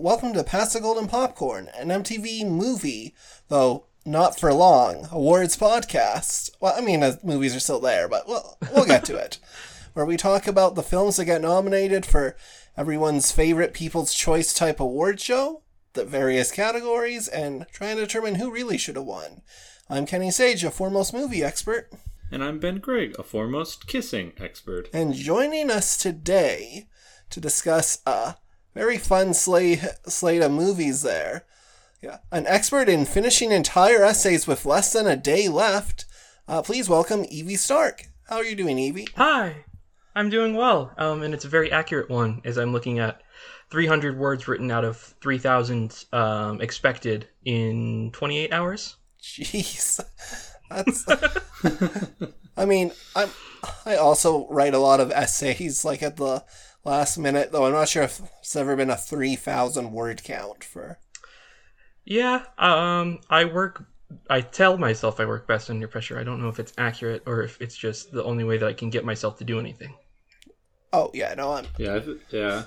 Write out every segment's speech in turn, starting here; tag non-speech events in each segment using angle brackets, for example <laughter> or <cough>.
Welcome to Pass the Golden Popcorn, an MTV movie, though not for long, awards podcast. Well, I mean, the movies are still there, but we'll, we'll get to it. <laughs> Where we talk about the films that get nominated for everyone's favorite People's Choice type award show, the various categories, and try and determine who really should have won. I'm Kenny Sage, a foremost movie expert. And I'm Ben Grigg, a foremost kissing expert. And joining us today to discuss a very fun slate, slate of movies there. Yeah, an expert in finishing entire essays with less than a day left. Uh, please welcome Evie Stark. How are you doing, Evie? Hi, I'm doing well, um, and it's a very accurate one as I'm looking at 300 words written out of 3,000 um, expected in 28 hours. Jeez, that's. <laughs> I mean, I'm. I also write a lot of essays, like at the last minute, though I'm not sure if it's ever been a 3,000 word count for. Yeah, um, I work. I tell myself I work best under pressure. I don't know if it's accurate or if it's just the only way that I can get myself to do anything. Oh yeah, no, I'm. Yeah, I th- yeah.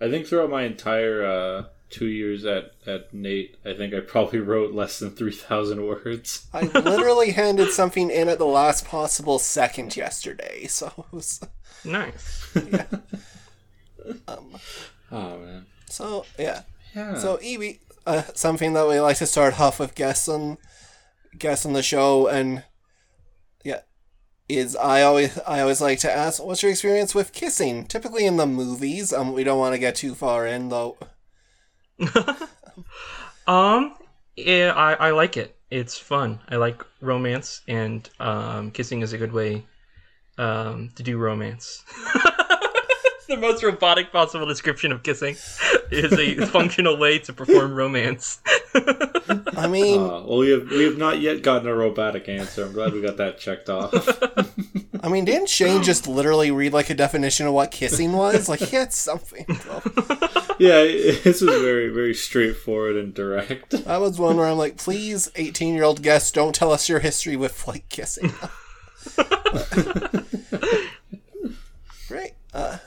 I think throughout my entire uh, two years at at Nate, I think I probably <laughs> wrote less than three thousand words. I <laughs> literally handed something in at the last possible second yesterday, so it was. Nice. <laughs> Yeah. Um, Oh man. so yeah. Yeah. So Evie, uh, something that we like to start off with guests on, guests on the show, and yeah, is I always I always like to ask, what's your experience with kissing? Typically in the movies. Um, we don't want to get too far in though. <laughs> Um, yeah, I, I like it. It's fun. I like romance, and um, kissing is a good way um, to do romance. <laughs> the most robotic possible description of kissing <laughs> is a <laughs> functional way to perform romance. <laughs> I mean, Uh, well, we have we have not yet gotten a robotic answer. I'm glad we got that checked off. I mean, didn't Shane just literally read like a definition of what kissing was? Like he had something. yeah, this was very very straightforward and direct. That was one where I'm like, please, 18 year old guests, don't tell us your history with like kissing. Great. Uh,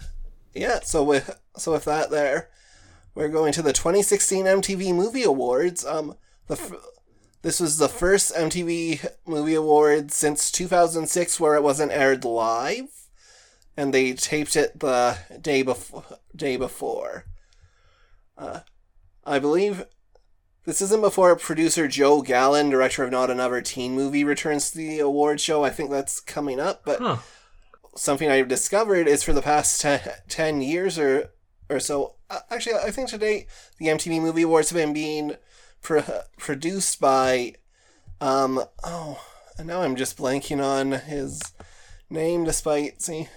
yeah. So with so with that there, we're going to the 2016 MTV Movie Awards. Um, the f- this was the first MTV Movie Awards since 2006 where it wasn't aired live, and they taped it the day before. Day before. Uh, I believe this isn't before producer Joel Gallen, director of Not Another Teen Movie, returns to the award show. I think that's coming up, but Huh. Something I've discovered is for the past te- 10 years or, or so. uh, Actually, I think today the MTV Movie Awards have been being pro- produced by, um, oh, and now I'm just blanking on his name despite, see,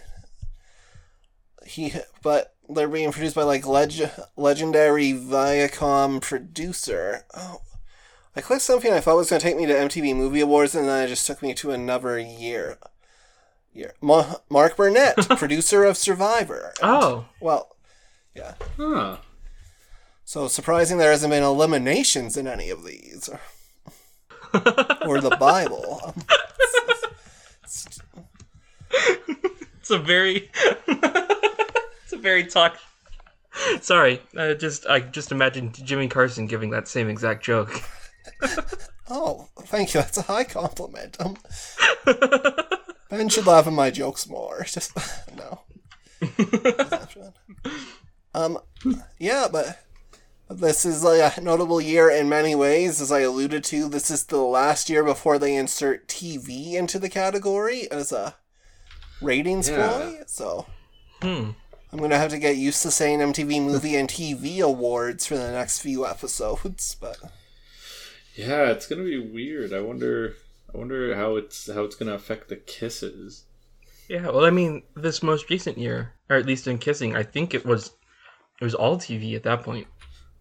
he, but they're being produced by like leg- legendary Viacom producer. Oh, I clicked something I thought was going to take me to MTV Movie Awards, and then it just took me to another year. Year. Ma- Mark Burnett, <laughs> producer of Survivor. Oh, Well, yeah. Huh. So surprising there hasn't been eliminations in any of these, or, the Bible. Um, it's a very, <laughs> it's a very talk. Sorry, I just I just imagined Jimmy Carson giving that same exact joke. <laughs> Oh, thank you. That's a high compliment. Um, ben should laugh at my jokes more. <laughs> Just no. <laughs> um, yeah, but this is like a notable year in many ways, as I alluded to. This is the last year before they insert TV into the category as a ratings Yeah. ploy. So Hmm. I'm gonna have to get used to saying MTV Movie and TV Awards for the next few episodes. But Yeah, it's gonna be weird. I wonder. I wonder how it's how it's gonna affect the kisses. Yeah, well, I mean, this most recent year, or at least in kissing, I think it was it was all TV at that point.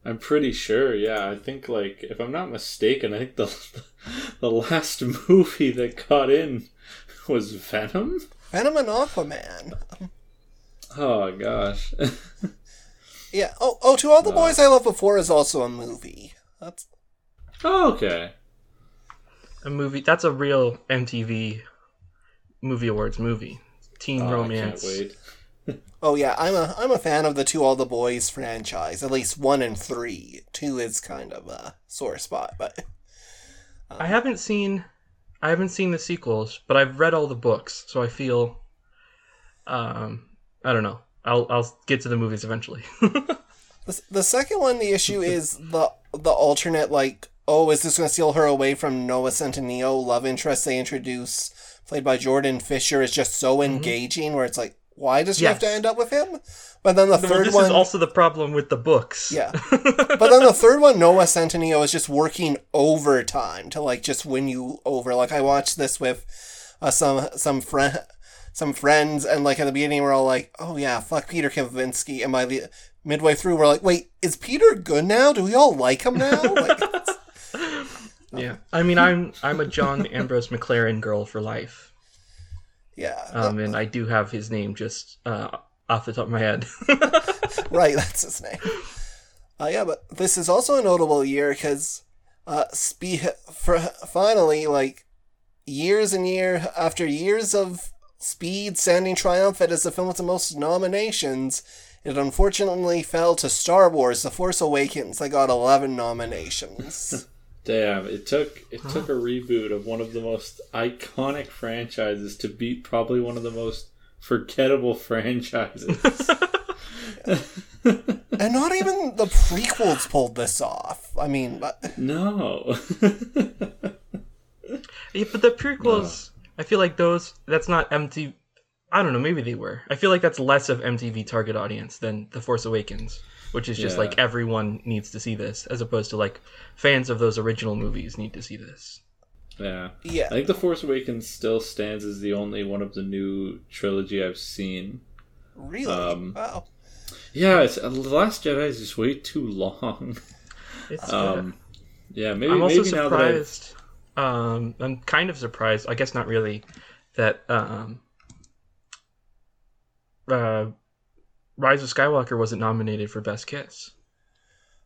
I'm pretty sure. Yeah, I think like if I'm not mistaken, I think the <laughs> the last movie that got in was Venom. Venom and Aquaman. Oh gosh. <laughs> Yeah. Oh, oh, to all the uh, boys I loved before is also a movie. That's oh, okay. A movie that's a real MTV Movie Awards movie. Teen Oh, romance. I can't wait. <laughs> Oh yeah, I'm a I'm a fan of the To All the Boys franchise. At least one and three. Two is kind of a sore spot, but <laughs> I haven't seen I haven't seen the sequels, but I've read all the books, so I feel um I don't know. I'll I'll get to the movies eventually. <laughs> the, the second one, the issue is the the alternate like, oh, is this going to steal her away from Noah Centineo love interest they introduce, played by Jordan Fisher, is just so engaging. Where it's like, why does she have to end up with him? But then the Well, third this one, is also the problem with the books. Yeah. <laughs> but then the third one, Noah Centineo is just working overtime to like just win you over. Like I watched this with uh, some some friend some friends, and like at the beginning we're all like, "Oh yeah, fuck Peter Kavinsky," and by the midway through we're like, "Wait, is Peter good now? Do we all like him now?" Like, Yeah. I mean, I'm I'm a John <laughs> Ambrose McClaren girl for life. yeah, Um, and I do have his name just uh, off the top of my head. <laughs> <laughs> right, that's his name. Uh, yeah, but this is also a notable year because uh, spe- for finally, like years and year after years of Speed standing triumphant as the film with the most nominations, it unfortunately fell to Star Wars: The Force Awakens. That got eleven nominations. Damn, it took it took a reboot of one of the most iconic franchises to beat probably one of the most forgettable franchises. <laughs> and not even the prequels pulled this off. I mean, but- no. <laughs> Yeah, but the prequels, I feel like those. That's not MTV. I don't know. Maybe they were. I feel like that's less of MTV target audience than The Force Awakens, which is just Yeah. like everyone needs to see this, as opposed to like fans of those original movies need to see this. yeah. yeah, I think The Force Awakens still stands as the only one of the new trilogy I've seen. really. um, wow. Yeah, it's, uh, The Last Jedi is just way too long. <laughs> It's. Um, yeah, maybe I'm also maybe now that I've surprised. Um, I'm kind of surprised. I guess not really. That um, uh, Rise of Skywalker wasn't nominated for Best Kiss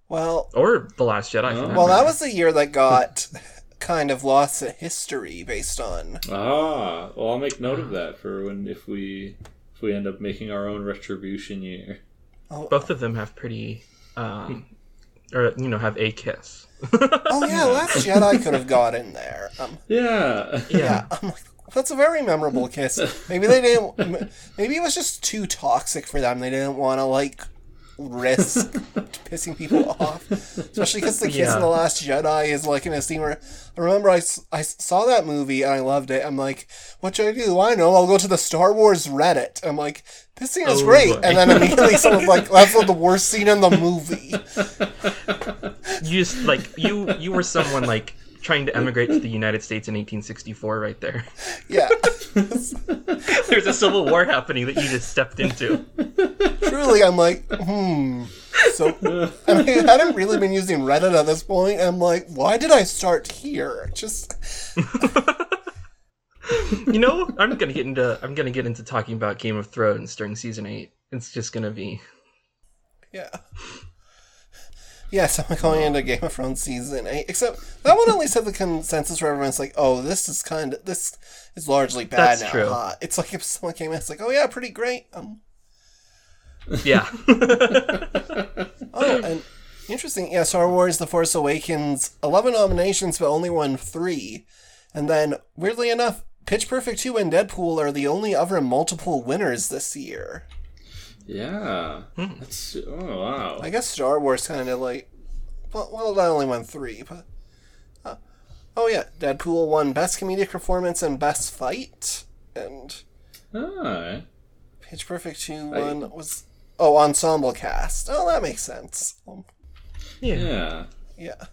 Well, or The Last Jedi. for Oh. well, that was the year that got <laughs> kind of lost to history based on Ah, well, I'll make note of that for when if we if we end up making our own retribution year. oh, both of them have pretty, um, or you know, have a kiss. oh yeah, Last Jedi could have got in there. Um, Yeah, yeah, I'm like, that's a very memorable kiss. Maybe they didn't. Maybe it was just too toxic for them. They didn't want to like risk <laughs> pissing people off, especially because the kiss Yeah. in the Last Jedi is like in a scene where I remember I, I saw that movie and I loved it. I'm like, what should I do? I know. I'll go to the Star Wars Reddit. I'm like, this scene is Oh, great, boy. and then immediately someone's like, that's the worst scene in the movie. <laughs> You just like you you were someone like trying to emigrate to the United States in 1864, right there. Yeah. <laughs> There's a civil war happening that you just stepped into. truly, I'm like, hmm. So, I mean, I hadn't really been using Reddit at this point. I'm like, why did I start here? Just, <laughs> You know, I'm gonna get into I'm gonna get into talking about Game of Thrones during season eight. It's just gonna be yeah. Yes, I'm going into Game of Thrones season eight. Except that one at least had the consensus where everyone's like, "Oh, this is kind of this is largely bad That's now." It's like if someone came in, it's like, "Oh yeah, pretty great." Um, yeah. <laughs> oh, and interesting. Yeah, Star Wars: The Force Awakens, eleven nominations, but only won three. And then, weirdly enough, Pitch Perfect two and Deadpool are the only other multiple winners this year. Yeah. Hmm. That's oh wow. I guess Star Wars kind of like, well, well, that only won three, but. Uh, oh yeah, Deadpool won Best Comedic Performance and Best Fight, and Alright. Pitch Perfect two won was oh Ensemble Cast. Oh, that makes sense. Um, Yeah. Yeah. yeah,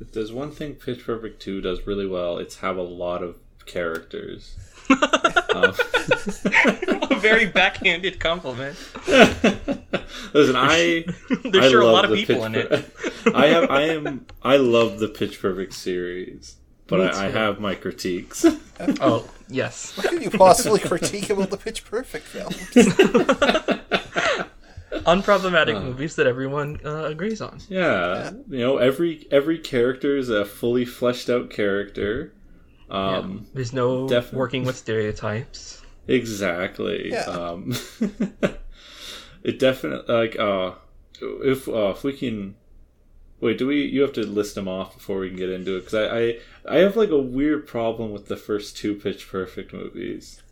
If there's one thing Pitch Perfect 2 does really well, it's have a lot of characters. <laughs> a very backhanded compliment. listen, I There's I sure a lot of people Pitch in it. Per- I have I am I love the Pitch Perfect series, but I, I have my critiques. <laughs> Oh, yes. what could you possibly critique about the Pitch Perfect films? <laughs> Unproblematic movies that everyone uh, agrees on. yeah, you know every every character is a fully fleshed out character. Um, There's no Definitely. working with stereotypes. Exactly. Yeah. Um, <laughs> it definitely like uh, if uh, if we can wait, do we? You have to list them off before we can get into it because I, I I have like a weird problem with the first two Pitch Perfect movies.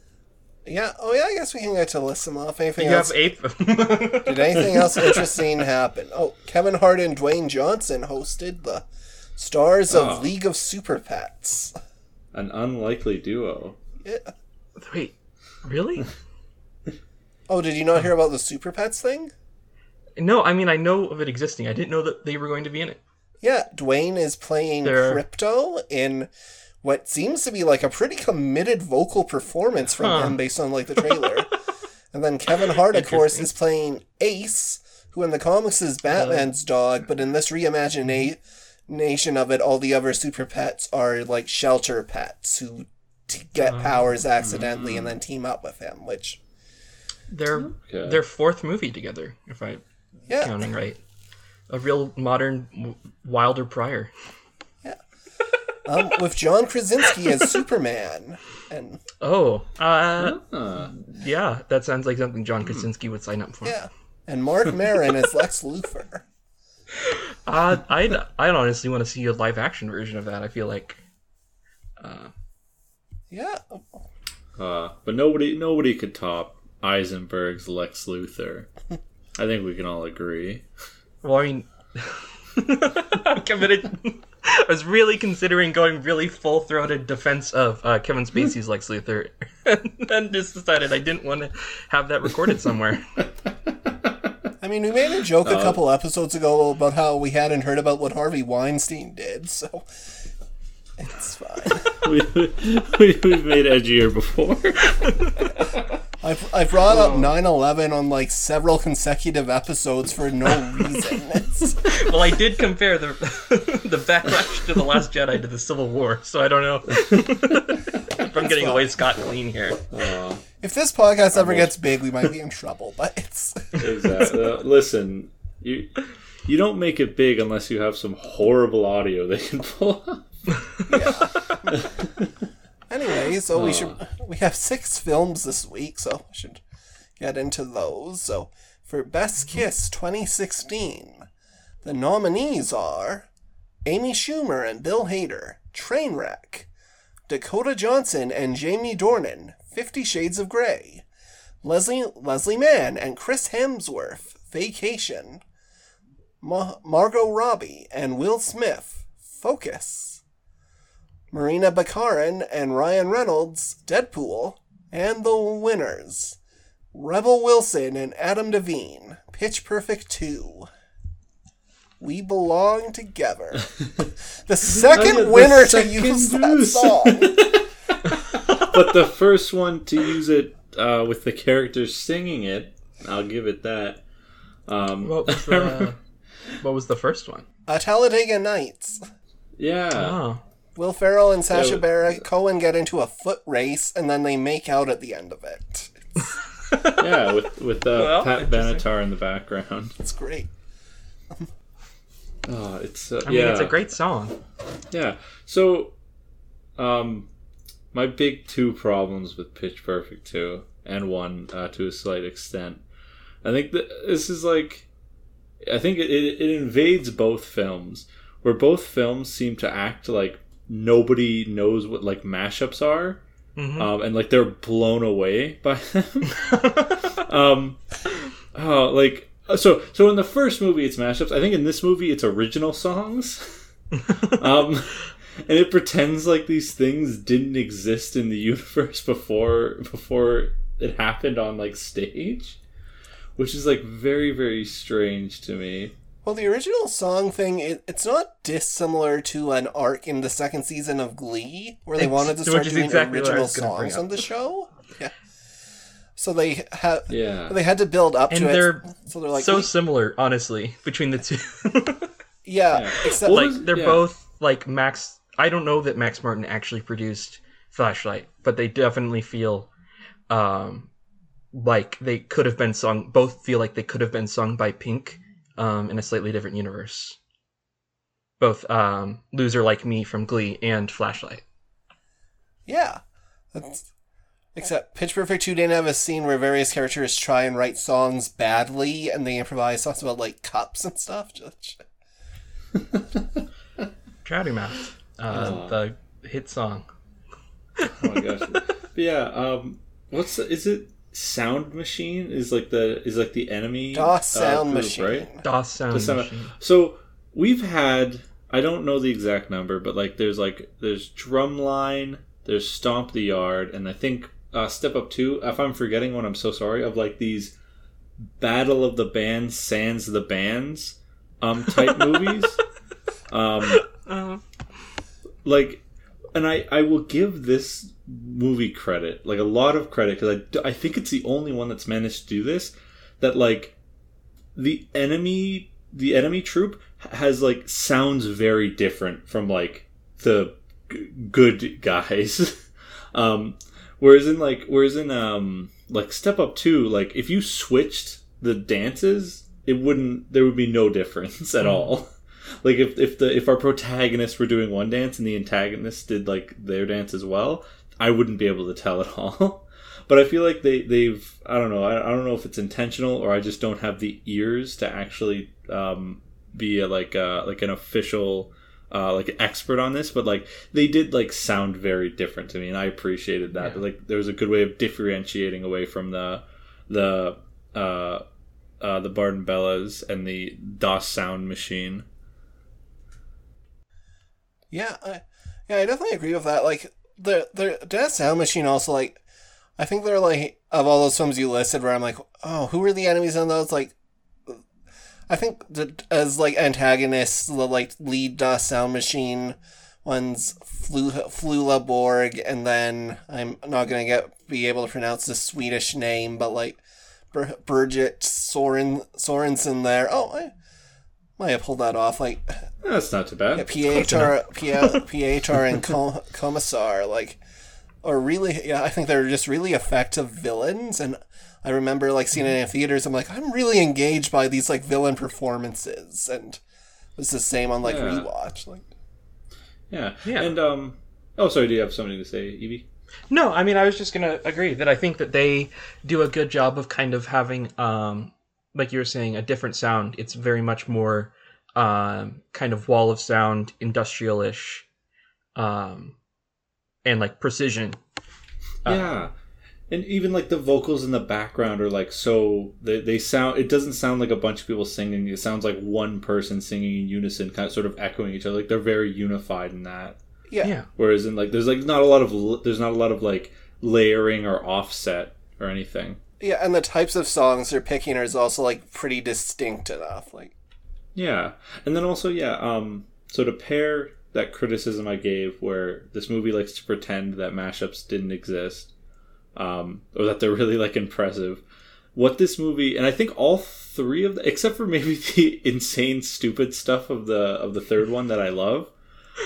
Yeah. Oh, yeah. I guess we can get to list them off. Anything You else? have <laughs> ape. Did anything else interesting happen? Oh, Kevin Hart and Dwayne Johnson hosted the stars of Oh. League of Super Pets. An unlikely duo. Yeah. Wait, really? <laughs> Oh, did you not hear about the Super Pets thing? No, I mean I know of it existing. I didn't know that they were going to be in it. Yeah, Dwayne is playing They're- Krypto in what seems to be like a pretty committed vocal performance from Huh. him based on like the trailer. <laughs> and then Kevin Hart, of course, is playing Ace, who in the comics is uh-huh. Batman's dog, but in this reimagination of it, all the other super pets are like shelter pets who t- get powers accidentally and then team up with him, which Their Okay. their fourth movie together, if I'm yeah, counting right. A real modern Wilder Pryor. um, with John Krasinski as <laughs> Superman, and Oh, uh, Huh. yeah, that sounds like something John Krasinski would sign up for. yeah, and Mark Maron as Lex <laughs> Luthor. Uh, I'd I'd honestly want to see a live action version of that. I feel like Yeah, Uh, but nobody nobody could top Eisenberg's Lex Luthor. I think we can all agree. Well, I mean, <laughs> I'm committed. I was really considering going really full throated defense of uh, Kevin Spacey's Lex Luthor, <laughs> and then just decided I didn't want to have that recorded somewhere. <laughs> I mean, we made a joke a uh, couple episodes ago about how we hadn't heard about what Harvey Weinstein did, so it's fine. <laughs> we, we, we've made edgier before. I've, I brought up 9 11 on like several consecutive episodes for no reason. <laughs> Well, I did compare the <laughs> the backlash to the Last Jedi to the Civil War, so I don't know if I'm getting away scot clean here. Uh, if this podcast ever gets big, we might be in trouble, but it's. exactly. Uh, listen, you you don't make it big unless you have some horrible audio they can pull up. <laughs> Anyway, so we should uh. we have six films this week, so we should get into those. So for Best mm-hmm. Kiss 2016, the nominees are Amy Schumer and Bill Hader, Trainwreck, Dakota Johnson and Jamie Dornan, Fifty Shades of Grey, Leslie Leslie Mann and Chris Hemsworth, Vacation, Ma- Margot Robbie and Will Smith, Focus. Morena Baccarin and Ryan Reynolds, Deadpool, and the winners, Rebel Wilson and Adam DeVine, Pitch Perfect 2. We belong together. <laughs> the second the winner to second use that song. <laughs> But the first one to use it uh, with the characters singing it, I'll give it that. Um, What was <laughs> the What was the first one? uh, Talladega Nights. yeah. Oh, Will Ferrell and Sacha Yeah. Baron Cohen get into a foot race, and then they make out at the end of it. <laughs> yeah, with with uh, Well, Pat. Benatar in the background. It's great. Oh, <laughs> it's uh, I mean, it's a great song. yeah. So, um, my big two problems with Pitch Perfect two and one uh, to a slight extent. I think that this is like, I think it, it, it invades both films, where both films seem to act like nobody knows what like mashups are. Mhm. Um, and like they're blown away by them. <laughs> <laughs> um, oh, like so. So in the first movie, it's mashups. I think in this movie, it's original songs. <laughs> um, and it pretends like these things didn't exist in the universe before before it happened on like stage, which is like very very strange to me. Well, the original song thing, it, it's not dissimilar to an arc in the second season of Glee, where they It's- wanted to start doing exactly original was gonna bring songs on the show. <laughs> Yeah. So they had Yeah. they had to build up And to they're it. So they're like, so we- similar, honestly, between the two. <laughs> yeah, Yeah. except like was- they're yeah. both like Max. I don't know that Max Martin actually produced Flashlight, but they definitely feel um, like they could have been sung. Both feel like they could have been sung by Pink um, in a slightly different universe. Both um, "Loser Like Me" from Glee and Flashlight. yeah, that's Except Pitch Perfect 2 didn't have a scene where various characters try and write songs badly and they improvise songs about like cups and stuff. <laughs> Just Trouty Mouth, uh, the hit song. Oh my gosh. <laughs> But yeah, um what's the, is it Sound Machine is like the is like the enemy Das uh, sound group, machine. right? Das sound sound- machine. So we've had I don't know the exact number, but like there's like there's Drumline, there's Stomp the Yard, and I think uh, Step Up Two. If I'm forgetting one, I'm so sorry. Of like these Battle of the Bands, Sans the Bands, um type <laughs> movies. Um, Uh, like and I, I will give this movie credit like a lot of credit because I, I think it's the only one that's managed to do this that like the enemy the enemy troop has like sounds very different from like the g- good guys. <laughs> Um whereas in like whereas in um like step up 2 like if you switched the dances it wouldn't there would be no difference at all. <laughs> Like if if the if our protagonists were doing one dance and the antagonists did like their dance as well i wouldn't be able to tell at <laughs> all but i feel like they they've i don't know i, I don't know if it's intentional or i just don't have the ears to actually um be a, like uh like an official uh like an expert on this but like they did like sound very different to me and i appreciated that Yeah. like there was a good way of differentiating away from the the uh uh, the Barden Bellas and the Das sound machine. Yeah, I, yeah, I definitely agree with that. Like the the Death Sound Machine also like, I think they're like of all those films you listed where I'm like, oh, who were the enemies in those? Like, I think the, as like antagonists, the like lead Death Sound Machine ones, Flu, Flula Borg, and then I'm not gonna get be able to pronounce the Swedish name, but like Birgit Soren Sorensen there. Oh, I might have pulled that off. Like That's not too bad. yeah, Pietro, Pia- and Com- Commissar, like, are really, yeah, I think they're just really effective villains. And I remember, like, seeing it in theaters, I'm like, I'm really engaged by these, like, villain performances. And it's the same on, like, Yeah. rewatch. Like, Yeah. Yeah. And um oh sorry, do you have something to say, Evie? No, I mean I was just gonna agree that I think that they do a good job of kind of having, um, like you were saying, a different sound. It's very much more um, kind of wall of sound, industrial-ish, um, and like precision. Uh, yeah. And even like the vocals in the background are like so they, they sound it doesn't sound like a bunch of people singing it sounds like one person singing in unison kind of sort of echoing each other like they're very unified in that yeah. Yeah, whereas in like there's like not a lot of there's not a lot of like layering or offset or anything Yeah, and the types of songs they're picking is also, like, pretty distinct enough. Like, Yeah, and then also yeah, um, so to pair that criticism I gave, where this movie likes to pretend that mashups didn't exist, um, or that they're really like impressive. What this movie, and I think all three of the, except for maybe <laughs> the insane stupid stuff of the of the third one that I love,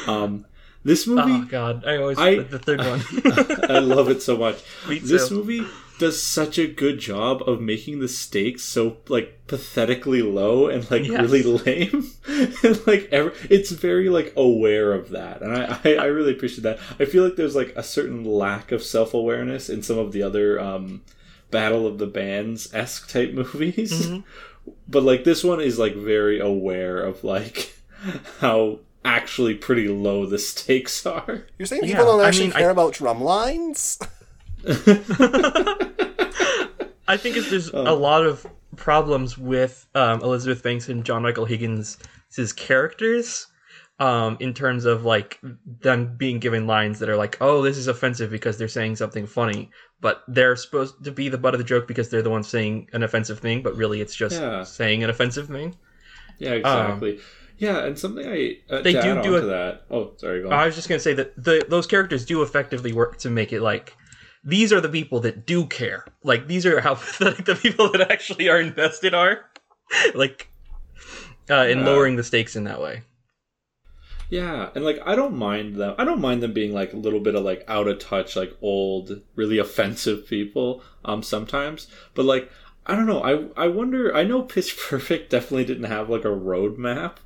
um, this movie Oh god, I always I- the, the third one. <laughs> I love it so much. <laughs> Me This movie does such a good job of making the stakes so like pathetically low and like Yes. really <laughs> lame. and like ever, it's very like aware of that, and I, I I really appreciate that. I feel like there's like a certain lack of self awareness in some of the other um, Battle of the Bands esque type movies, Mhm. but like this one is like very aware of like how actually pretty low the stakes are. you're saying Yeah, people don't I actually mean, I- care about drum lines? <laughs> I think it's, there's Oh. a lot of problems with um, Elizabeth Banks and John Michael Higgins' characters. Um, in terms of like them being given lines that are like, "Oh, this is offensive because they're saying something funny," but they're supposed to be the butt of the joke because they're the ones saying an offensive thing, but really it's just Yeah. saying an offensive thing. Yeah, exactly. yeah, and something I uh, Um, They do do a- that. Oh, sorry. I was just gonna say that the those characters do effectively work to make it like these are the people that do care. Like these are how <laughs> pathetic the people that actually are invested are. like uh, in lowering the stakes in that way. Yeah, and like I don't mind them. I don't mind them being like a little bit of like out of touch, like old, really <laughs> offensive people. Um, sometimes, but like I don't know. I I wonder. I know Pitch <laughs> Perfect definitely didn't have like a roadmap.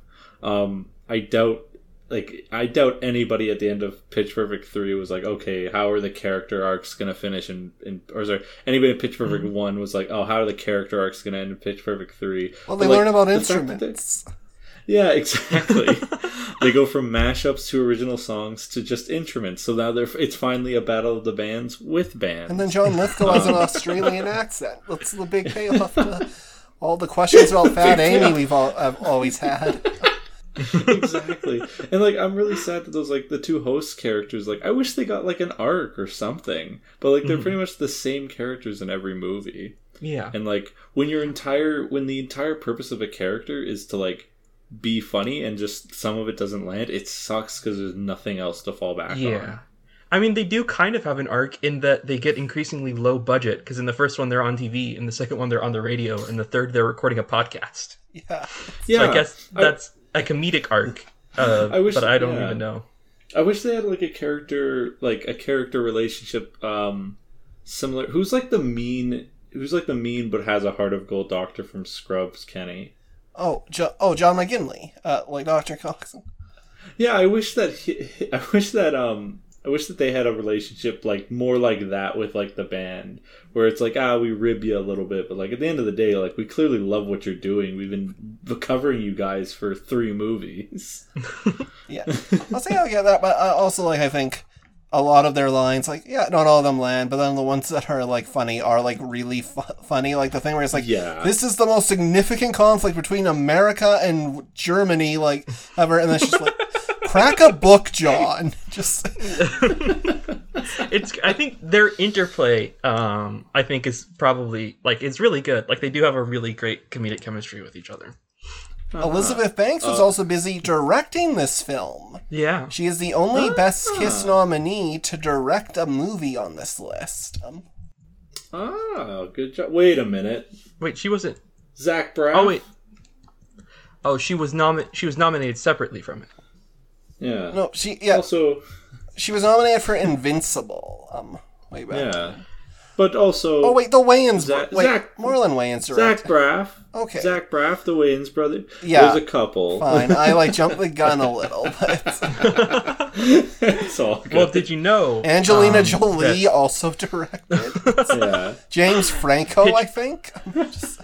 Um, I doubt like I doubt anybody at the end of Pitch Perfect three was like, okay, how are the character arcs gonna finish? And in, or sorry, anybody in Pitch Perfect Mm-hmm. one was like, oh, how are the character arcs gonna end in Pitch Perfect three? Well, they But, like, learn about the fact that they- instruments. Yeah, exactly. <laughs> they go from mashups to original songs to just instruments. So now they're it's finally a battle of the bands with bands. And then John Lithgow has an <laughs> Australian accent. That's the big payoff to all the questions about <laughs> Fat Amy we've all, have always had. <laughs> exactly. And like I'm really sad that those like the two host characters like I wish they got like an arc or something. But like they're mm-hmm. pretty much the same characters in every movie. Yeah. And like when your entire when the entire purpose of a character is to like be funny and just some of it doesn't land, it sucks cuz there's nothing else to fall back Yeah. on. I mean, they do kind of have an arc in that they get increasingly low budget because in the first one they're on TV, in the second one they're on the radio, and the third they're recording a podcast. Yeah. Yeah. So I guess I- that's a comedic arc. Uh, <laughs> I wish- but I don't yeah. even know. I wish they had like a character like a character relationship um similar who's like the mean who's like the mean but has a heart of gold doctor from Scrubs, Kenny. Oh, jo- oh, John McGinley, uh, like Dr. Coxon. Yeah, I wish that he, <laughs> I wish that um I wish that they had a relationship like more like that with like the band where it's like ah we rib you a little bit but like at the end of the day like we clearly love what you're doing we've been covering you guys for three movies <laughs> Yeah. I'll say I get that, but uh, also, like, I think a lot of their lines, like, yeah, not all of them land, but then the ones that are, like, funny are, like, really fu- funny. Like, the thing where it's like, Yeah. this is the most significant conflict between America and Germany, like, ever. And then it's just like, crack a book, John. <laughs> Just, It's. I think their interplay. Um, I think is probably like it's really good. Like they do have a really great comedic chemistry with each other. Elizabeth Banks was also busy directing this film. Yeah. She is the only Best Kiss nominee to direct a movie on this list. Um, ah good job wait a minute Wait, she wasn't. Zach Braff Oh wait. Oh, she was nomi- She was nominated separately from it. Yeah no, she yeah, also she was nominated for Invincible. Um, way back. yeah but also Oh wait, the Wayans. Zach- wait, Zach- Marlon Wayans Zach. Braff Okay. Zach Braff the Wayans brother Yeah. there's a couple Fine, I like jumped the <laughs> gun a little, but <laughs> it's all good Well, did you know Angelina um, Jolie that- also directed. <laughs> yeah James Franco, I think. Just-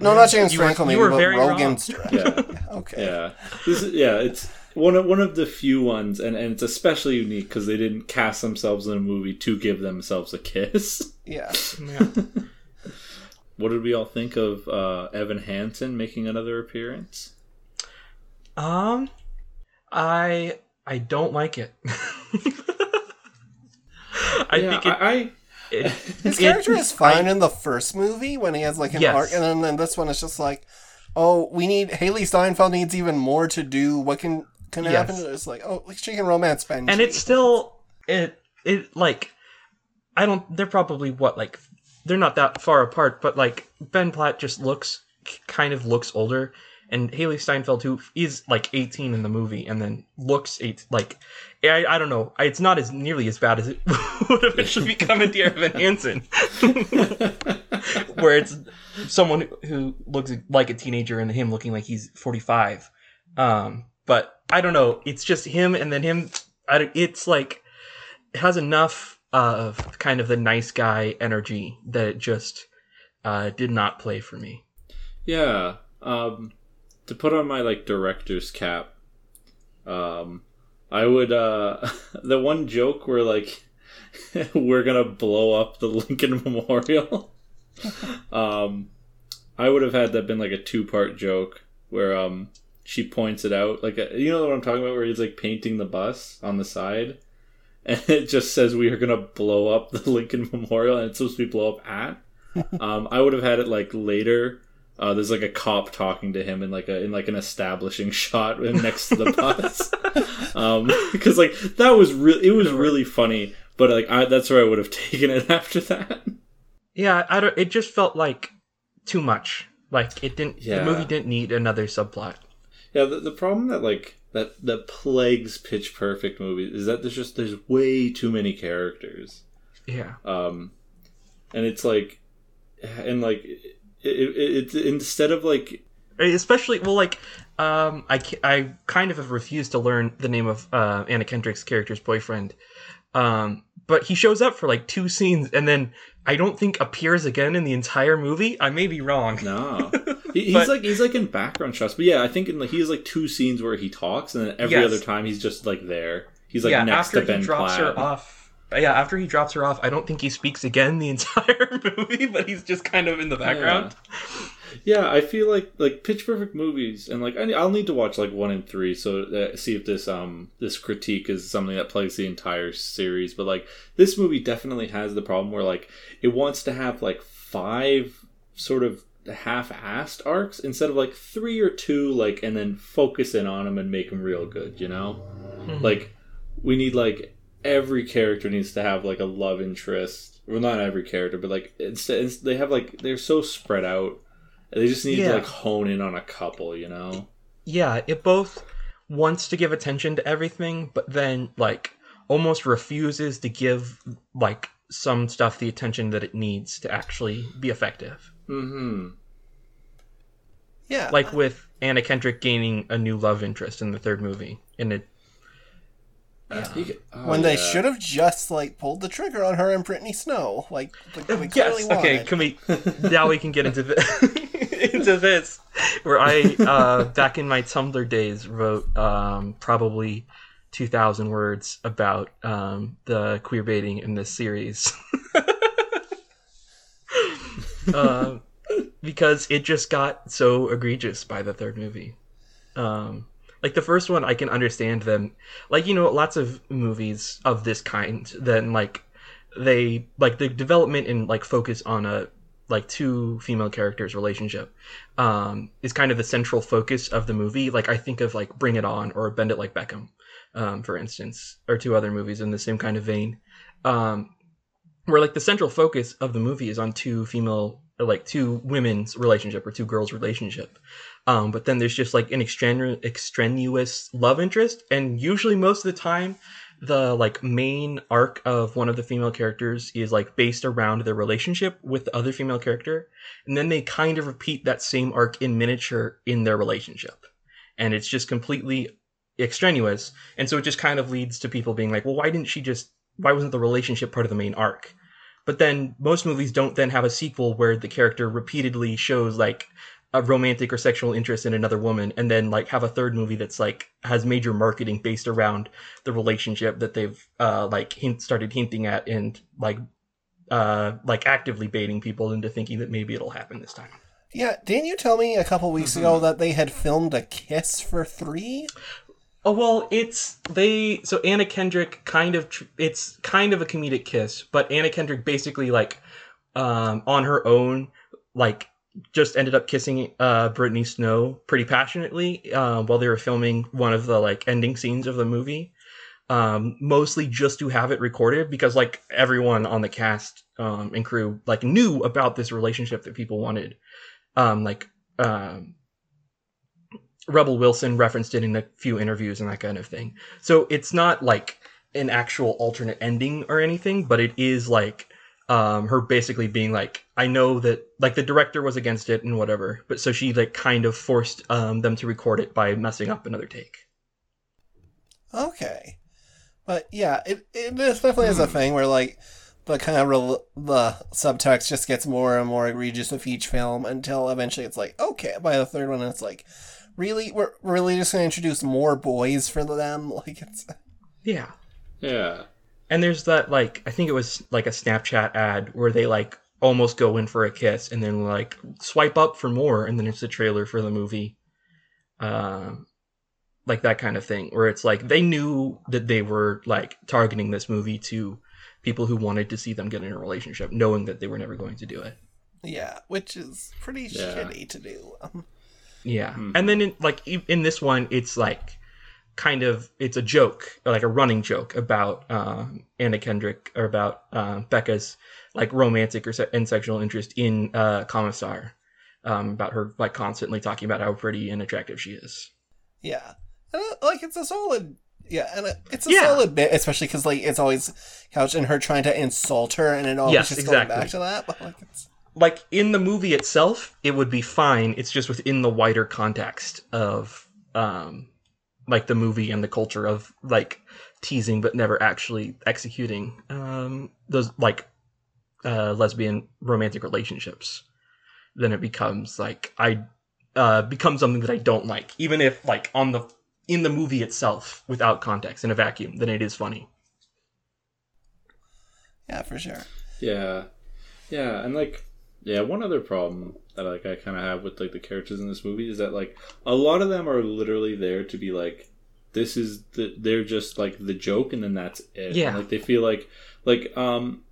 No, not James You were- Franco. you were but very wrong. Rogen's director. yeah Okay. Yeah, this is yeah. It's one of one of the few ones, and, and it's especially unique because they didn't cast themselves in a movie to give themselves a kiss. <laughs> Yeah. Yeah. What did we all think of uh, Evan Hansen making another appearance? Um, I I don't like it. <laughs> I yeah, think it, I, I it, <laughs> His character is fine in the first movie when he has like an Yes. arc, and then, then this one is just like, oh, we need Hailee Steinfeld needs even more to do. What can can Yes. happen? It's like, oh, like she can romance Benji. and it's still it it like I don't. They're probably what like they're not that far apart, but like Ben Platt just looks kind of looks older, and Hailee Steinfeld who is like 18 in the movie and then looks eight like I, I don't know. It's not as nearly as bad as it <laughs> would eventually become in Dear Evan Hansen, <laughs> where it's someone who looks like a teenager and him looking like he's 45. Um, but I don't know. It's just him and then him. It's like it has enough of kind of the nice guy energy that it just uh, did not play for me. yeah. Um, to put on my like director's cap, um, I would uh, <laughs> the one joke where like <laughs> we're gonna blow up the <laughs> Lincoln Memorial. um, I would have had that been like a two part joke where um she points it out like uh, you know what I'm talking about where he's like painting the bus on the side. <laughs> And it just says we are gonna blow up the <laughs> Lincoln Memorial, and it's supposed to be blow up at. <laughs> um, I would have had it like later. Uh, there's like a cop talking to him in like a in like an establishing shot next to the bus, um, because like that was really it was really funny. But like I, that's where I would have taken it after that. Yeah, I don't. It just felt like too much. Like it didn't. Yeah. The movie didn't need another subplot. Yeah, the, the problem that like that that plagues Pitch Perfect movies is that there's just there's way too many characters. Yeah. um and it's like and like it, it, it's instead of like especially well, like um, I I kind of have refused to learn the name of uh, Anna Kendrick's character's boyfriend, um, but he shows up for like two scenes and then I don't think appears again in the entire movie. I may be wrong. No, <laughs> he's But- like he's like in background shots, but yeah, I think in the, he has like two scenes where he talks, and then every Yes. other time he's just like there. He's like yeah, next after to Ben he drops Platt. her off. Yeah, after he drops her off, I don't think he speaks again the <laughs> entire movie, but he's just kind of in the background. Yeah, I feel like like Pitch Perfect movies, and like I, I'll need to watch like one and three, so that, see if this um this critique is something that plagues the entire series. But like this movie definitely has the problem where like it wants to have like five sort of half-assed arcs instead of like three or two, like and then focus in on them and make them real good. You know, like we need like every character needs to have like a love interest. Well, not every character, but like instead they have like they're so spread out. They just need Yeah. to like hone in on a couple, you know. yeah, it both wants to give attention to everything, but then like almost refuses to give like some stuff the attention that it needs to actually be effective. Mm-hmm. Yeah. Like with Anna Kendrick gaining a new love interest in the third movie, and it when they should have just like pulled the trigger on her and Brittany Snow, like, like we clearly yes. Okay, can we <laughs> now we can get into the, <laughs> into this where I uh, back in my Tumblr days wrote um, probably two thousand words about um, the queer baiting in this series. um, <laughs> because it just got so egregious by the third movie. Um, like the first one, I can understand them. Like you know, lots of movies of this kind. Then like they like the development and like focus on a like two female characters relationship um is kind of the central focus of the movie like i think of like bring it on or bend it like beckham um for instance or two other movies in the same kind of vein um where like the central focus of the movie is on two female like two women's relationship or two girls relationship. Um but then there's just like an extrenu- extraneous love interest. And usually most of the time the like main arc of one of the female characters is like based around their relationship with the other female character. And then they kind of repeat that same arc in miniature in their relationship. And it's just completely extraneous. And so it just kind of leads to people being like well why didn't she just why wasn't the relationship part of the main arc but then most movies don't then have a sequel where the character repeatedly shows like a romantic or sexual interest in another woman and then like have a third movie that's like has major marketing based around the relationship that they've uh like hint started hinting at and like uh like actively baiting people into thinking that maybe it'll happen this time Yeah, didn't you tell me a couple weeks ago that they had filmed a kiss for three? Oh well, it's they. So Anna Kendrick kind of it's kind of a comedic kiss, but Anna Kendrick basically like um on her own like just ended up kissing uh Brittany Snow pretty passionately uh, while they were filming one of the like ending scenes of the movie. Um, mostly just to have it recorded because like everyone on the cast um, and crew like knew about this relationship that people wanted. Um, like um, Rebel Wilson referenced it in a few interviews and that kind of thing. So it's not like an actual alternate ending or anything, but it is like um, her basically being like, I know that like the director was against it and whatever, but so she like kind of forced um, them to record it by messing up another take. Okay, but yeah, it it definitely is a thing where like the kind of rel- the subtext just gets more and more egregious with each film until eventually it's like okay by the third one it's like really we're we're really just going to introduce more boys for them <laughs> like it's Yeah. Yeah. And there's that like I think it was like a Snapchat ad where they like almost go in for a kiss and then like swipe up for more and then it's the trailer for the movie. Um like that kind of thing where it's like they knew that they were like targeting this movie to people who wanted to see them get in a relationship knowing that they were never going to do it. yeah which is pretty Yeah. shitty to do um, <laughs> Yeah. Mhm. And then in, like e- in this one it's like kind of it's a joke, like a running joke about um, Anna Kendrick or about uh, Becca's like romantic or se- and sexual interest in uh, Commissar. Um, about her like constantly talking about how pretty and attractive she is. yeah and, uh, like it's a solid yeah and it's a Yeah. solid bit especially because like it's always couched in her trying to insult her and it always Yes, just exactly. going back to that but like it's like in the movie itself, it would be fine. It's just within the wider context of um, like the movie and the culture of like teasing but never actually executing um those like uh lesbian romantic relationships then it becomes like i uh becomes something that i don't like even if like on the in the movie itself without context in a vacuum then it is funny Yeah, for sure. Yeah, yeah, and like, yeah, one other problem that like I kind of have with like the characters in this movie is that like a lot of them are literally there to be like, this is the they're just like the joke, and then that's it. Yeah. And, like they feel like like um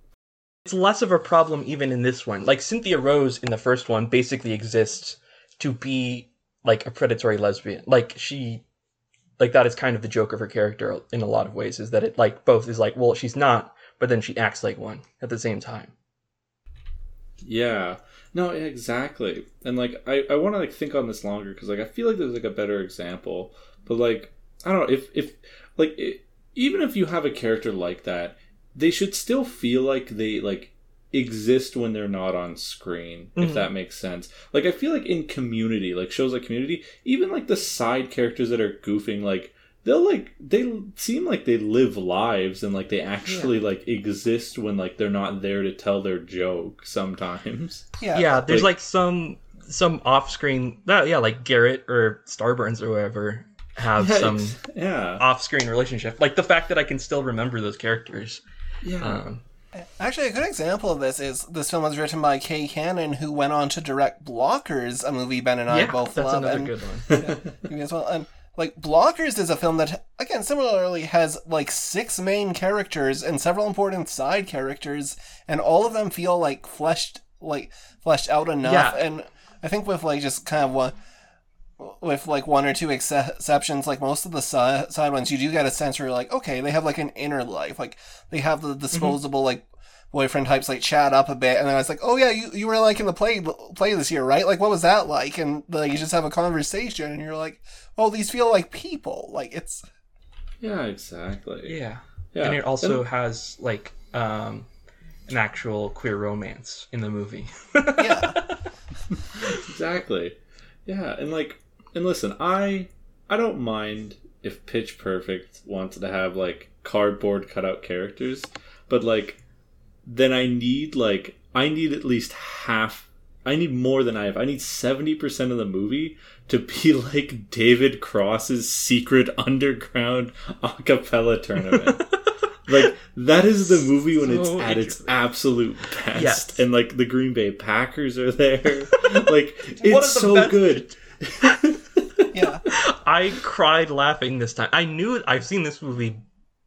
it's less of a problem even in this one like cynthia rose in the first one basically exists to be like a predatory lesbian like she like that is kind of the joke of her character in a lot of ways is that it like both is like well she's not but then she acts like one at the same time Yeah. No, exactly. And like I, I want to like think on this longer because like I feel like there's like a better example. But like I don't know if if like it, even if you have a character like that, they should still feel like they like exist when they're not on screen if Mhm. that makes sense like i feel like in community like shows like community even like the side characters that are goofing like they'll like they seem like they live lives and like they actually like exist when like they're not there to tell their joke sometimes. <laughs> Yeah. yeah, there's like- like, some some off-screen that yeah like garrett or starburns or whoever have Yeah, some yeah. off-screen relationship. Like the fact that i can still remember those characters. Yeah. Um, Actually, a good example of this is this film was written by Kay Cannon, who went on to direct Blockers, a movie Ben and I yeah both that's love. another and good one. <laughs> You as well. And like Blockers is a film that again similarly has like six main characters and several important side characters, and all of them feel like fleshed like fleshed out enough. Yeah. And I think with like just kind of one with like one or two ex- exceptions, like most of the si- side ones, you do get a sense where you're like, okay, they have like an inner life, like they have the mm-hmm. disposable like boyfriend types like chat up a bit, and then I was like, oh yeah, you, you were like in the play play this year, right? Like what was that like? And like you just have a conversation, and you're like, oh, these feel like people, like it's yeah exactly. Yeah. Yeah. And it also has like um an actual queer romance in the movie. Yeah, <laughs> exactly. Yeah and like and listen i i don't mind if pitch perfect wanted to have like cardboard cutout characters but like then i need like i need at least half i need more than i have. I need 70% of the movie to be <laughs> like david cross's secret underground a cappella tournament. <laughs> Like that is the movie when it's at its absolute best. Yes. and like the green bay packers are there. <laughs> Like it's so best- good. Yeah, i cried laughing this time. I knew i've seen this movie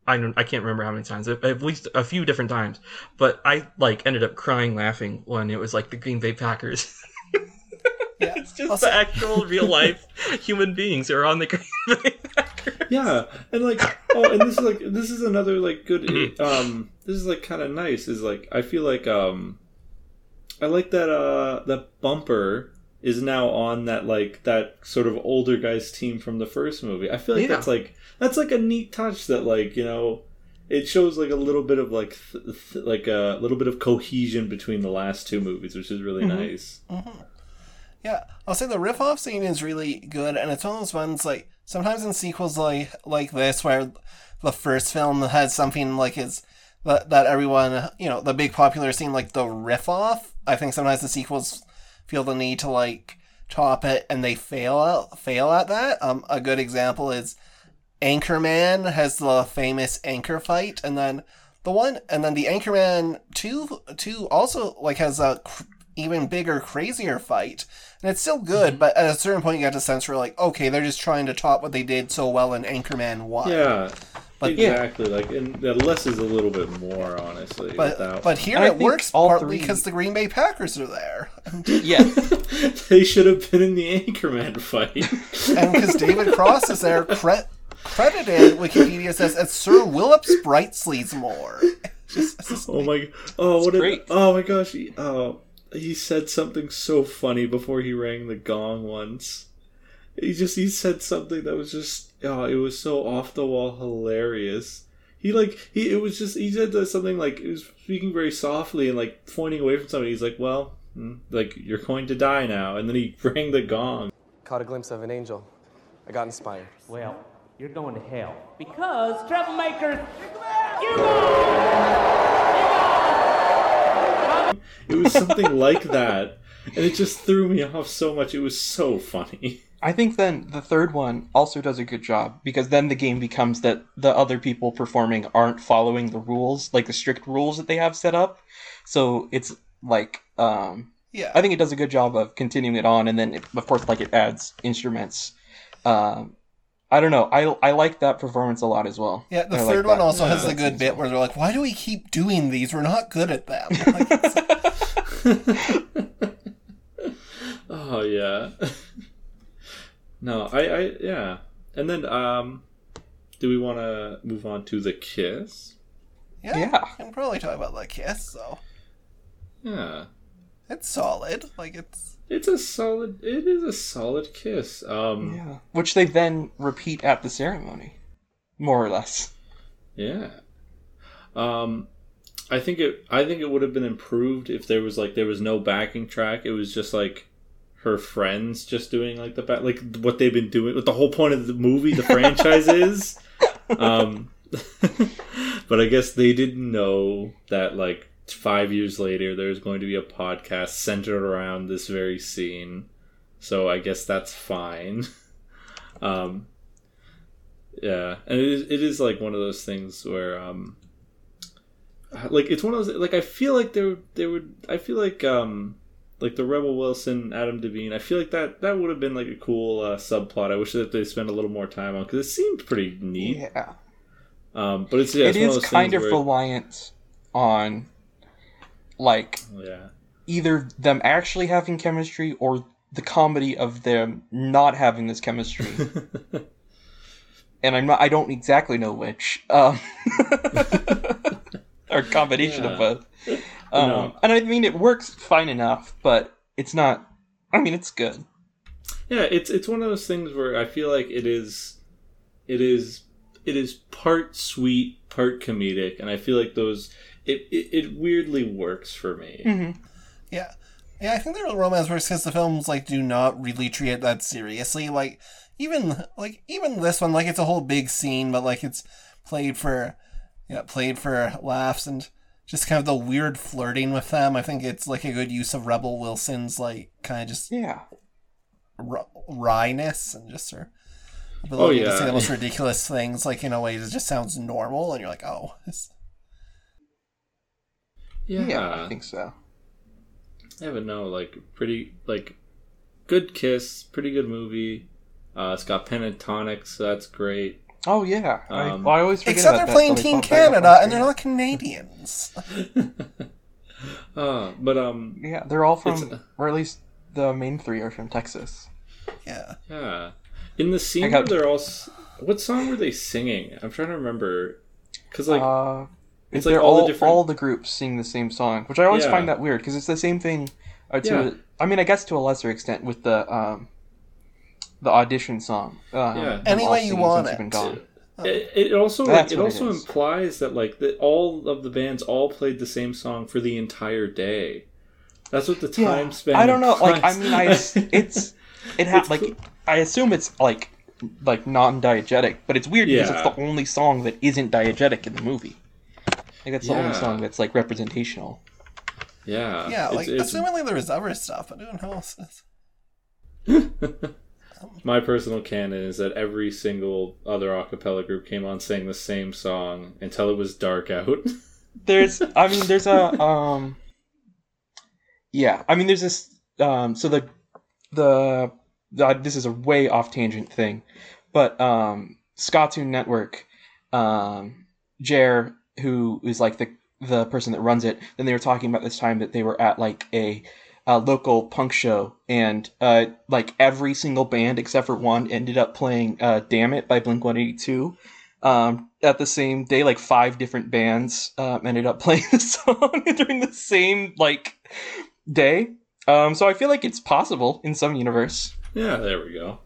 I don't, I can't remember how many times, at least a few different times. But I like ended up crying laughing when it was like the Green Bay Packers. <laughs> yeah. it's just Also- the actual real life human beings are on the <laughs> Green Bay Packers. yeah and like oh and this is like this is another like good um this is like kind of nice is like i feel like um i like that uh that bumper is now on that like that sort of older guys team from the first movie i feel like Yeah. that's like that's like a neat touch that like you know it shows like a little bit of like th- th- like a little bit of cohesion between the last two movies which is really nice Yeah, I'll say the riff off scene is really good, and it's one of those ones like sometimes in sequels like like this where the first film has something like is that that everyone you know the big popular scene like the riff off. I think sometimes the sequels feel the need to like top it, and they fail out fail at that. Um, a good example is Anchorman has the famous anchor fight, and then the one, and then the Anchorman two two also like has a cr- even bigger, crazier fight, and it's still good. Mm-hmm. But at a certain point, you get a sense where like, okay, they're just trying to top what they did so well in Anchorman one. yeah But- yeah. exactly like and the less is a little bit more honestly But but here I it works all partly three- because the Green Bay Packers are there, <laughs> Yeah. <laughs> they should have been in the Anchorman fight. and because David Cross is there. <laughs> Cre- credited Wikipedia says as Sir Willips Bright Sleazemore. <laughs> Just, it's <laughs> just oh my! Oh, what! A, oh my gosh! He, oh, he said something so funny before he rang the gong once. He just he said something that was just oh, it was so off the wall hilarious. He like he it was just he said something like he was speaking very softly and like pointing away from somebody. He's like, well. Hmm? Like you're going to die now, and then he <laughs> rang the gong. Caught a glimpse of an angel. I got inspired. Well, you're going to hell. Because troublemakers, you It was something like that, and it just threw me off so much. It was so funny. I think then the third one also does a good job because then the game becomes that the other people performing aren't following the rules, like the strict rules that they have set up. So it's like, um, Yeah. I think it does a good job of continuing it on, and then it, of course, like it adds instruments. Um, I don't know. I I like that performance a lot as well. Yeah, the I like third one also Yeah, has the good bit where they're like, "Why do we keep doing these? We're not good at them." <laughs> Like, <laughs> Oh yeah. <laughs> no, I, I yeah. And then um do we want to move on to the kiss? yeah, Yeah. I can probably talk about the kiss. So Yeah. it's solid. Like it's It's a solid it is a solid kiss. Um Yeah, which they then repeat at the ceremony, more or less. yeah. Um I think it I think it would have been improved if there was like there was no backing track. It was just like her friends just doing like the back like what they've been doing what the whole point of the movie the franchise is <laughs> um <laughs> but i guess they didn't know that like five years later there's going to be a podcast centered around this very scene so i guess that's fine <laughs> um yeah and it is, it is like one of those things where um like it's one of those like i feel like there there would i feel like um like the Rebel Wilson, Adam DeVine. I feel like that that would have been like a cool uh, subplot. I wish that they spent a little more time on because it seemed pretty neat. Yeah, Um, but it's yeah, it it's of kind of where- reliant on, like, yeah, either them actually having chemistry or the comedy of them not having this chemistry. <laughs> and I'm not. I don't exactly know which. Um, <laughs> or combination of both. Um, No. And I mean, it works fine enough, but it's not. I mean, it's good. yeah. It's it's one of those things where I feel like it is, it is, it is part sweet, part comedic, and I feel like those it it, it weirdly works for me. Mm-hmm. yeah, yeah. I think the romance works because the films like do not really treat it that seriously. Like even like even this one, like it's a whole big scene, but like it's played for yeah played for laughs and just kind of the weird flirting with them. I think it's like a good use of Rebel Wilson's like kind of just Yeah. r- wryness and just her ability to yeah. say the most ridiculous things, like in a way that just sounds normal, and you're like, oh, this. Yeah, Yeah, I think so. Yeah, but no, like pretty like good kiss, pretty good movie. Uh, it's got Pentatonix, so that's great. Oh yeah, I, Um, well, I always forget Except about they're that playing till Team pop back up on Canada, and they're screen. not Canadians. <laughs> Uh, but um, Yeah, they're all from, It's- or at least the main three are from Texas. yeah. yeah, in the scene got- where they're all, what song were they singing? I'm trying to remember, because like it's they're like all all the different. all the groups sing the same song, which I always Yeah. find that weird because it's the same thing. Uh, to Yeah. I mean, I guess to a lesser extent with the um, the audition song. Uh, Yeah. Any way you want it. Been Gone. It, it also That's it what it also implies that like that all of the bands all played the same song for the entire day. That's what the Yeah, time span. I don't know. Like, I mean, I <laughs> it's it ha- It's like cool. I assume it's like like non-diegetic, but it's weird because it's the only song that isn't diegetic in the movie. Like that's the only song that's like representational. yeah, Yeah, it's- like, it's- assumingly there was other stuff, but who knows? <laughs> My personal canon is that every single other a cappella group came on saying the same song until it was dark out. <laughs> There's, I mean, there's a, <laughs> um, yeah, I mean, there's this, um, so the, the, the this is a way off tangent thing, but um, Scatoon Network, um, Jer, who is like the the person that runs it, then they were talking about this time that they were at like a, a local punk show, and uh, like every single band except for one ended up playing uh, "Damn It" by Blink One Eighty Two um, at the same day, like five different bands um, ended up <laughs> playing the song <laughs> during the same like day. Um, so I feel like it's possible in some universe. yeah, there we go.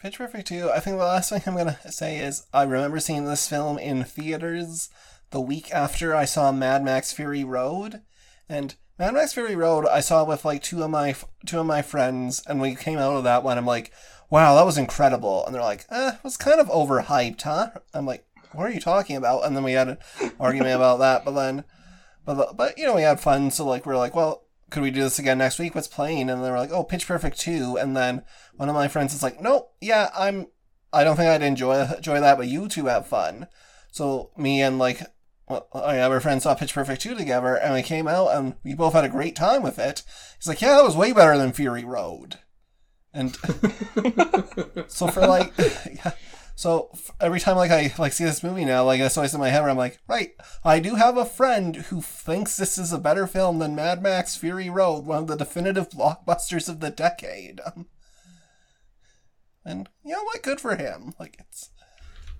Pitch Perfect 2, I think the last thing I'm going to say is I remember seeing this film in theaters the week after I saw Mad Max Fury Road. And Mad Max Fury Road, I saw with like two of my two of my friends, and we came out of that one. I'm like, wow, that was incredible, and they're like, eh, it was kind of overhyped, huh? I'm like, what are you talking about? And then we had an argument about that, but then, but but you know, we had fun, so like we're like, well, could we do this again next week? What's playing? And they were like, oh, Pitch Perfect two, and then one of my friends is like, nope, yeah, I'm, I don't think I'd enjoy enjoy that, but you two have fun. So me and like well, I have our friends saw Pitch Perfect 2 together, and we came out, and we both had a great time with it. He's like, yeah, that was way better than Fury Road. And <laughs> <laughs> so for like, <laughs> yeah, so f- every time like I like see this movie now, like that's always in my head where I'm like, right, I do have a friend who thinks this is a better film than Mad Max Fury Road, one of the definitive blockbusters of the decade. Um, <laughs> and you know what? Good for him. Like it's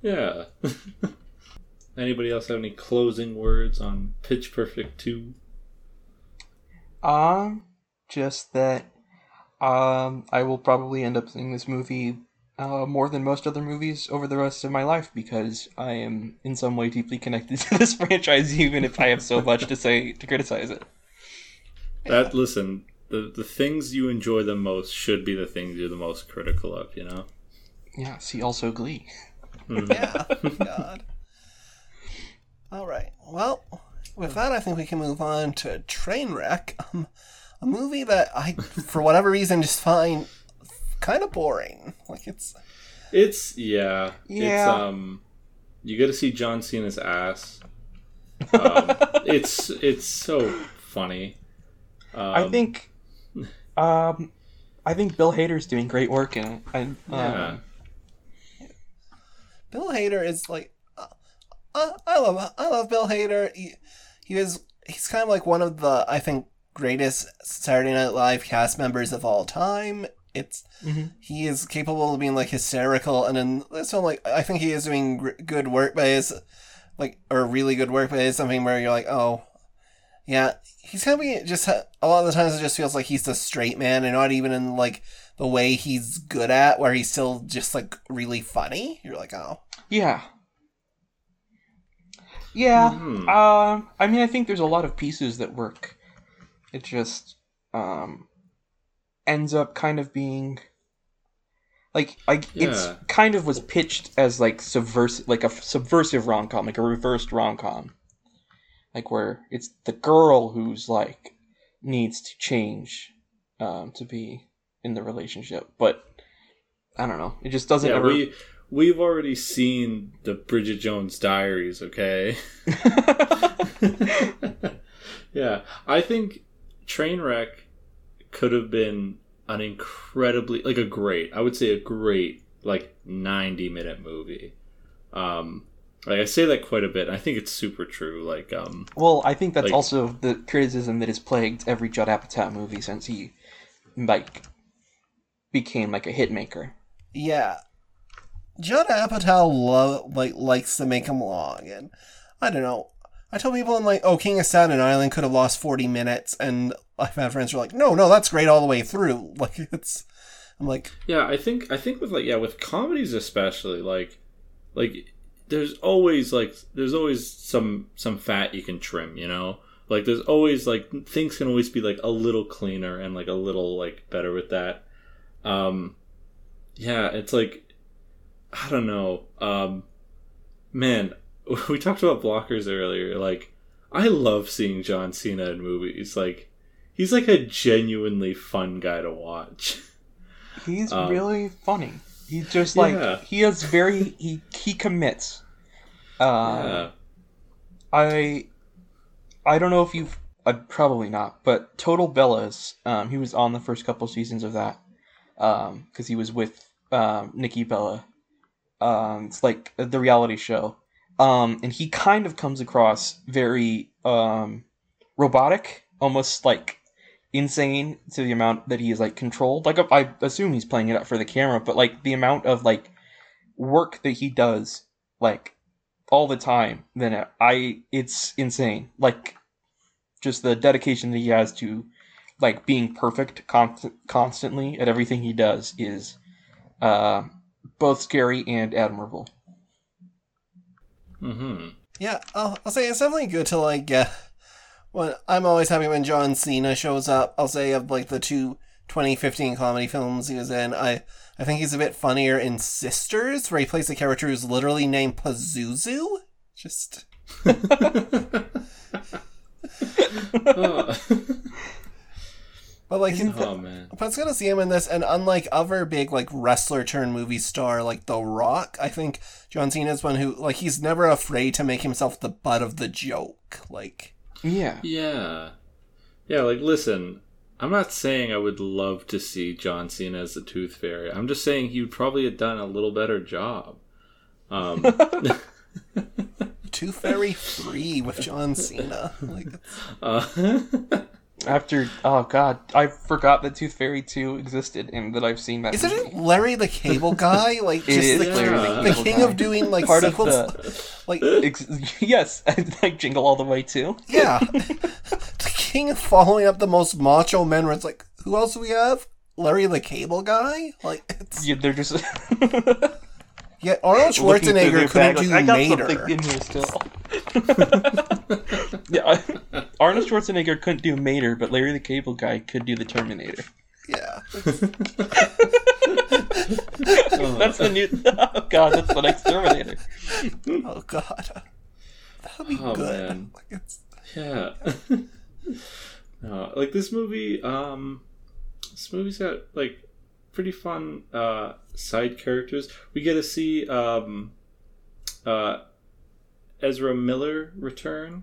Yeah. <laughs> Anybody else have any closing words on Pitch Perfect 2? Um, just that um, I will probably end up seeing this movie uh, more than most other movies over the rest of my life because I am in some way deeply connected <laughs> to this franchise, even if I have so much to say to criticize it. That listen, the the things you enjoy the most should be the things you're the most critical of, you know? Yeah. See also Glee. yeah, God. All right. Well, with that, I think we can move on to Trainwreck, um, a movie that I, for whatever reason, just find kind of boring. Like it's It's yeah. It's Yeah. um you get to see John Cena's ass. <laughs> Um, it's it's so funny. Um, I think, um, I think Bill Hader's doing great work in it. And yeah. um, Bill Hader is like, uh, uh, I love I love Bill Hader. He, he was he's kind of like one of the I think greatest Saturday Night Live cast members of all time. It's he is capable of being like hysterical, and in this film, like I think he is doing gr- good work, but it's like or really good work, but it's something where you're like, oh, yeah, he's kind of being just a lot of the times it just feels like he's the straight man, and not even in like the way he's good at, where he's still just like really funny. You're like, oh, yeah, yeah. Mhm. Uh, I mean, I think there's a lot of pieces that work. It just um, ends up kind of being like I it's kind of was pitched as like subversive, like a subversive rom com, like a reversed rom com, like where it's the girl who's like needs to change um, to be in the relationship, but I don't know. It just doesn't yeah, ever. we we've already seen the Bridget Jones Diaries, okay? <laughs> <laughs> yeah, I think Trainwreck could have been an incredibly like a great, I would say a great like 90 minute movie. Um like I say that quite a bit. I think it's super true. Like um Well, I think that's Like- also the criticism that has plagued every Judd Apatow movie since he, like, became like a hit maker. yeah. Judd Apatow love like likes to make him long, and I don't know. I tell people I'm like, oh, King of Staten Island could have lost forty minutes, and I've had friends who are like, no, no, that's great all the way through. <laughs> Like it's, I'm like, Yeah, I think I think with like yeah, with comedies especially, like like there's always like there's always some some fat you can trim, you know? Like there's always like things can always be like a little cleaner and like a little like better with that. Um yeah, it's like I don't know. Um man, <laughs> we talked about blockers earlier. Like I love seeing John Cena in movies. Like he's like a genuinely fun guy to watch. <laughs> He's Um, really funny. He's just like Yeah. he is very he he commits. Uh, yeah. I I don't know if you've uh, probably not, but Total Bellas. Um, he was on the first couple seasons of that because he was with um, Nikki Bella. Um, it's like the reality show, um, and he kind of comes across very um, robotic, almost like insane to the amount that he is like controlled. Like I assume he's playing it up for the camera, but like the amount of like work that he does, like all the time, then I it's insane. Like just the dedication that he has to like being perfect con- constantly at everything he does is uh, both scary and admirable. Mm-hmm. yeah, I'll, I'll say it's definitely good to like get Well, I'm always happy when John Cena shows up. I'll say of like the two 2015 comedy films he was in, I I think he's a bit funnier in Sisters, where he plays a character who's literally named Pazuzu. Just <laughs> <laughs> oh, <laughs> but like he's, oh, man. but it's gonna see him in this, and unlike other big like wrestler turned movie star like The Rock, I think John Cena is one who like he's never afraid to make himself the butt of the joke. Like Yeah. Yeah. Yeah, like listen, I'm not saying I would love to see John Cena as the Tooth Fairy. I'm just saying he would probably have done a little better job. Um, <laughs> Tooth Fairy free with John Cena. Like <laughs> uh, <laughs> After oh god, I forgot that Tooth Fairy two existed and that I've seen that. Isn't movie. it Larry the Cable <laughs> Guy? Like It just is the, Larry the the king Guy. of doing like part of the Like Ex- <laughs> yes, <laughs> like Jingle All the Way too. yeah, the king of following up the most macho men. Where it's like, who else do we have? Larry the Cable Guy. Like it's Yeah, they're just yeah. Arnold Schwarzenegger couldn't bag, like, do I got Mater. something in here still. <laughs> yeah, Arnold Schwarzenegger couldn't do Mater, but Larry the Cable Guy could do the Terminator. Yeah, <laughs> That's the new. Oh god, that's the next Terminator. oh god, that would be Oh, good. man. <laughs> Like, it's, yeah. no, like this movie, um this movie's got like pretty fun uh side characters. We get to see um uh Ezra Miller return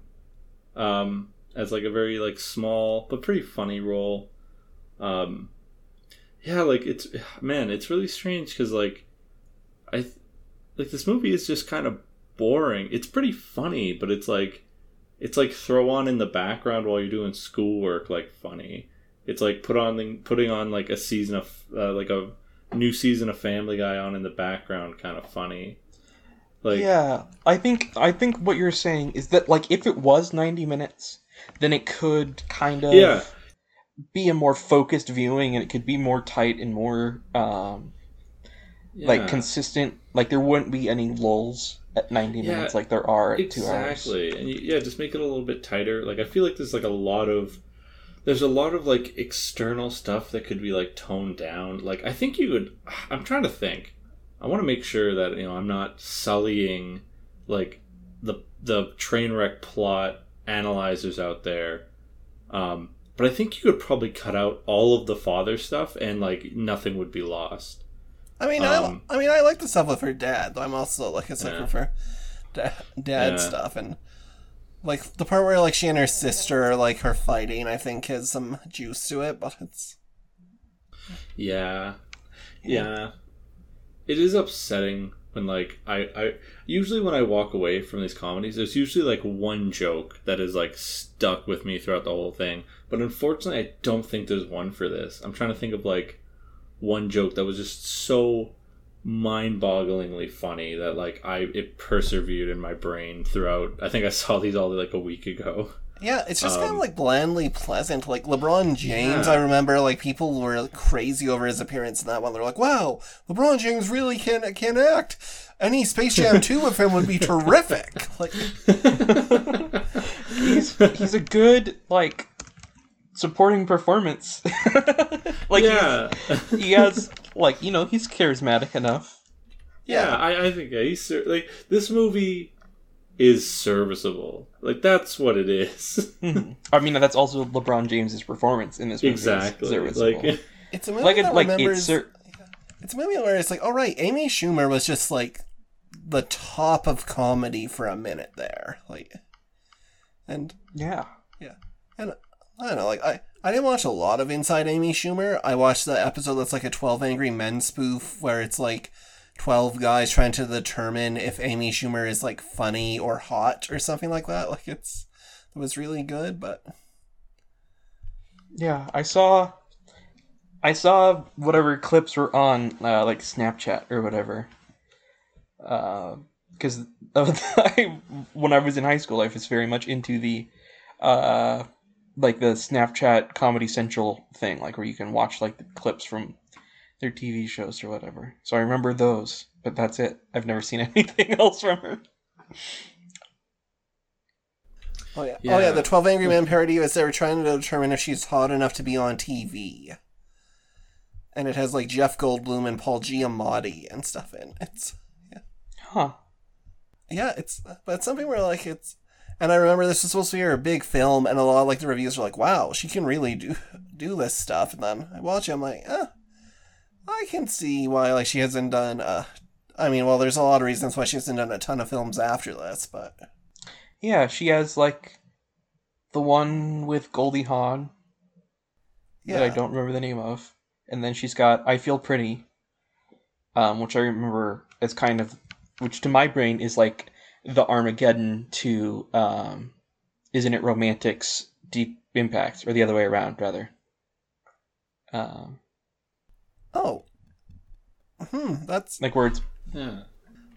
um as like a very like small but pretty funny role. Um yeah, like it's man, it's really strange cuz like I like this movie is just kind of boring. It's pretty funny, but it's like it's like throw on in the background while you're doing schoolwork like funny. It's like put on putting on like a season of uh, like a new season of Family Guy on in the background kind of funny. Like yeah, I think I think what you're saying is that like if it was 90 minutes, then it could kind of Yeah. be a more focused viewing, and it could be more tight and more um, yeah. like consistent. Like there wouldn't be any lulls at 90 Yeah, minutes like there are at two hours. exactly and you, yeah just make it a little bit tighter like i feel like there's like a lot of there's a lot of like external stuff that could be like toned down like i think you would i'm trying to think i want to make sure that you know i'm not sullying like the the train wreck plot analyzers out there um but i think you could probably cut out all of the father stuff and like nothing would be lost I mean, Um, I I mean, I like the stuff with her dad. Though I'm also like a sucker Yeah. for da- dad Yeah. stuff and. Like the part where like she and her sister like her fighting, I think has some juice to it, but it's Yeah. Yeah. It is upsetting when like I I usually when I walk away from these comedies there's usually like one joke that is like stuck with me throughout the whole thing. But unfortunately I don't think there's one for this. I'm trying to think of like one joke that was just so mind-bogglingly funny that like I it persevered in my brain throughout. I think I saw these all like a week ago. Yeah, it's just kind Um, of like blandly pleasant. Like LeBron James, Yeah. I remember like people were crazy over his appearance in that one. They're like, "Wow, LeBron James really can can act." Any Space Jam <laughs> 2 with him would be terrific. <laughs> Like, He's he's a good like supporting performance. <laughs> like yeah. he has like you know he's charismatic enough. Yeah, I, I think yeah, he's ser- like this movie is serviceable. Like that's what it is. Mm-hmm. <laughs> I mean that's also LeBron James's performance in this movie. exactly. serviceable. Like <laughs> it's a movie like that like remembers. it's ser- it's a movie where it's like, all right, Amy Schumer was just like the top of comedy for a minute there, like, and yeah. Yeah. And I don't know, like I, I didn't watch a lot of Inside Amy Schumer. I watched the episode that's like a twelve Angry Men spoof where it's like twelve guys trying to determine if Amy Schumer is like funny or hot or something like that. <laughs> Like it's it was really good, but Yeah, I saw I saw whatever clips were on uh, like Snapchat or whatever. Because <laughs> I, when I was in high school, I was very much into the uh, like the Snapchat Comedy Central thing, like where you can watch like the clips from their TV shows or whatever. So I remember those, but that's it. I've never seen <laughs> anything else from her. Oh yeah. Oh Yeah. yeah. The Twelve Angry Men parody was they were trying to determine if she's hot enough to be on TV. And it has like Jeff Goldblum and Paul Giamatti and stuff in it's <laughs> Huh. yeah it's but it's something where like it's and I remember this was supposed to be her big film and a lot of like the reviews were like wow she can really do do this stuff. And then I watch it I'm like eh, I can see why like she hasn't done uh I mean well there's a lot of reasons why she hasn't done a ton of films after this but Yeah, she has like the one with Goldie Hawn yeah that I don't remember the name of, and then she's got I Feel Pretty, um, which I remember as kind of, which to my brain is like the Armageddon to, um, isn't it Romantics Deep Impact or the other way around rather. Um, oh hmm that's like words. Yeah.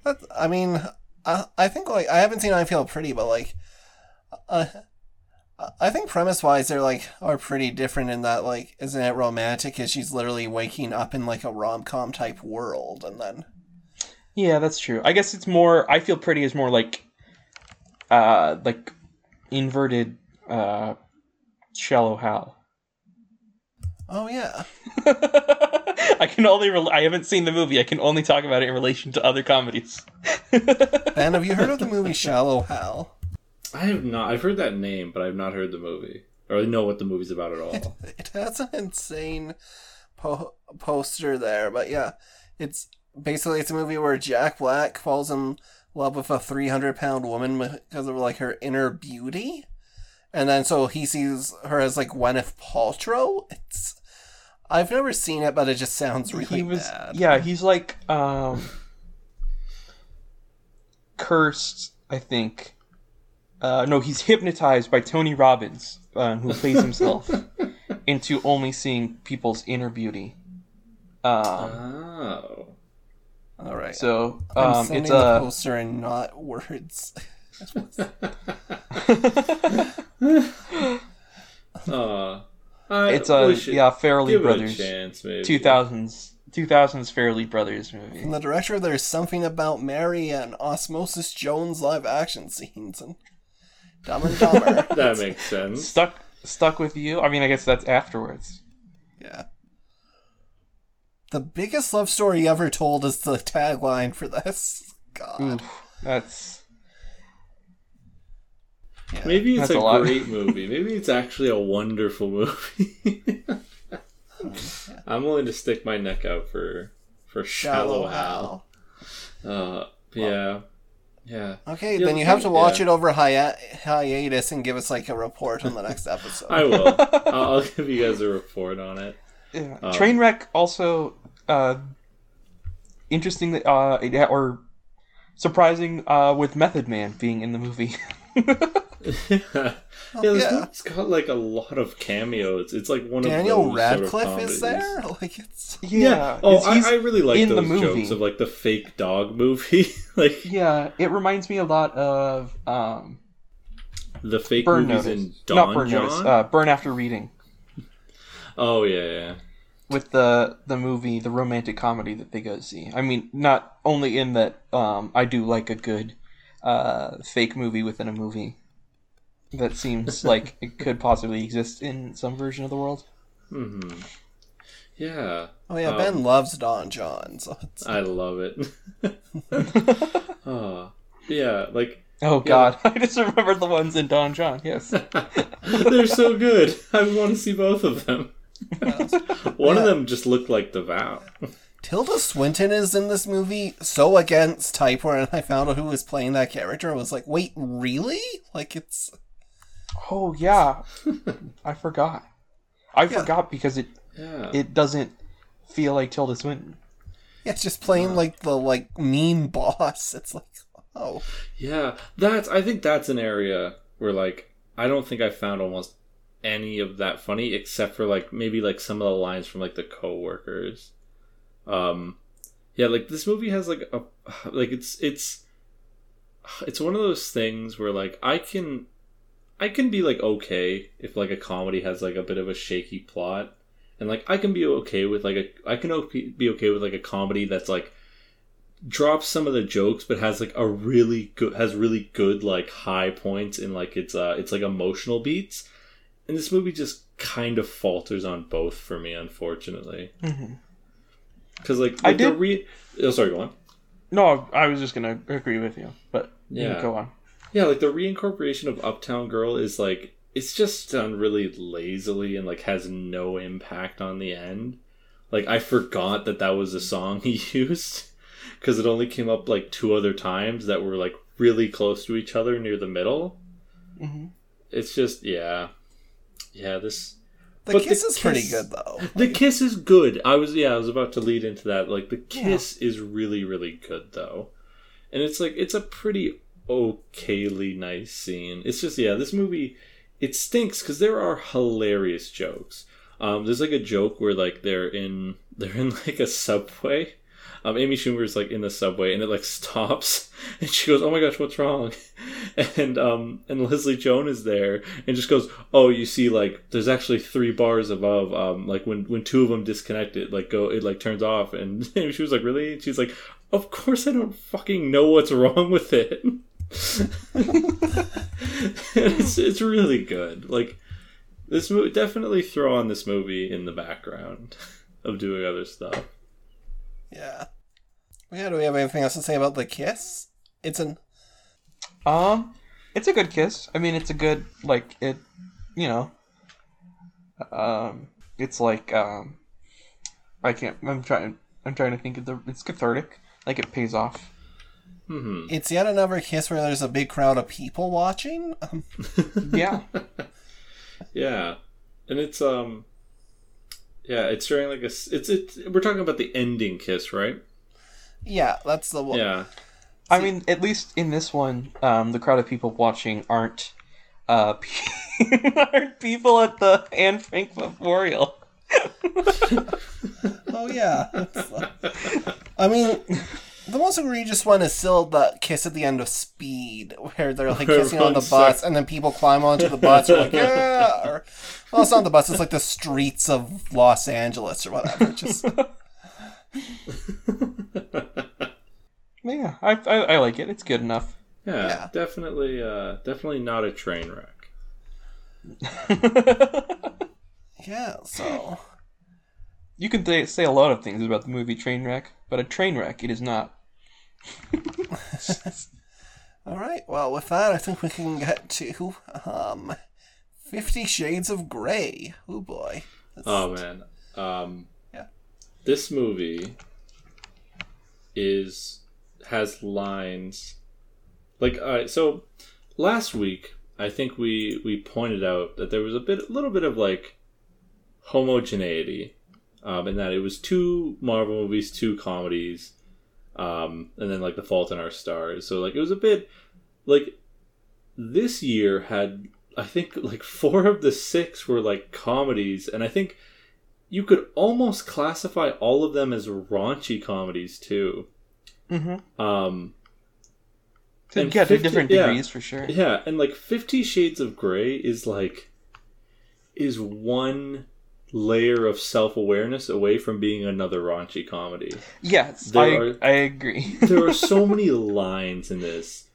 That's, I mean, I, I think like I haven't seen I Feel Pretty, but like, uh, I think premise wise they're like are pretty different in that like isn't it romantic? Is she's literally waking up in like a rom com type world, and then Yeah, that's true. I guess it's more. I feel pretty is more like, uh, like inverted, uh, shallow Hal. oh yeah, <laughs> I can only. Re- I haven't seen the movie. I can only talk about it in relation to other comedies. <laughs> Ben, have you heard of the movie Shallow Hal? I have not. I've heard that name, but I've not heard the movie or know what the movie's about at all. It has an insane po- poster there, but yeah, it's basically it's a movie where Jack Black falls in love with a 300 pound woman because of like her inner beauty, and then so he sees her as like Gwyneth Paltrow. It's I've never seen it, but it just sounds really he was. bad. Yeah, he's like um, cursed. I think. Uh, no, he's hypnotized by Tony Robbins, uh, who <laughs> plays himself into only seeing people's inner beauty. Um, Oh. All right. so I'm um, sending it's the a. poster and not words. <laughs> Uh, I It's a it- yeah, Farrelly Brothers, a chance, maybe. two thousands, two thousands Farrelly Brothers movie. From the director, of there's something about Mary and Osmosis Jones live action scenes and Dumb and Dumber. <laughs> That makes sense. Stuck, stuck with you. I mean, I guess that's afterwards. Yeah. The biggest love story ever told is the tagline for this. <laughs> God. Oof, that's Maybe it's That's a, a great movie. Maybe it's actually a wonderful <laughs> movie. I'm willing to stick my neck out for for Shallow, Hal. Uh, yeah, yeah. Okay, Yeah, then you have to watch yeah. it over hi- hiatus and give us like a report on the next episode. I will. <laughs> I'll, I'll give you guys a report on it. yeah. Um, Trainwreck also uh, interesting that uh, or surprising uh, with Method Man being in the movie. <laughs> yeah, yeah, this yeah. movie's got like a lot of cameos. It's like one Daniel of those sort of Radcliffe is there? <laughs> Like it's Yeah. Oh, it's- I, he's I really like in the those movie. jokes of like the fake dog movie, <laughs> like Yeah, it reminds me a lot of um, the fake Burn movies Notice. in Don Not Burn John. Notice. Uh, Burn After Reading. oh yeah, yeah. With the the movie, the romantic comedy that they go see. I mean, not only in that um, I do like a good uh, fake movie within a movie that seems <laughs> like it could possibly exist in some version of the world. hmm Yeah. Oh yeah, Um, Ben loves Don Jon, so <laughs> I love it. oh, <laughs> yeah, like Oh God, I just remembered the ones in Don Jon. Yes, they're so good. I want to see both of them. One of them just looked like the vow. Tilda Swinton is in this movie so against type when I found out who was playing that character, I was like, wait, really? Like it's Oh yeah, I forgot. I Yeah. forgot because it Yeah. it doesn't feel like Tilda Swinton. yeah, it's just playing like the like mean boss. <laughs> It's like oh Yeah, that's. I think that's an area where like I don't think I found almost any of that funny except for like maybe like some of the lines from like the coworkers. Um, yeah, like this movie has like a <sighs> like it's it's <sighs> it's one of those things where like I can I can be like okay if like a comedy has like a bit of a shaky plot and like I can be okay with like a I can be okay with like a comedy that's like drops some of the jokes, but has like a really good has really good like high points in like its uh it's like emotional beats, and this movie just kind of falters on both for me, unfortunately. Because like, I like the did- re- oh, sorry, go on. No, I was just gonna agree with you, but you Yeah. can go on. Yeah, like the reincorporation of Uptown Girl is like it's just done really lazily and like has no impact on the end. Like I forgot that that was a song he <laughs> used because it only came up like two other times that were like really close to each other near the middle. hmm It's just yeah, yeah. This The But the kiss is pretty good though. the kiss is good. I was yeah, I was about to lead into that. Like the kiss is really really good though, and it's like it's a pretty okayly nice scene. It's just yeah, this movie it stinks because there are hilarious jokes. Um, there's like a joke where like they're in they're in like a subway. Um, Amy Schumer's like in the subway and it like <laughs> stops and she goes, "Oh my gosh, what's wrong?" <laughs> And um and Leslie Jones is there and just goes, "Oh, you see, like there's actually three bars above. Um, like when when two of them disconnect, it like go it like turns off." And <laughs> she was like, "Really?" She's like, "Of course I don't fucking know what's wrong with it." it's it's really good. Like this movie, definitely throw on this movie in the background of doing other stuff. Yeah. Yeah, do we have anything else to say about the kiss? It's an Um, it's a good kiss. I mean, it's a good like it, you know. Um, it's like um, I can't. I'm trying. I'm trying to think of the. It's cathartic. Like it pays off. hmm it's yet another kiss where there's a big crowd of people watching. Um, <laughs> Yeah. <laughs> Yeah, and it's um, yeah, it's during like a. It's it's we're talking about the ending kiss, right? yeah, that's the one. Yeah. I mean, at least in this one, um, the crowd of people watching aren't uh <laughs> aren't people at the Anne Frank Memorial. <laughs> Oh yeah. It's, uh, I mean, the most egregious one is still the kiss at the end of Speed, where they're like <laughs> kissing on the Everyone's bus, and then people climb onto the bus, and like yeah. Or, well, it's not the bus; it's like the streets of Los Angeles or whatever. Just <laughs> Yeah, I, I I like it. It's good enough. Yeah, Yeah. definitely, uh, definitely not a train wreck. <laughs> yeah. So You can say a lot of things about the movie Trainwreck, but a train wreck it is not. <laughs> All right. Well, with that, I think we can get to um, Fifty Shades of Grey. Oh boy. Oh man, um, Yeah. this movie is has lines like all right. So last week, I think we we pointed out that there was a bit, a little bit of like homogeneity, um, in that it was two Marvel movies, two comedies, um, and then like The Fault in Our Stars. So like it was a bit like this year had I think like <laughs> four of the six were like comedies, and I think you could almost classify all of them as raunchy comedies too. Mm-hmm. Um, And get 50 to different yeah. degrees for sure. yeah, and like Fifty Shades of Grey is like is one layer of self awareness away from being another raunchy comedy. Yes, There I are- I agree. <laughs> there are so many <laughs> lines in this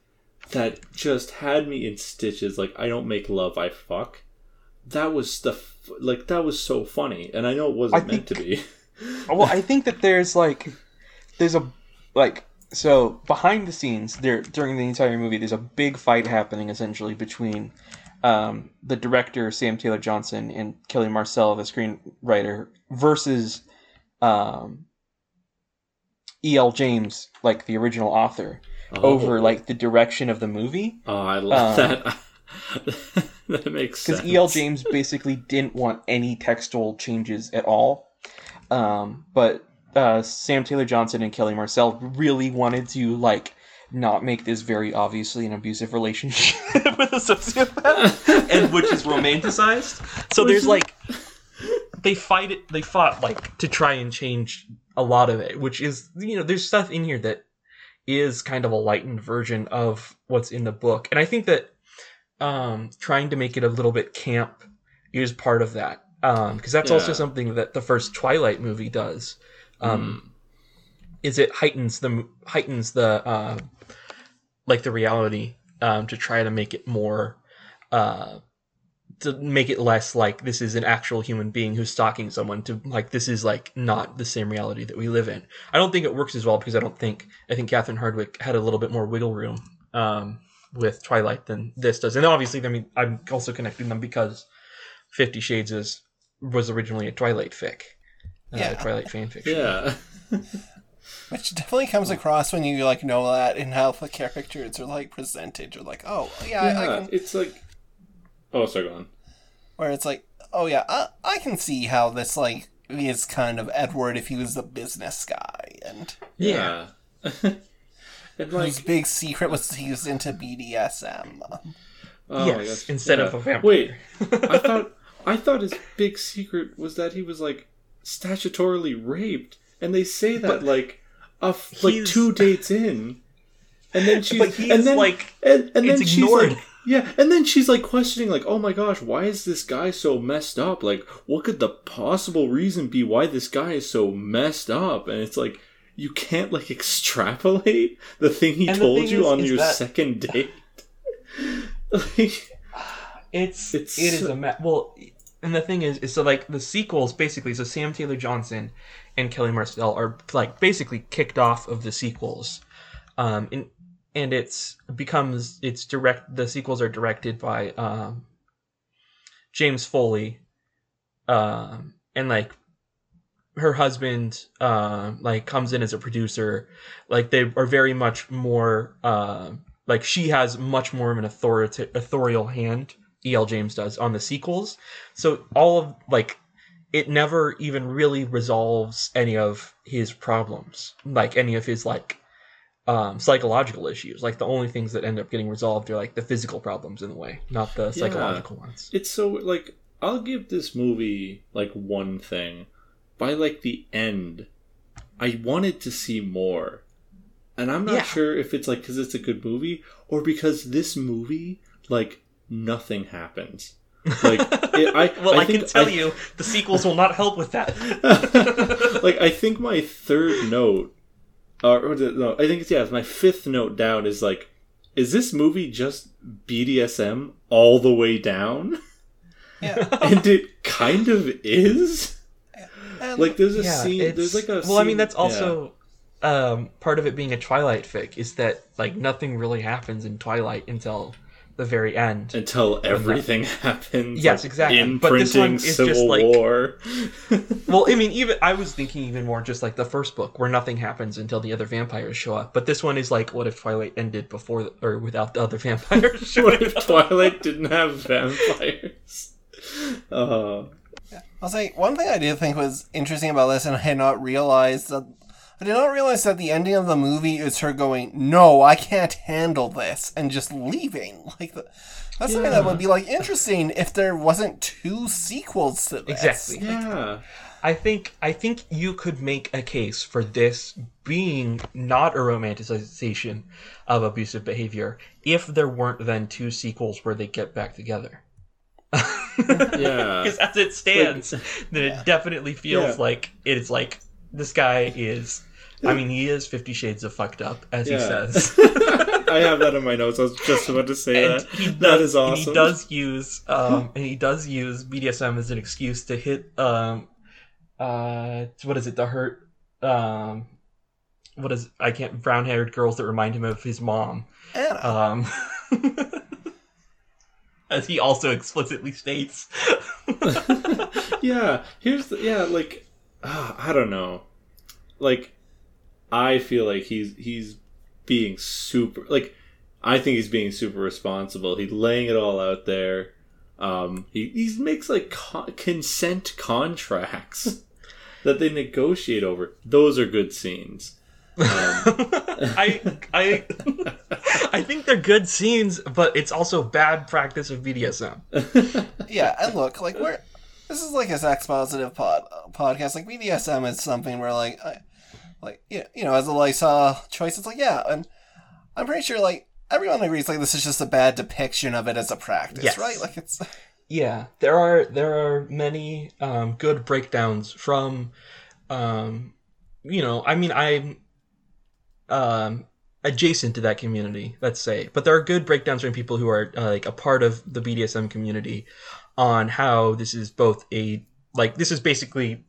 that just had me in stitches like i don't make love i fuck that was the f- like that was so funny and i know it wasn't I meant to be <laughs> well, I think that there's like there's a like so behind the scenes there during the entire movie there's a big fight happening essentially between um, the director Sam Taylor Johnson and Kelly Marcel the screenwriter versus um, E.L. James like the original author over Oh. like the direction of the movie oh i love Um, that <laughs> that makes sense because E.L. James basically didn't want any textual changes at all. Um, but uh, Sam Taylor Johnson and Kelly Marcel really wanted to like not make this very obviously an abusive relationship <laughs> with a sociopath, and which is romanticized. So there's like they fight it. They fought like to try and change a lot of it, which is you know there's stuff in here that is kind of a lightened version of what's in the book, and I think that um, trying to make it a little bit camp is part of that because that's also something that the first Twilight movie does. Um, is it heightens the heightens the uh, like the reality um, to try to make it more uh, to make it less like this is an actual human being who's stalking someone to like this is like not the same reality that we live in. I don't think it works as well because I don't think I think Catherine Hardwicke had a little bit more wiggle room um, with Twilight than this does. And obviously, I mean, I'm also connecting them because Fifty Shades is was originally a Twilight fic, uh, Yeah. Twilight fan fiction. Yeah. <laughs> Which definitely comes across when you like know that and how the characters are like presented. You're like, oh yeah, I, I can. it's like. Oh, sorry, go on. Where it's like, oh yeah, I, I can see how this like is kind of Edward if he was the business guy and Yeah. <laughs> and his big secret was he was into BDSM. oh Yes, gosh, instead yeah. of a vampire. Wait, <laughs> I thought I thought his big secret was that he was like statutorily raped, and they say that like a f- like two <laughs> dates in, and then she's But he's, and then like, and, and then it's she's ignored. like yeah, and then she's like questioning like oh my gosh, why is this guy so messed up? Like what could the possible reason be why this guy is so messed up? And it's like you can't like <laughs> extrapolate the thing he And told thing you is- on is your that- second <laughs> date. like, <sighs> It's, <sighs> It's it is a ma- well, and the thing is, is so like the sequels basically. So Sam Taylor Johnson and Kelly Marcel are like basically kicked off of the sequels, um, and and it's becomes it's direct. The sequels are directed by um, James Foley, um, and like her husband uh, like comes in as a producer like they are very much more uh, like she has much more of an authorial hand el james does on the sequels so all of like it never even really resolves any of his problems like any of his like um, psychological issues like the only things that end up getting resolved are like the physical problems in the way not the psychological ones it's so like I'll give this movie like one thing. By like the end, I wanted to see more, and I'm not Yeah. sure if it's like because it's a good movie or because this movie like nothing happens. Like it, I <laughs> well i, think can tell I- you the sequels will not help with that <laughs> like I think my third note, or, or no, I think it's yeah, my fifth note down is like, is this movie just BDSM all the way down? Yeah. <laughs> and it kind of is. And, Like there's a yeah, scene, there's like a well. I mean, scene- that's yeah. also um, part of it being a Twilight fic is that like nothing really happens in Twilight until the very end. until everything happens. Yes, like exactly. But this one is civil just, like- war. <laughs> well, I mean, <laughs> even I was thinking even more just like the first book where nothing happens until the other vampires show up. But this one is like, what if Twilight ended before the, or without the other <laughs> vampires? what if? Twilight didn't have vampires? Uh, I'll say one thing I did think was interesting about this, and I had not realized that I did not realize that the ending of the movie is her going, "No, I can't handle this," and just leaving. <laughs> Like the, that's something that would be like interesting if there wasn't two sequels to this. Exactly. yeah. I think I think you could make a case for this being not a romanticization of abusive behavior if there weren't then two sequels where they get back together. <laughs> Yeah. Because as it stands, then it definitely feels Yeah. like it is like this guy is. I mean, he is Fifty Shades of fucked up, as he Yeah. says. <laughs> I have that in my notes. I was just about to say and that. he does, that is and awesome. he does use um, and he does use BDSM as an excuse to hit um, uh, what is it? The hurt um, what is I can't brown haired girls that remind him of his mom. Anna. Um, <laughs> as he also explicitly states. <laughs> yeah. Here's the yeah. Like, ah, I don't know. Like, I feel like he's he's being super. Like, I think he's being super responsible. He's laying it all out there. Um, he he makes like con- consent contracts <laughs> that they negotiate over. Those are good scenes. Um, <laughs> I I I think they're good scenes, but it's also bad practice of BDSM. <laughs> yeah, and look, like we're this is like a sex positive pod podcast. Like BDSM is something where like, I, like you you know, as a lifestyle choice, it's like yeah, and I'm pretty sure like everyone agrees like this is just a bad depiction of it as a practice, Yes. right? Like it's <laughs> Yeah, there are there are many um, good breakdowns from, um, you know, I mean, I'm um, adjacent to that community, let's say. But there are good breakdowns from people who are uh, like a part of the BDSM community on how this is both a like this is basically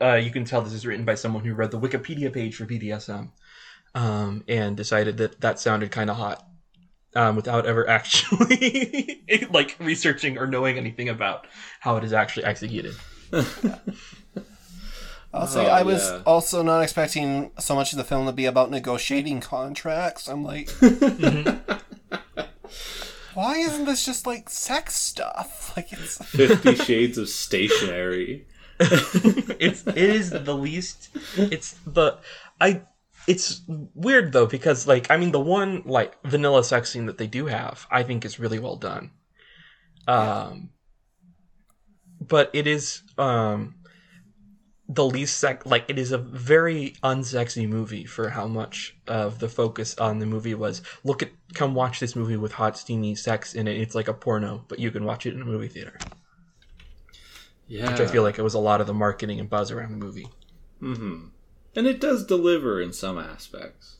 uh, you can tell this is written by someone who read the Wikipedia page for BDSM um, and decided that that sounded kind of hot um, without ever <laughs> actually like researching or knowing anything about how it is actually executed. <laughs> I'll say Oh, I was yeah. also not expecting so much of the film to be about negotiating contracts. I'm like, <laughs> why isn't this just like sex stuff? Like it's Fifty Shades of Stationary. <laughs> it's it is the least it's the I it's weird though because like I mean the one like vanilla sex scene that they do have I think is really well done. Um but it is um the least sec like it is a very unsexy movie for how much of the focus on the movie was look at come watch this movie with hot steamy sex in it it's like a porno but you can watch it in a movie theater Yeah, which I feel like it was a lot of the marketing and buzz around the movie and it does deliver in some aspects.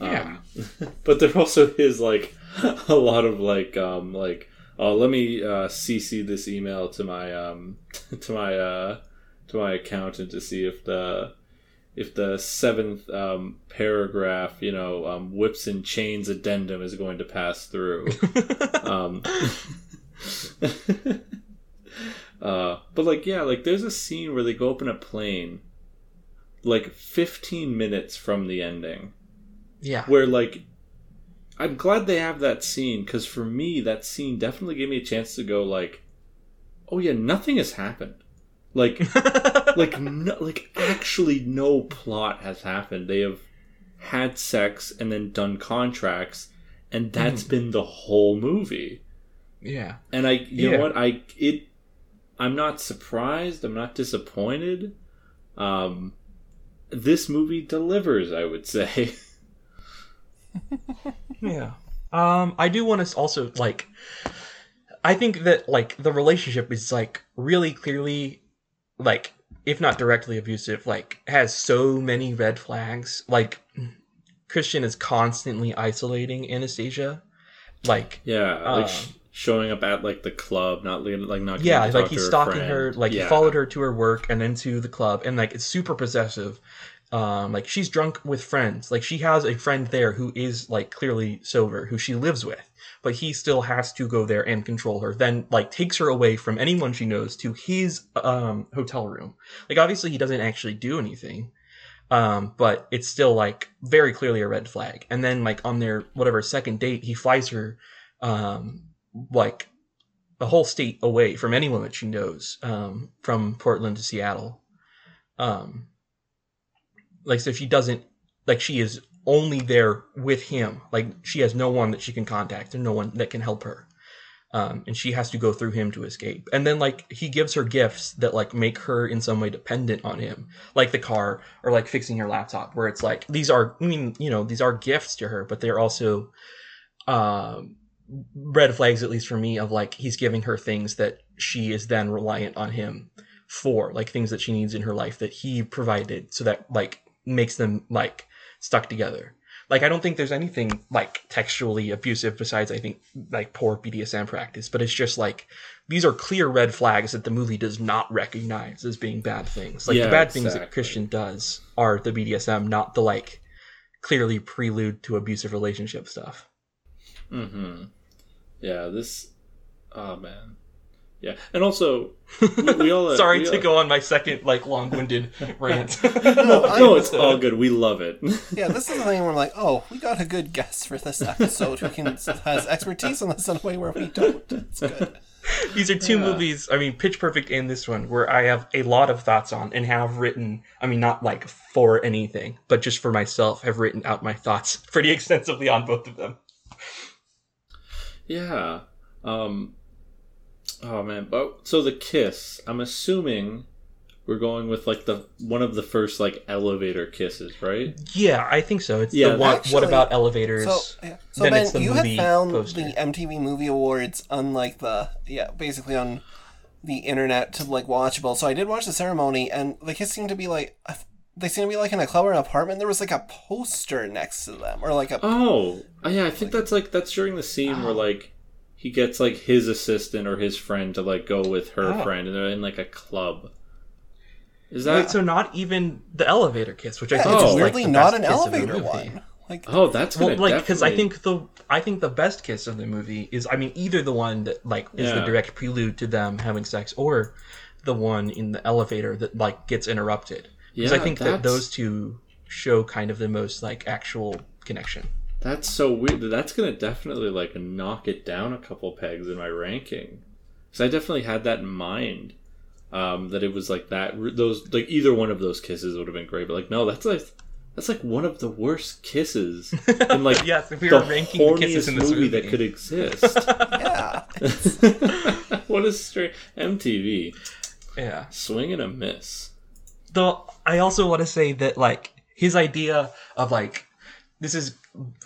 Yeah. Um, <laughs> but there also is like <laughs> a lot of like um like oh let me uh cc this email to my um <laughs> to my uh to my accountant to see if the if the seventh um paragraph you know um whips and chains addendum is going to pass through um uh but like yeah like there's a scene where they go up in a plane like 15 minutes from the ending yeah where like I'm glad they have that scene because for me that scene definitely gave me a chance to go like, oh yeah, nothing has happened. Like, <laughs> like no, like actually no plot has happened. They have had sex and then done contracts, and that's been the whole movie. yeah And I, you Yeah. know what, I it, I'm not surprised. I'm not disappointed. Um, this movie delivers. I would say. <laughs> Yeah. Um, I do want to also like. I think that like the relationship is like really clearly, like if not directly abusive, like has so many red flags. Like Christian is constantly isolating Anastasia. Like Yeah, like Uh, sh- showing up at like the club, not like not. getting yeah, like he's stalking friend. her. Like yeah. he followed her to her work and then to the club, and like it's super possessive. Um, like she's drunk with friends. Like she has a friend there who is like clearly sober, who she lives with, but he still has to go there and control her. Then like takes her away from anyone she knows to his um hotel room. Like obviously he doesn't actually do anything. Um, but it's still like very clearly a red flag. And then like on their whatever second date, he flies her um like a whole state away from anyone that she knows um, from Portland to Seattle. Um, like so, she doesn't like she is only there with him. Like she has no one that she can contact and no one that can help her. Um, and she has to go through him to escape. And then like he gives her gifts that like make her in some way dependent on him, like the car or like fixing her laptop, where it's like these are I mean you know these are gifts to her, but they're also um, red flags at least for me of like he's giving her things that she is then reliant on him for like things that she needs in her life that he provided so that like makes them like stuck together. Like i don't think there's anything like textually abusive besides i think like poor bdsm practice but it's just like these are clear red flags that the movie does not recognize as being bad things. Like Yeah, the bad things that christian does are the bdsm not the like clearly prelude to abusive relationship stuff. Mm-hmm. Yeah, this. Oh man. Yeah, and also we, we all. <laughs> uh, Sorry we to all- go on my second like long-winded <laughs> rant. no, I- No, it's all good. We love it. yeah, this is the thing where I'm like, oh, we got a good guest for this episode who can has expertise on this in a way where we don't. It's good. These are two movies, I mean, Pitch Perfect and this one, where I have a lot of thoughts on and have written, I mean, not like for anything, but just for myself, have written out my thoughts pretty <laughs> extensively on both of them. Yeah. Um. Oh man. But so the kiss. I'm assuming we're going with like the one of the first like elevator kisses, right? Yeah, I think so. It's Yeah, the one, actually- what about elevators? So, yeah. so Then Ben, it's the you had movie found poster. the MTV Movie Awards, unlike the yeah, basically on the internet to like watchable. So I did watch the ceremony, and the kiss seemed to be like they seem to be like in a club or an apartment. There was like a poster next to them, or like a Oh, oh, yeah, I think that's like that's during the scene where oh. like he gets like his assistant or his friend to like go with her Oh. friend, and they're in like a club. Is that? Wait, so not even the elevator kiss, which I yeah, think it's Oh. is like weirdly the not best an kiss elevator one. Like oh, that's Well, like because I think the I think the best kiss of the movie is I mean either the one that like is the direct prelude to them having sex or the one in the elevator that like gets interrupted. Because I think that those two show kind of the most like actual connection. That's so weird. That's gonna definitely like knock it down a couple pegs in my ranking. Because I definitely had that in mind. Um, that it was like that. Those like either one of those kisses would have been great, but like no, that's like that's like one of the worst kisses <laughs> in like Yes, if we the were ranking the kisses horniest in this movie, movie. that could exist. <laughs> yeah, <laughs> what a straight MTV Yeah. swing and a miss. Though I also want to say that like his idea of like this is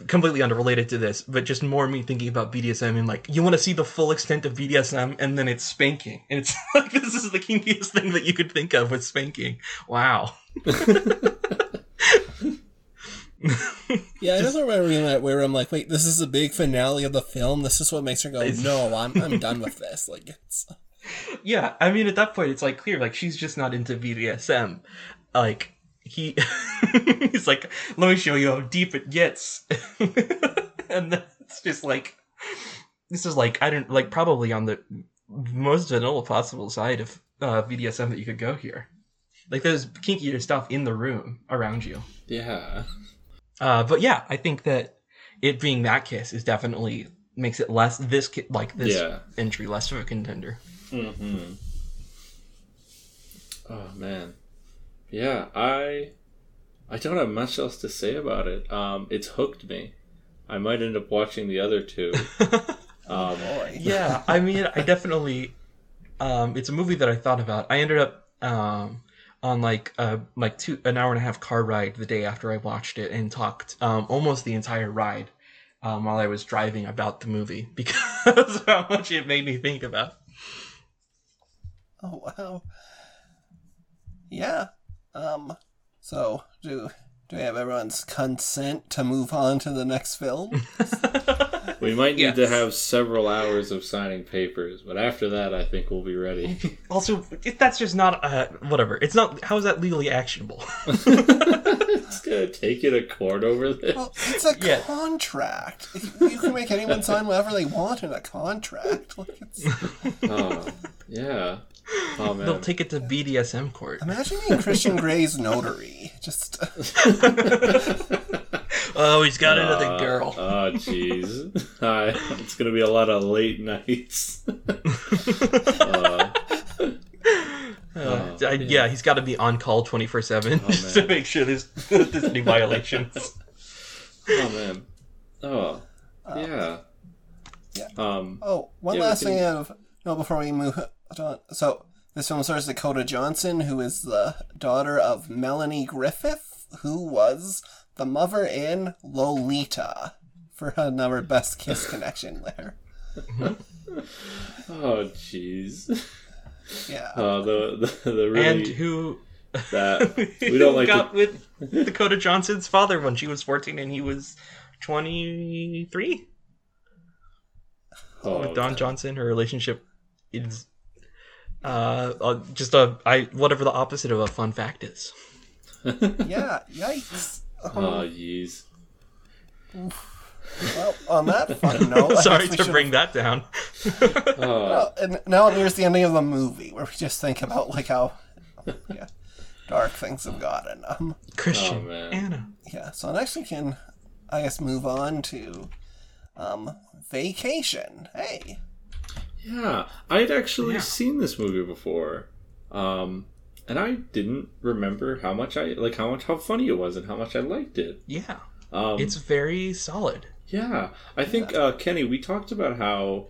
completely unrelated to this, but just more me thinking about BDSM and like you want to see the full extent of BDSM and then it's spanking. And it's <laughs> like this is the kinkiest thing that you could think of with spanking. Wow. <laughs> yeah. I don't remember reading that where I'm like, wait, this is the big finale of the film. This is what makes her go, no, I'm I'm done with this. Like it's Yeah, I mean at that point it's like clear like she's just not into BDSM. Like he <laughs> he's like, let me show you how deep it gets. <laughs> and then it's just like this is like I don't like probably on the most vanilla possible side of uh, BDSM that you could go here. Like there's kinkier stuff in the room around you. Yeah. Uh, but yeah, I think that it being that kiss is definitely makes it less this ki- like this Yeah. entry less of a contender. Mm-hmm. Oh man, yeah. I I don't have much else to say about it. Um, it's hooked me. I might end up watching the other two. <laughs> Um, <laughs> yeah, I mean, I definitely. Um, it's a movie that I thought about. I ended up um, on like uh, like two an hour and a half car ride the day after I watched it and talked um, almost the entire ride um, while I was driving about the movie <laughs> because of how much it made me think about. <laughs> Oh wow. Yeah. Um. So do do we have everyone's consent to move on to the next film? <laughs> we might need to have several hours of signing papers, but after that, I think we'll be ready. <laughs> Also, if that's just not uh, whatever. It's not. How is that legally actionable? it's gonna take you to court over this. well, it's a Yeah. contract. You can make anyone sign whatever they want in a contract. Like it's, Oh, yeah. Oh man. They'll take it to BDSM court. imagine being Christian Grey's notary. Just <laughs> <laughs> Oh, he's got another Uh, girl. Oh, jeez. <laughs> Hi. It's gonna be a lot of late nights. uh, Uh, I- yeah, he's got to be on call twenty four seven just to make sure there's there's any violations. oh man. Oh. Yeah. yeah. Um. oh, one Yeah, last we can- thing of no before we move on. So this film stars Dakota Johnson, who is the daughter of Melanie Griffith, who was the mother in Lolita. For another best kiss connection there. <laughs> Oh, jeez. Yeah. Oh, the the, the really and who that <laughs> we don't like got to, with Dakota Johnson's father when she was fourteen and he was twenty three. oh, with Don Johnson, her relationship is uh, uh just a I whatever the opposite of a fun fact is. <laughs> Yeah, yikes. Oh, jeez. Well, on that fun <laughs> note, I Sorry guess we to should- bring that down. <laughs> Oh, Well, and now here's the ending of the movie, where we just think about like how yeah, dark things have gotten. Um, Christian, Oh, man. Anna. yeah. So next we can, I guess, move on to um, vacation. Hey, yeah. I had actually Yeah. seen this movie before, um, and I didn't remember how much I like how much how funny it was and how much I liked it. Yeah, Um, it's very solid. Yeah, I think uh, Kenny, we talked about how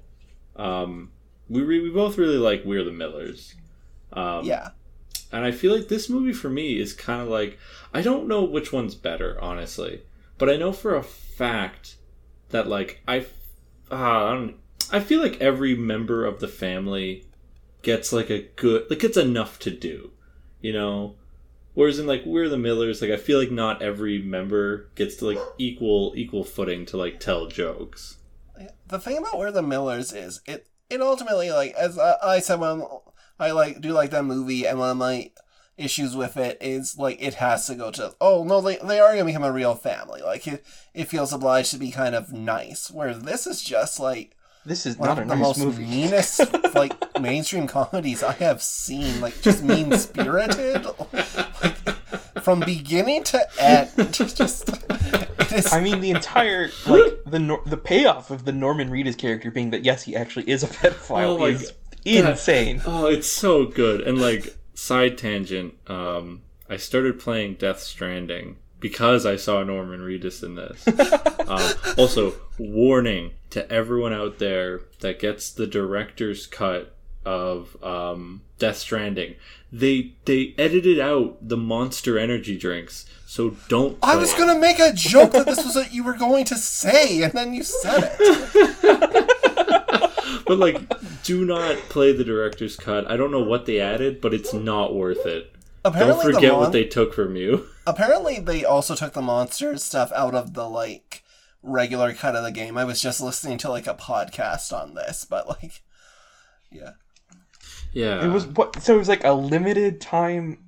um, we re- we both really like We're the Millers. Um, yeah, and I feel like this movie for me is kind of like I don't know which one's better, honestly, but I know for a fact that like I, uh, I don't, I feel like every member of the family gets like a good like it's enough to do, you know. Whereas in like We're the Millers, like I feel like not every member gets to like equal equal footing to like tell jokes. the thing about where the Millers is it it ultimately like as I, I said when I like do like that movie and one of my issues with it is like it has to go to oh no they, they are gonna become a real family like it it feels obliged to be kind of nice where this is just like This is one not a of the nice most movie. meanest <laughs> like mainstream comedies I have seen like just mean spirited <laughs> like from beginning to end <laughs> just it is I mean, the entire like the nor- the payoff of the Norman Reedus character being that yes, he actually is a pedophile Oh my is God. insane. Oh, it's so good. And like side tangent, um, I started playing Death Stranding because I saw Norman Reedus in this. <laughs> um, also, warning to everyone out there that gets the director's cut of um, Death Stranding. They they edited out the Monster Energy drinks, so don't. I was it. gonna make a joke that this was what you were going to say, and then you said it. <laughs> but like, do not play the director's cut. I don't know what they added, but it's not worth it. Apparently, Don't forget mon- what they took from you. Apparently they also took the monster stuff out of the like regular cut of the game. I was just listening to like a podcast on this, but like, yeah, Yeah, It was what? So it was like a limited time.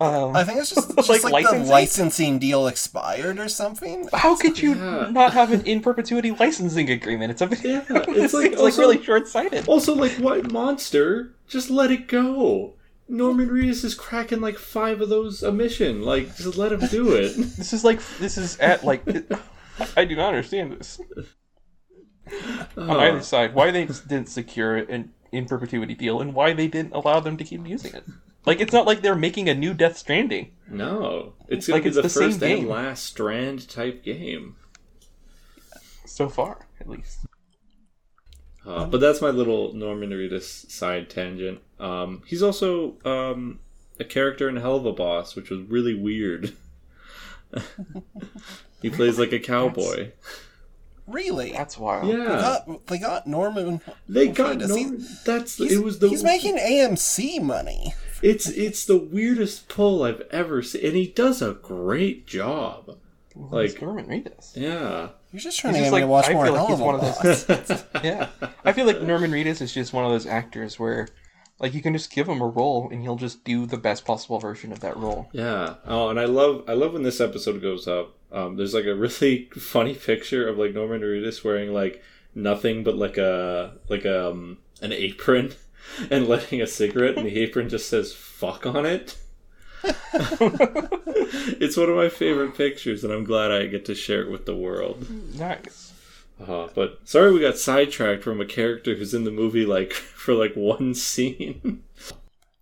Um, I think it's just, <laughs> just Like like, the licensing? licensing deal expired or something. how could you Yeah. not have an in perpetuity licensing agreement? It's a Yeah, it's <laughs> it's like like, also- really short sighted. Also, like, what monster? Just let it go. Norman Reedus is cracking like five of those a mission. Like, just let him do it. <laughs> This is like this is at like <laughs> I do not understand this on Oh. either uh. side. Why they didn't secure an in perpetuity deal and why they didn't allow them to keep using it. Like it's not like they're making a new Death Stranding. No, it's Like, it's the, the same first and game. last Strand type game. So far, at least. Uh, but that's my little Norman Reedus side tangent. Um, he's also um, a character in Helluva Boss, which was really weird. <laughs> he plays like a cowboy. Really, That's wild. they Yeah, got they got Norman. they got Reedus. Norman. That's He's, it was the he's making AMC money. It's it's the weirdest pull I've ever seen, and he does a great job. Like Like, Norman Reedus. yeah, You're just trying He's to just get me to watch I more feel like he's of a one of those- <laughs> Yeah, I feel like Norman Reedus is just one of those actors where, like, you can just give him a role and he'll just do the best possible version of that role. yeah. Oh, and I love I love when this episode goes up. Um, there's like a really <laughs> funny picture of like Norman Reedus wearing like nothing but like a like um an apron <laughs> and lighting a cigarette, and the apron just says "fuck" on it. <laughs> it's one of my favorite pictures, and I'm glad I get to share it with the world. Nice. Uh, but sorry we got sidetracked from a character who's in the movie like <laughs> for like one scene.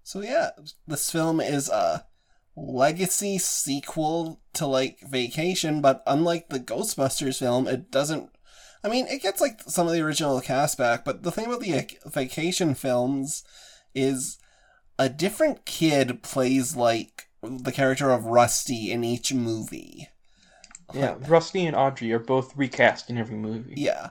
So yeah, this film is a legacy sequel to like Vacation, but unlike the Ghostbusters film, it doesn't. I mean, it gets like some of the original cast back, but the thing about the Vacation films is a different kid plays like the character of Rusty in each movie. Yeah, Rusty and Audrey are both recast in every movie. Yeah.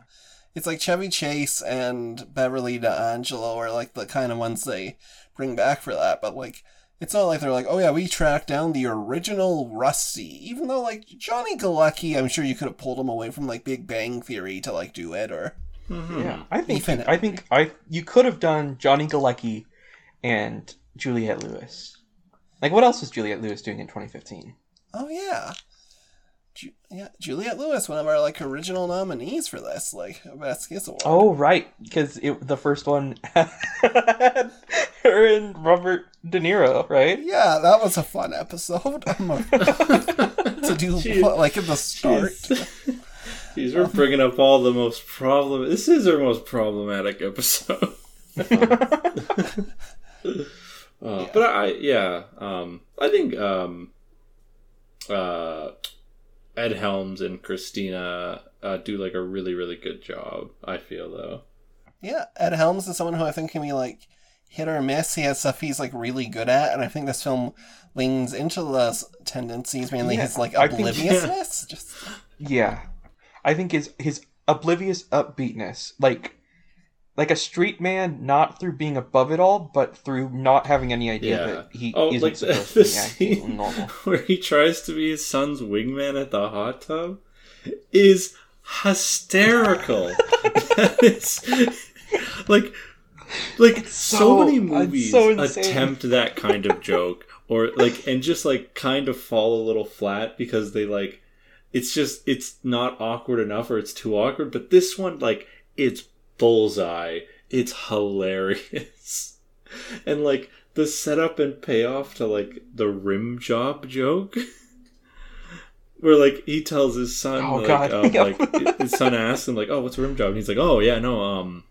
It's like Chevy Chase and Beverly D'Angelo are like the kind of ones they bring back for that, but like it's not like they're like, oh yeah, we tracked down the original Rusty. Even though like Johnny Galecki, I'm sure you could have pulled him away from like Big Bang Theory to like do it or mm-hmm. Yeah, I think Ethan I think I you could have done Johnny Galecki and Juliette Lewis. Like, what else was Juliette Lewis doing in 2015? oh yeah. Ju- yeah, Juliette Lewis, one of our like original nominees for this, like Best Kiss Award. Oh, right, because it the first one <laughs> had her and Robert De Niro, right? Yeah, that was a fun episode. I'm a- <laughs> to do Jeez. <laughs> like at the start. Jeez, we're bringing up all the most problem. This is our most problematic episode. Uh, But I, yeah, um, I think um, uh, Ed Helms and Christina uh, do like a really, really good job. I feel though. Yeah, Ed Helms is someone who I think can be like hit or miss. He has stuff he's like really good at, and I think this film leans into those tendencies, mainly Yeah, his like I think- obliviousness. Just Yeah, I think his his oblivious upbeatness, like like a street man, not through being above it all, but through not having any idea Yeah. that he Oh, isn't like the, supposed <laughs> the to be scene normal. <laughs> where he tries to be his son's wingman at the hot tub is hysterical. <laughs> it's like, like so, so- many movies so attempt that kind of joke, or like, and just like kind of fall a little flat because they like, it's just it's not awkward enough, or it's too awkward. But this one, like, it's bullseye. It's hilarious. <laughs> and like the setup and payoff to like the rim job joke <laughs> where like he tells his son Oh, like, God. um, <laughs> like his son asks him like oh what's a rim job and he's like oh yeah no um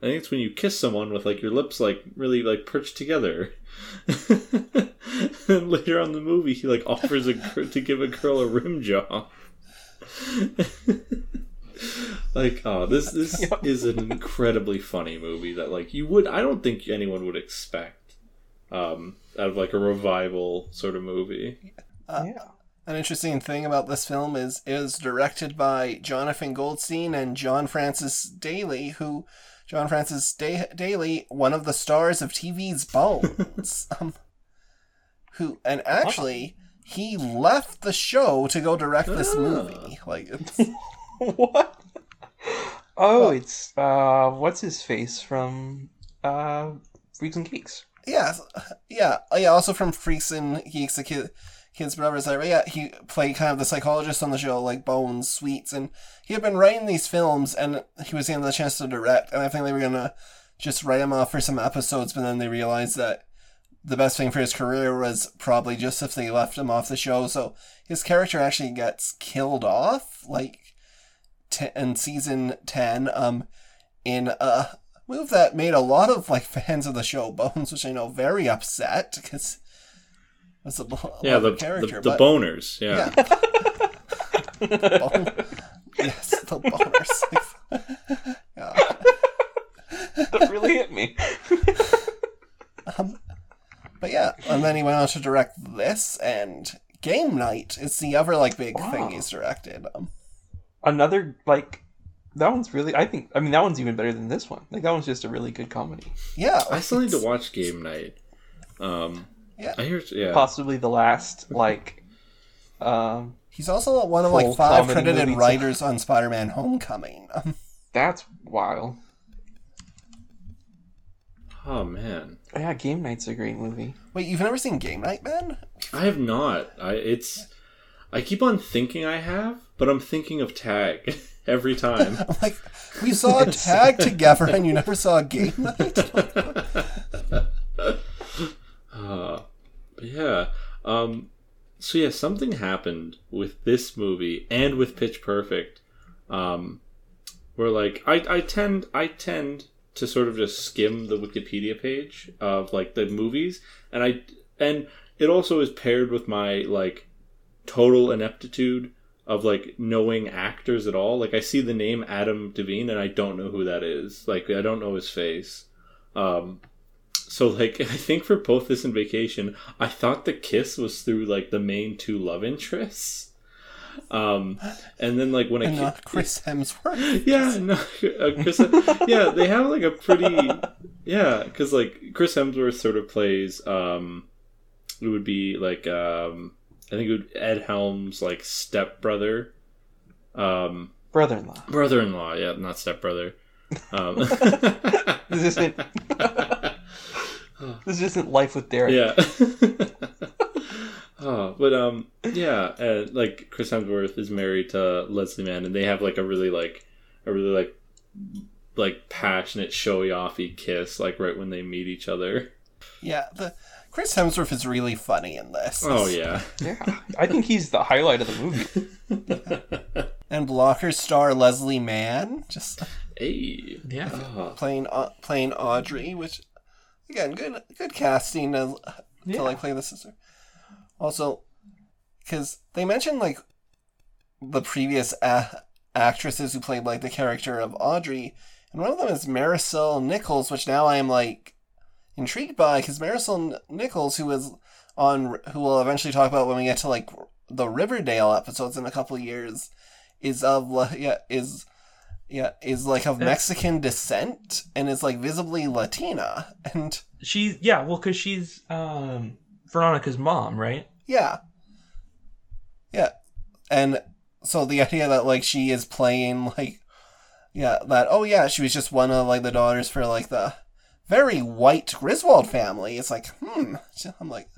i think it's when you kiss someone with like your lips like really like perched together and later on in the movie he like offers a to give a girl a rim job like oh this <laughs> this Yep. is an incredibly funny movie that like you would i don't think anyone would expect um out of like a revival sort of movie yeah. An interesting thing about this film is it was directed by Jonathan Goldstein and John Francis Daly, who John Francis da- Daly, one of the stars of TV's Bones, <laughs> um, who and actually he left the show to go direct this Ah. movie. Like it's <laughs> what? Oh, it's uh, what's his face from uh, Freaks and Geeks. yeah, yeah, yeah. Also from Freaks and Geeks, the kid. Kids whatever. Brothers, like, yeah, he played kind of the psychologist on the show, like Bones, Sweets, and he had been writing these films, and he was getting the chance to direct, and I think they were gonna just write him off for some episodes, but then they realized that the best thing for his career was probably just if they left him off the show, so his character actually gets killed off, like, t- in season 10, um, in a move that made a lot of, like, fans of the show, Bones, which I know, very upset, because it's a, a yeah the, character, the, the boners yeah, yeah. <laughs> Bone- yes, the boners. <laughs> yeah. That really hit me. <laughs> But yeah, and then he went on to direct this and Game Night. It's the other like big thing he's directed. Um, Another like that one's really. I think. I mean, that one's even better than this one. Like that one's just a really good comedy. yeah, i still need to watch game night um Yeah. i hear yeah Possibly the last like. Um, He's also one of like five credited writers on Spider-Man: Homecoming. <laughs> That's wild. oh man Yeah, Game Night's a great movie. wait, you've never seen Game Night, Ben? I have not. I it's I keep on thinking I have, but I'm thinking of Tag <laughs> every time. I'm <laughs> like, we saw a tag together, and you never saw a Game <laughs> Night. uh, but yeah. Um so yeah, something happened with this movie and with Pitch Perfect. Um where like I, I tend I tend to sort of just skim the Wikipedia page of like the movies and I and it also is paired with my like total ineptitude of like knowing actors at all. Like I see the name Adam DeVine and I don't know who that is. Like I don't know his face. Um so like <laughs> I think for both this and vacation, I thought the kiss was through like the main two love interests. Um and then like when I not Chris Hemsworth. <laughs> yeah, no, uh, Chris. <laughs> yeah, they have like a pretty yeah, because like Chris Hemsworth sort of plays. um It would be like um I think it would Ed Helms like stepbrother, um Brother-in-law. brother-in-law. Yeah, not stepbrother. Um, <laughs> This isn't. <laughs> this isn't Life with Derek. yeah. <laughs> oh, but um, yeah, uh, like Chris Hemsworth is married to Leslie Mann, and they have like a really like a really like like passionate, showy offy kiss, like right when they meet each other. Yeah, the Chris Hemsworth is really funny in this. Oh yeah, Yeah, I think he's the highlight of the movie. <laughs> And Blocker star Leslie Mann just hey, Yeah. oh, playing uh, playing Audrey, which again, good good casting to, to like play the sister. Also, because they mentioned like the previous a- actresses who played like the character of Audrey, and one of them is Marisol Nichols, which now I am like intrigued by because Marisol Nichols, who is on, who we'll eventually talk about when we get to like the Riverdale episodes in a couple years, is of yeah is yeah, is like of Mexican descent and is like visibly Latina. <laughs> And She's yeah, well, because she's um Veronica's mom, right? yeah. Yeah. And so the idea that like she is playing like yeah, that oh yeah, she was just one of like the daughters for like the very white Griswold family. It's like, hmm. <laughs> I'm like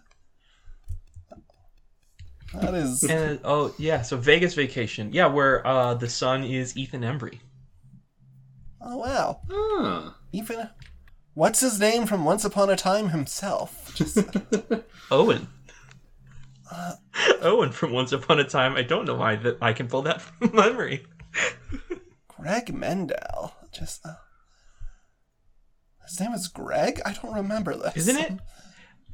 that is And oh yeah, so Vegas Vacation, yeah, where uh the son is Ethan Embry. oh wow. Huh. Even what's his name from Once Upon a Time himself? Just <laughs> Owen. Owen from Once Upon a Time. I don't know why that I can pull that <laughs> from memory. Greg Mendell. Just uh, his name is Greg. I don't remember this. Isn't it?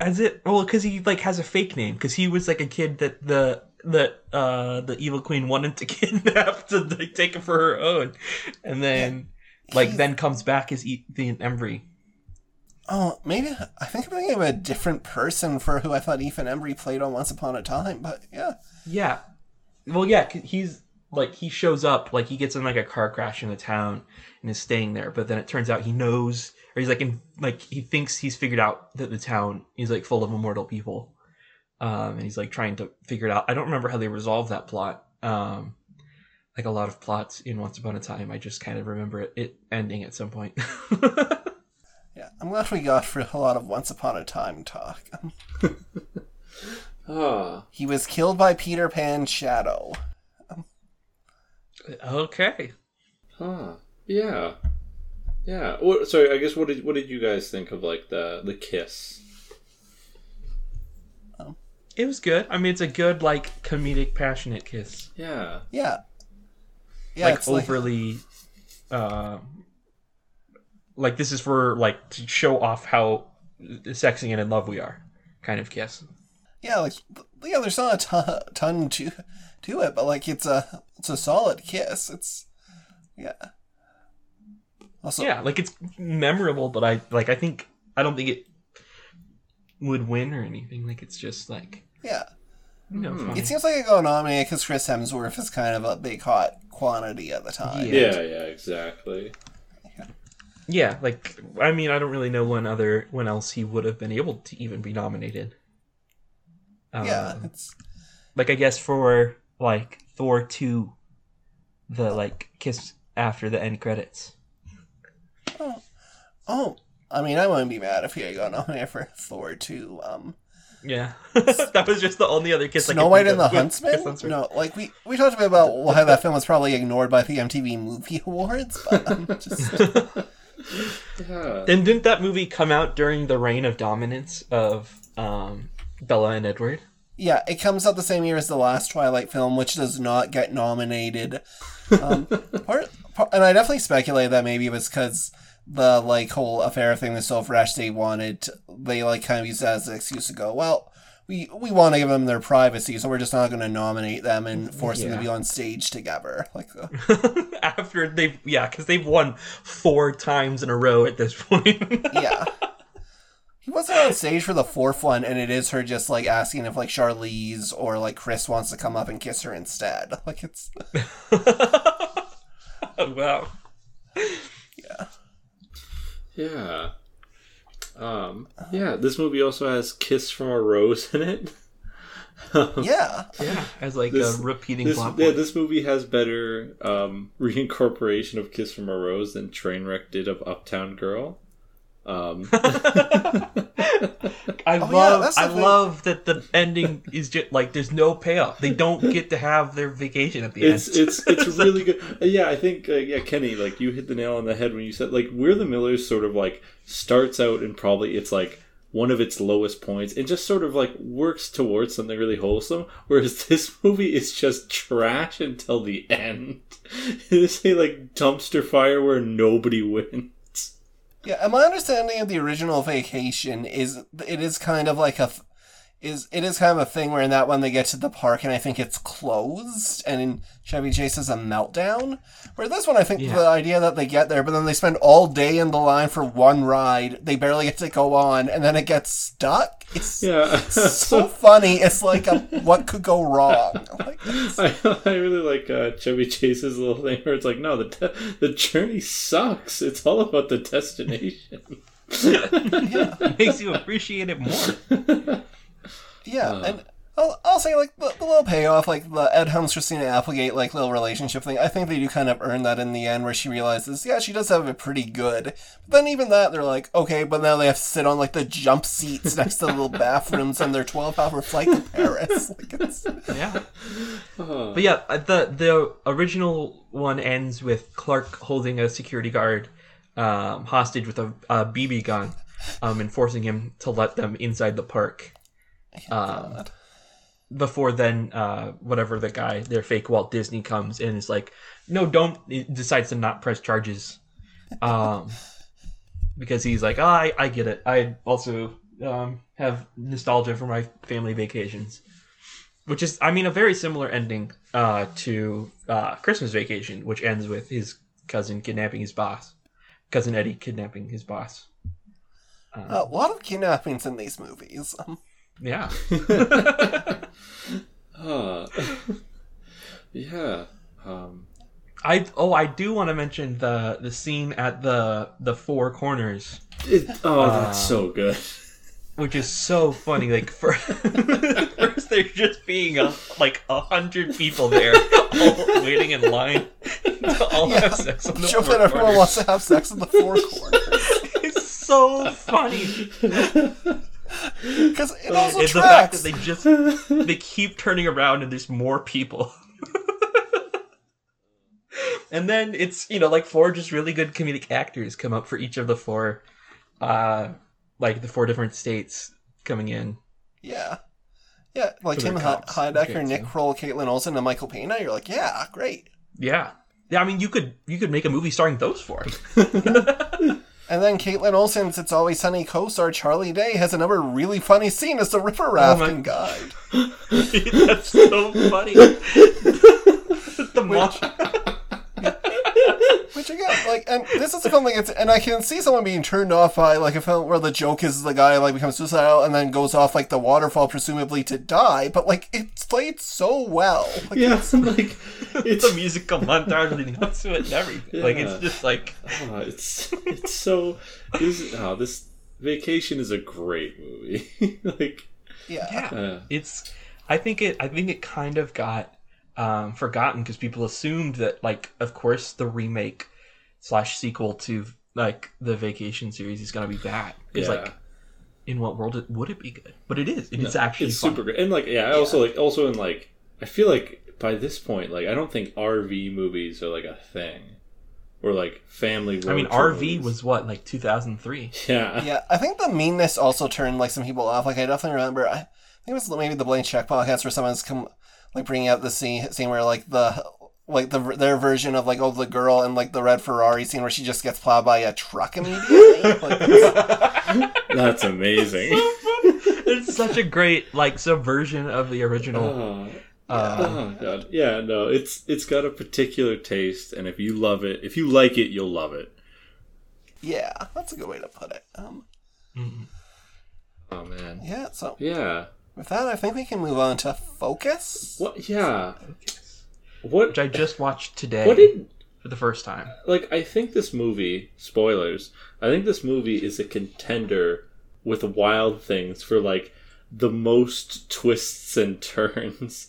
As it well, because he like has a fake name because he was like a kid that the that uh the evil queen wanted to <laughs> kidnap to like, take him for her own, and then like He's- then comes back as Ethan Embry. Oh, maybe I think I'm thinking of a different person for who I thought Ethan Embry played on Once Upon a Time. But yeah, Yeah. Well, yeah, he's like he shows up like he gets in like a car crash in the town and is staying there, but then it turns out he knows or he's like in like he thinks he's figured out that the town is like full of immortal people. Um and he's like trying to figure it out. I don't remember how they resolve that plot. Um like a lot of plots in Once Upon a Time, I just kind of remember it, it ending at some point. <laughs> yeah. I'm glad we got for a lot of Once Upon a Time talk. <laughs> Ah. he was killed by Peter Pan's shadow. okay. Huh. Yeah. Yeah. What, sorry. I guess what did what did you guys think of like the the kiss? Oh. It was good. I mean, it's a good like comedic passionate kiss. Yeah. Yeah. Yeah, like it's like overly uh like this is for like to show off how sexy and in love we are kind of kiss yeah, like yeah. There's not a ton, ton to to it, but like it's a it's a solid kiss. It's yeah. Also, yeah like it's memorable but i like i think i don't think it would win or anything like it's just like yeah. you know funny. It seems like it got nominated because Chris Hemsworth is kind of a big hot quantity at the time. Yeah. Yeah. Yeah. Exactly. yeah like i mean i don't really know when other when else he would have been able to even be nominated Yeah, Um, it's like I guess for like Thor two, the like kiss after the end credits. Oh, I mean, I wouldn't be mad if he had got nominated for Thor two. Um, Yeah, <laughs> that was just the only other kiss. I Snow could White think and the <laughs> of with Huntsman. Chris No, like we we talked a bit about why that film was probably ignored by the MTV Movie <laughs> Awards, but um, just Yeah. Then didn't that movie come out during the reign of dominance of um, Bella and Edward? yeah, it comes out the same year as the last Twilight film, which does not get nominated. Um, part, part, and I definitely speculate that maybe it was because the like whole affair thing was so fresh they wanted they like kind of used that as an excuse to go well. We, we want to give them their privacy, so we're just not going to nominate them and force them to be on stage together. <laughs> Like, uh, <laughs> After they've yeah, because they've won four times in a row at this point. <laughs> yeah. He wasn't on stage for the fourth one, and it is her just like asking if like Charlize or like Chris wants to come up and kiss her instead. Like it's wow. Yeah. Um. Yeah. This movie also has "Kiss from a Rose" in it. <laughs> yeah, Yeah, as like This- a repeating This, plot yeah, point. this movie has better um, <laughs> reincorporation of "Kiss from a Rose" than Trainwreck did of "Uptown Girl." Um, <laughs> I Oh, love that's the I thing. love that the ending is just like there's no payoff. They don't get to have their vacation at the it's end. it's it's <laughs> really good. Uh, Yeah, I think uh, yeah, Kenny, like you hit the nail on the head when you said like We're the Millers sort of like starts out and probably it's like one of its lowest points and just sort of like works towards something really wholesome. Whereas <laughs> this movie is just trash until the end. It's a like dumpster fire where nobody wins. Yeah. And my understanding of the original Vacation is it is kind of like a, is it is kind of a thing where in that one they get to the park and I think it's closed and Chevy Chase is a meltdown. Where this one I think Yeah. the idea that they get there, but then they spend all day in the line for one ride, they barely get to go on, and then it gets stuck. It's <laughs> Yeah. so funny. It's like a, what could go wrong. Like, <laughs> I, I really like uh, Chevy Chase's little thing where it's like, no, the de- the journey sucks. It's all about the destination. <laughs> makes you appreciate it more. Yeah, and I'll, I'll say like the, the little payoff, like the Ed Helms Christina Applegate like little relationship thing. I think they do kind of earn that in the end, where she realizes, yeah, she does have it pretty good. But then even that, they're like, okay, but now they have to sit on like the jump seats next to the little bathrooms on their twelve-hour flight to Paris. <laughs> Like it's Yeah. But yeah, uh, the the original one ends with Clark holding a security guard um, hostage with a, a BB gun, um, and forcing him to let them inside the park. Um, before then, uh, whatever the guy, their fake Walt Disney comes and is like, "No, don't." He decides to not press charges, um, <laughs> because he's like, oh, "I I get it. I also um, have nostalgia for my family vacations." which is i mean a very similar ending uh, to uh, christmas vacation which ends with his cousin kidnapping his boss cousin eddie kidnapping his boss a lot of kidnappings in these movies. <laughs> Yeah <laughs> <laughs> Uh, yeah. Um, i oh i do want to mention the the scene at the the four corners it, oh, that's so good. which is so funny like <laughs> for first there's just being a, like a hundred people there all waiting in line to all have sex on the Joe four and everyone corners. wants to have sex in the four corners it's so funny <laughs> because it also it's the fact that they just <laughs> they keep turning around and there's more people <laughs> and then it's you know like four just really good comedic actors come up for each of the four uh like the four different states coming in Yeah. Yeah, like Tim cops, Heidecker, Nick. Kroll, Kaitlin Olson, and Michael Pena. You're like, yeah, great. yeah yeah i mean you could you could make a movie starring those four And then Kaitlin Olson's It's Always Sunny co-star Charlie Day has another really funny scene as the Ripper oh rafting guide. <laughs> that's so funny. <laughs> The mom <laughs> Which again, like, and this is a film like it's, and I can see someone being turned off by like a film where the joke is the guy like becomes suicidal and then goes off like the waterfall, presumably to die. But like, it's played so well. Like, Yeah, <laughs> like <laughs> it's a musical montage leading up to it and everything like it's just like oh, it's it's so this oh, this vacation is a great movie. <laughs> like yeah, yeah uh, it's i think it i think it kind of got um forgotten because people assumed that like of course the remake slash sequel to like the vacation series is going to be bad it's Yeah. like in what world it, would it be good but it is and it's actually it's super great. And like yeah, I also like also in like I feel like by this point like I don't think RV movies are like a thing. Or like family road i mean rv movies. was what like 2003 yeah. yeah. I think the meanness also turned like some people off. Like, I definitely remember. I think it was maybe the Blank Check podcast where someone's come like bringing out the scene scene where like the like the their version of like oh the girl and like the red Ferrari scene where she just gets plowed by a truck immediately. <laughs> like, That's amazing. it's such a great like subversion of the original oh, uh, oh god. Yeah, no, it's it's got a particular taste and if you love it, if you like it, you'll love it. yeah, that's a good way to put it. Um, Oh man. yeah. So Yeah. With that, I think we can move on to focus. What yeah. What which i just watched today what did for the first time like I think this movie, spoilers, I think this movie is a contender with Wild Things for like the most twists and turns.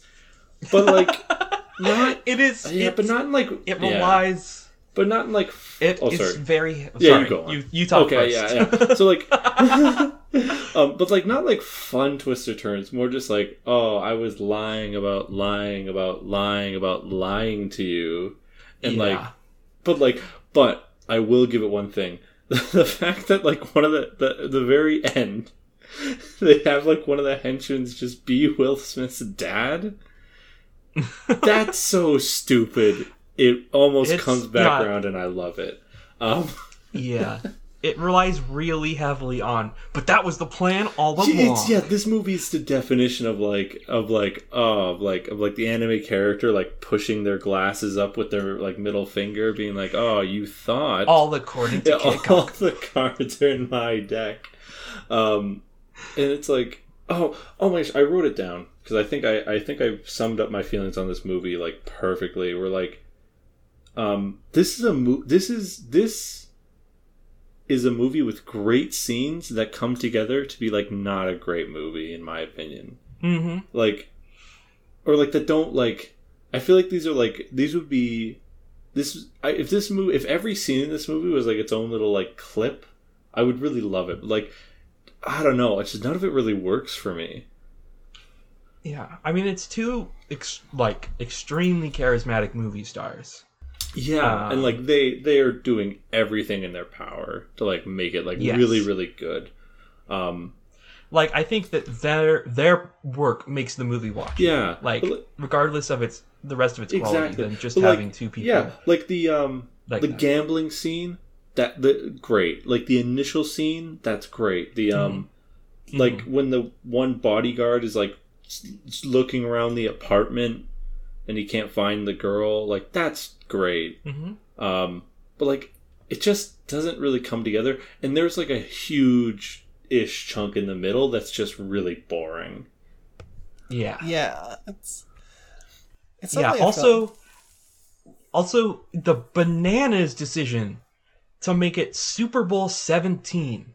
But like <laughs> not it is yeah, but not in like it yeah, relies but not in like f- It oh is sorry. very. Yeah, sorry, you go on. You, you talk okay, first. yeah, yeah. <laughs> So like, <laughs> <laughs> um, but like not like fun twister turns. More just like, oh, I was lying about lying about lying about lying to you, and like, but like, but I will give it one thing: <laughs> the fact that like one of the the the very end, <laughs> they have like one of the henchmen just be Will Smith's dad. That's so stupid. It almost It's comes back not- around, and I love it. Um, yeah. It relies really heavily on. But that was the plan all along. It's, yeah, this movie is the definition of like of like of like of like the anime character like pushing their glasses up with their like middle finger, being like, "Oh, you thought all according to Yeah, all the cards are in my deck." Um, and it's like, oh, oh my! gosh, I wrote it down because I think I I think I summed up my feelings on this movie like perfectly. We're like, um, this is a mo- this is this is a movie with great scenes that come together to be like not a great movie in my opinion. Mm-hmm. like or like that don't like i feel like these are like these would be this I, if this movie if every scene in this movie was like its own little like clip i would really love it. But, like i don't know. It's just none of it really works for me. Yeah, I mean it's two ex- like extremely charismatic movie stars. Yeah and like they they are doing everything in their power to like make it like Yes. really really good um Like I think that their their work makes the movie watch. yeah Like like, regardless of its the rest of its quality exactly than just But, like, having two people. yeah like the um Like the that. gambling scene that the great like the initial scene that's great the um Mm-hmm. like when the one bodyguard is like looking around the apartment and he can't find the girl like that's great Mhm. um but like it just doesn't really come together and there's like a huge ish chunk in the middle that's just really boring Yeah. Yeah, it's it's yeah also film- also the bananas decision to make it super bowl 17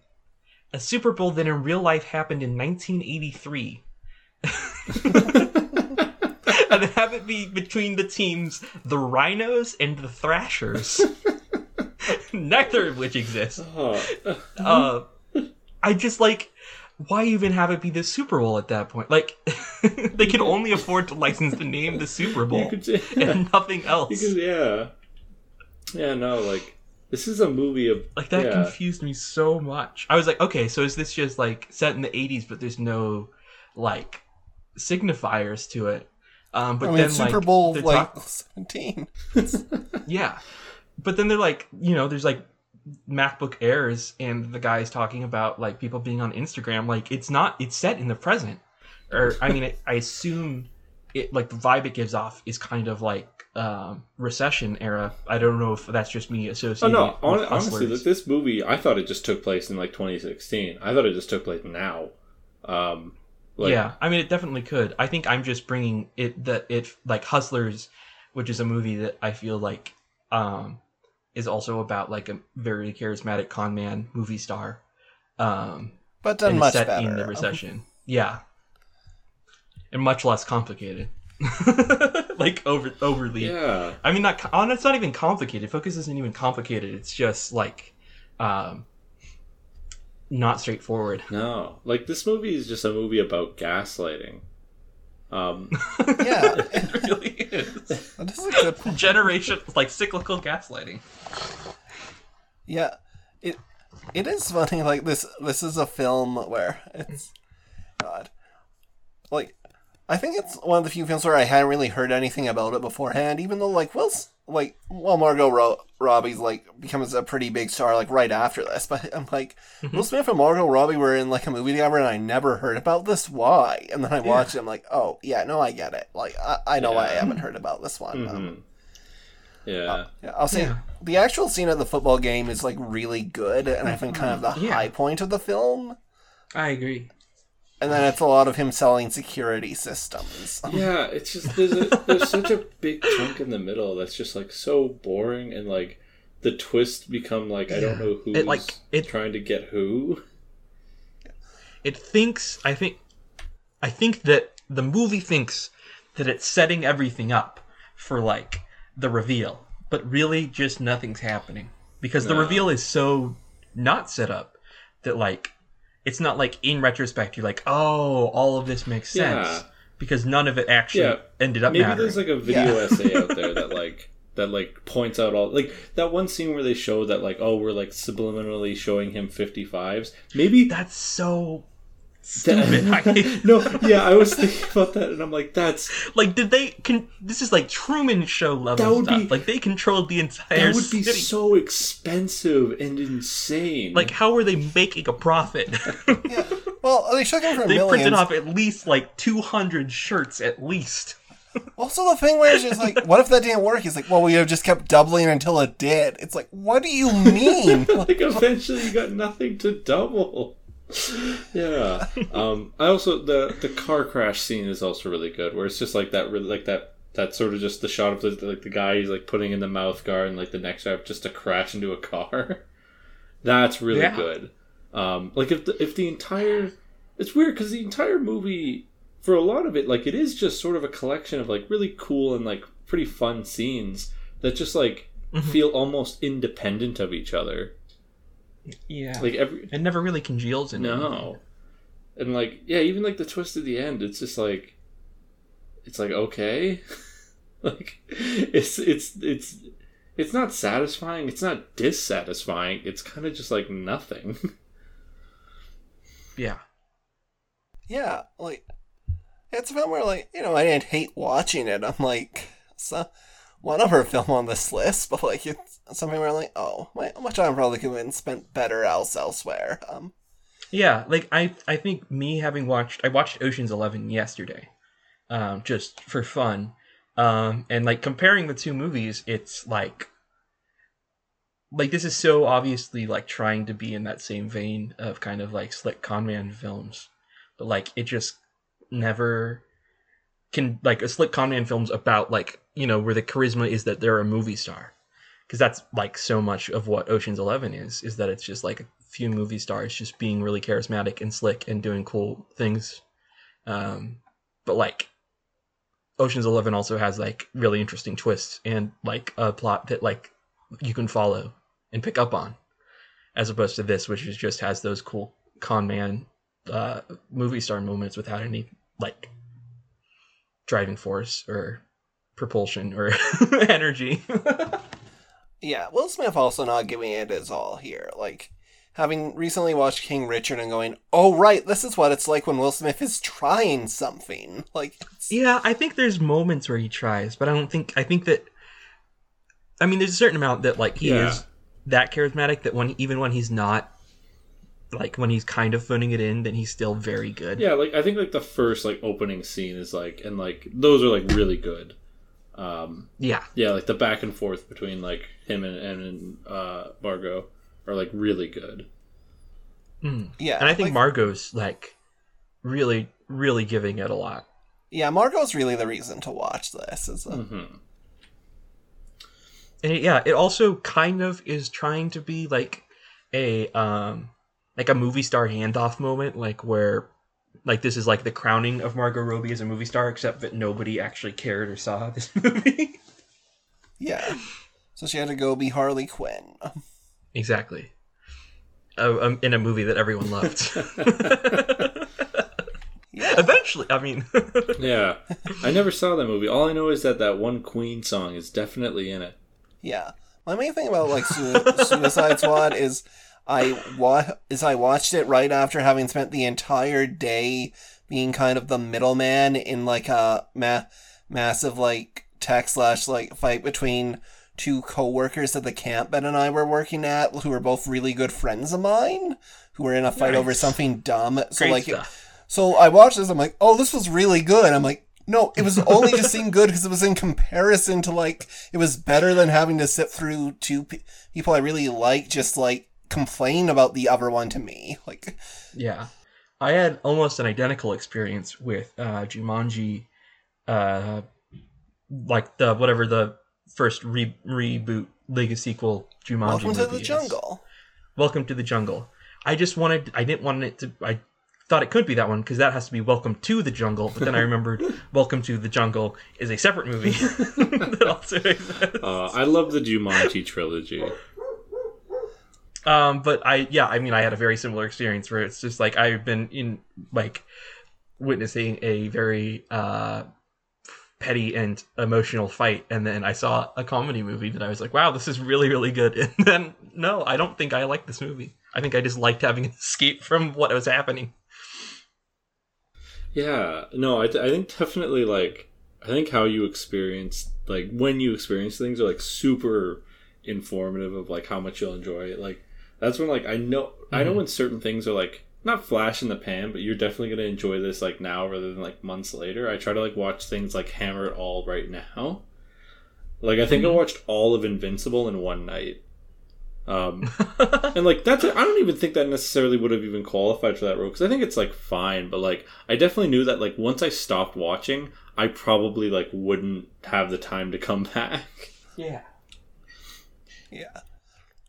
a super bowl that in real life happened in 1983 <laughs> <laughs> <laughs> and have it be between the teams the rhinos and the thrashers <laughs> neither of which exist oh, uh i just like why even have it be the super bowl at that point like <laughs> they can only afford to license the name the super bowl could say and nothing else. Because yeah, yeah, no, like this is a movie of like that yeah. confused me so much. I was like, okay, so is this just like set in the '80s, but there's no like signifiers to it? Um, but I mean, then Super like, Bowl like talk- <laughs> seventeen. <laughs> yeah, but then they're like, you know, there's like MacBook Airs, and the guy's talking about like people being on Instagram. Like it's not, it's set in the present, or I mean, it, I assume it like the vibe it gives off is kind of like um, recession era. I don't know if that's just me Oh associating. no! it with Hon- honestly, Hustlers. this movie, I thought it just took place in like 2016. I thought it just took place now. Um, like, yeah, I mean, it definitely could. I think I'm just bringing it that it like Hustlers, which is a movie that I feel like um is also about like a very charismatic con man movie star, um, but done much set better. in the recession. Yeah, and much less complicated. <laughs> like over overly. yeah, I mean, not com- it's not even complicated. Focus isn't even complicated. It's just like um not straightforward. no, like this movie is just a movie about gaslighting. Um, <laughs> Yeah, <laughs> it really is. that is a good point. generation like cyclical gaslighting. Yeah, it it is funny. Like this, this is a film where it's God, like I think it's one of the few films where I hadn't really heard anything about it beforehand. Even though like Will's like well Margot Ro- Robbie's like becomes a pretty big star like right after this, <laughs> but I'm like Will Smith and Margot Robbie were in like a movie together, and I never heard about this. Why? And then I watched it. I'm like, oh yeah, no, I get it. Like I, I know why I haven't heard about this one. Um, mhm. yeah, yeah, I'll say Yeah. the actual scene of the football game is like really good, and I think kind of the Yeah. high point of the film. I agree. And then it's a lot of him selling security systems. yeah. It's just there's a, there's such a big chunk in the middle that's just like so boring and like the twist become like I don't know who's It, like, it- trying to get who. It thinks I think I think that the movie thinks that it's setting everything up for like the reveal, but really just nothing's happening because the reveal is so not set up that like it's not like in retrospect you're like, "Oh, all of this makes sense." Yeah. Because none of it actually Yeah. ended up Maybe mattering. there's like a video Yeah. <laughs> essay out there that like that like points out all like that one scene where they show that like oh we're like subliminally showing him 55s. Maybe That's so stupid. I- <laughs> no, yeah, I was thinking about that, and I'm like, that's like, did they? Can this is like Truman Show level That would stuff? be- like they controlled the entire that would be so expensive and insane. like, how were they making a profit? <laughs> Yeah. Well, they took him for they millions. printed off at least like 200 shirts at least. Also, the thing where it's just like, what if that didn't work? He's like, well, we have just kept doubling until it did. It's like, what do you mean? <laughs> like eventually you got nothing to double. Yeah. Um I also the the car crash scene is also really good where it's just like that really like that that sort of just the shot of the like the guy he's like putting in the mouth guard and like the next drive just to crash into a car. <laughs> That's really Yeah. good. Um like if the if the entire it's weird cuz the entire movie for a lot of it like it is just sort of a collection of like really cool and like pretty fun scenes that just like feel almost independent of each other. Yeah, Like every it never really congeals in anything. no. And like yeah, even like the twist at the end, it's just like it's like okay. <laughs> like it's it's it's it's not satisfying, it's not dissatisfying, it's kind of just like nothing. <laughs> Yeah, yeah, like, it's a film where, like, you know, I didn't hate watching it. I'm like, so, one other film on this list, <laughs> but, like, it's something where I'm like, oh, my, my time probably could have been spent better else elsewhere. Um, yeah. Like I, I think me having watched, I watched Ocean's Eleven yesterday, um, just for fun, um, and like comparing the two movies, it's like, like this is so obviously like trying to be in that same vein of kind of like slick conman films, but like it just never can like a slick conman films about like you know where the charisma is that they're a movie star because that's like so much of what Ocean's Eleven is is that it's just like a few movie stars just being really charismatic and slick and doing cool things. Um but like Ocean's Eleven also has like really interesting twists and like a plot that like you can follow and pick up on as opposed to this which is just has those cool con man uh movie star moments without any like driving force or propulsion or <laughs> energy <laughs> yeah, Will Smith also not giving it his all here. Like, having recently watched King Richard and going, oh, right, this is what it's like when Will Smith is trying something. <laughs> Like, it's- Yeah, I think there's moments where he tries, but I don't think I think that I mean there's a certain amount that like he Yeah. is that charismatic that when even when he's not like when he's kind of phoning it in, then he's still very good. yeah, like I think like the first like opening scene is like and like those are like really good. Um Yeah. yeah, like the back and forth between like him and and uh Margot are like really good. yeah. And I think like, Margot's like really really giving it a lot. yeah, Margot's really the reason to watch this. Is a, Mm-hmm. And it, yeah, it also kind of is trying to be like a um like a movie star handoff moment like where like this is like the crowning of Margot Robbie as a movie star except that nobody actually cared or saw <laughs> this movie. Yeah. So she had to go be Harley Quinn. Exactly. Uh, um, in a movie that everyone loved. <laughs> Yeah. Eventually, I mean, <laughs> Yeah, I never saw that movie. All I know is that that one Queen song is definitely in it. Yeah. My main thing about like Su- Suicide Squad is I wa- is I watched it right after having spent the entire day being kind of the middleman in like a ma- massive like tech slash like fight between two co-workers at the camp Ben and I were working at who were both really good friends of mine who were in a fight over something dumb. So great like stuff. so I watched this. I'm like, oh, this was really good. I'm like, no, it was only just seemed good because it was in comparison to like it was better than having to sit through two pe- people I really like just like complain about the other one to me. Like, Yeah. I had almost an identical experience with uh, Jumanji, uh, like the whatever the first re- reboot League sequel Jumanji welcome to the is. jungle. Welcome to the Jungle. I just wanted, I didn't want it to, I thought it could be that one because that has to be Welcome to the Jungle, but then I remembered <laughs> Welcome to the Jungle is a separate movie <laughs> <laughs> that also exists. Uh, I love the Jumanji trilogy. Um, but I, yeah, I mean, I had a very similar experience where it's just like I've been in like witnessing a very uh petty and emotional fight, and then I saw a comedy movie that I was like, wow, this is really, really good. <laughs> And then no, I don't think I like this movie. I think I just liked having an <laughs> escape from what was happening. Yeah, no, I, th- I think definitely like I think how you experience like when you experience things are like super informative of like how much you'll enjoy it. Like that's when like I know I know when certain things are like not flash in the pan, but you're definitely gonna enjoy this like now rather than like months later. I try to like watch things like hammer it all right now. Like I think I watched all of Invincible in one night. Um, <laughs> and like that's I don't even think that necessarily would have even qualified for that role because I think it's like fine, but like I definitely knew that like once I stopped watching, I probably like wouldn't have the time to come <laughs> back. Yeah. Yeah.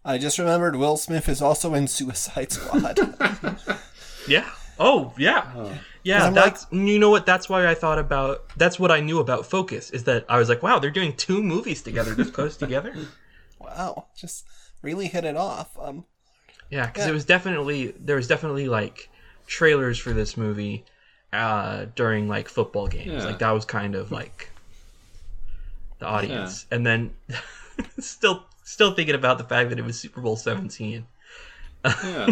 I just remembered Will Smith is also in Suicide Squad. <laughs> Yeah. Oh, yeah. Yeah, 'Cause I'm that's you know what that's why I thought about that's what I knew about Focus is that I was like, wow, they're doing two movies together this close <laughs> together. wow, just really hit it off. Um, Yeah, because Yeah. it was definitely there was definitely like trailers for this movie uh during like football games. Yeah. Like that was kind of like the audience. And then <laughs> still still thinking about the fact that it was Super Bowl 17. Yeah,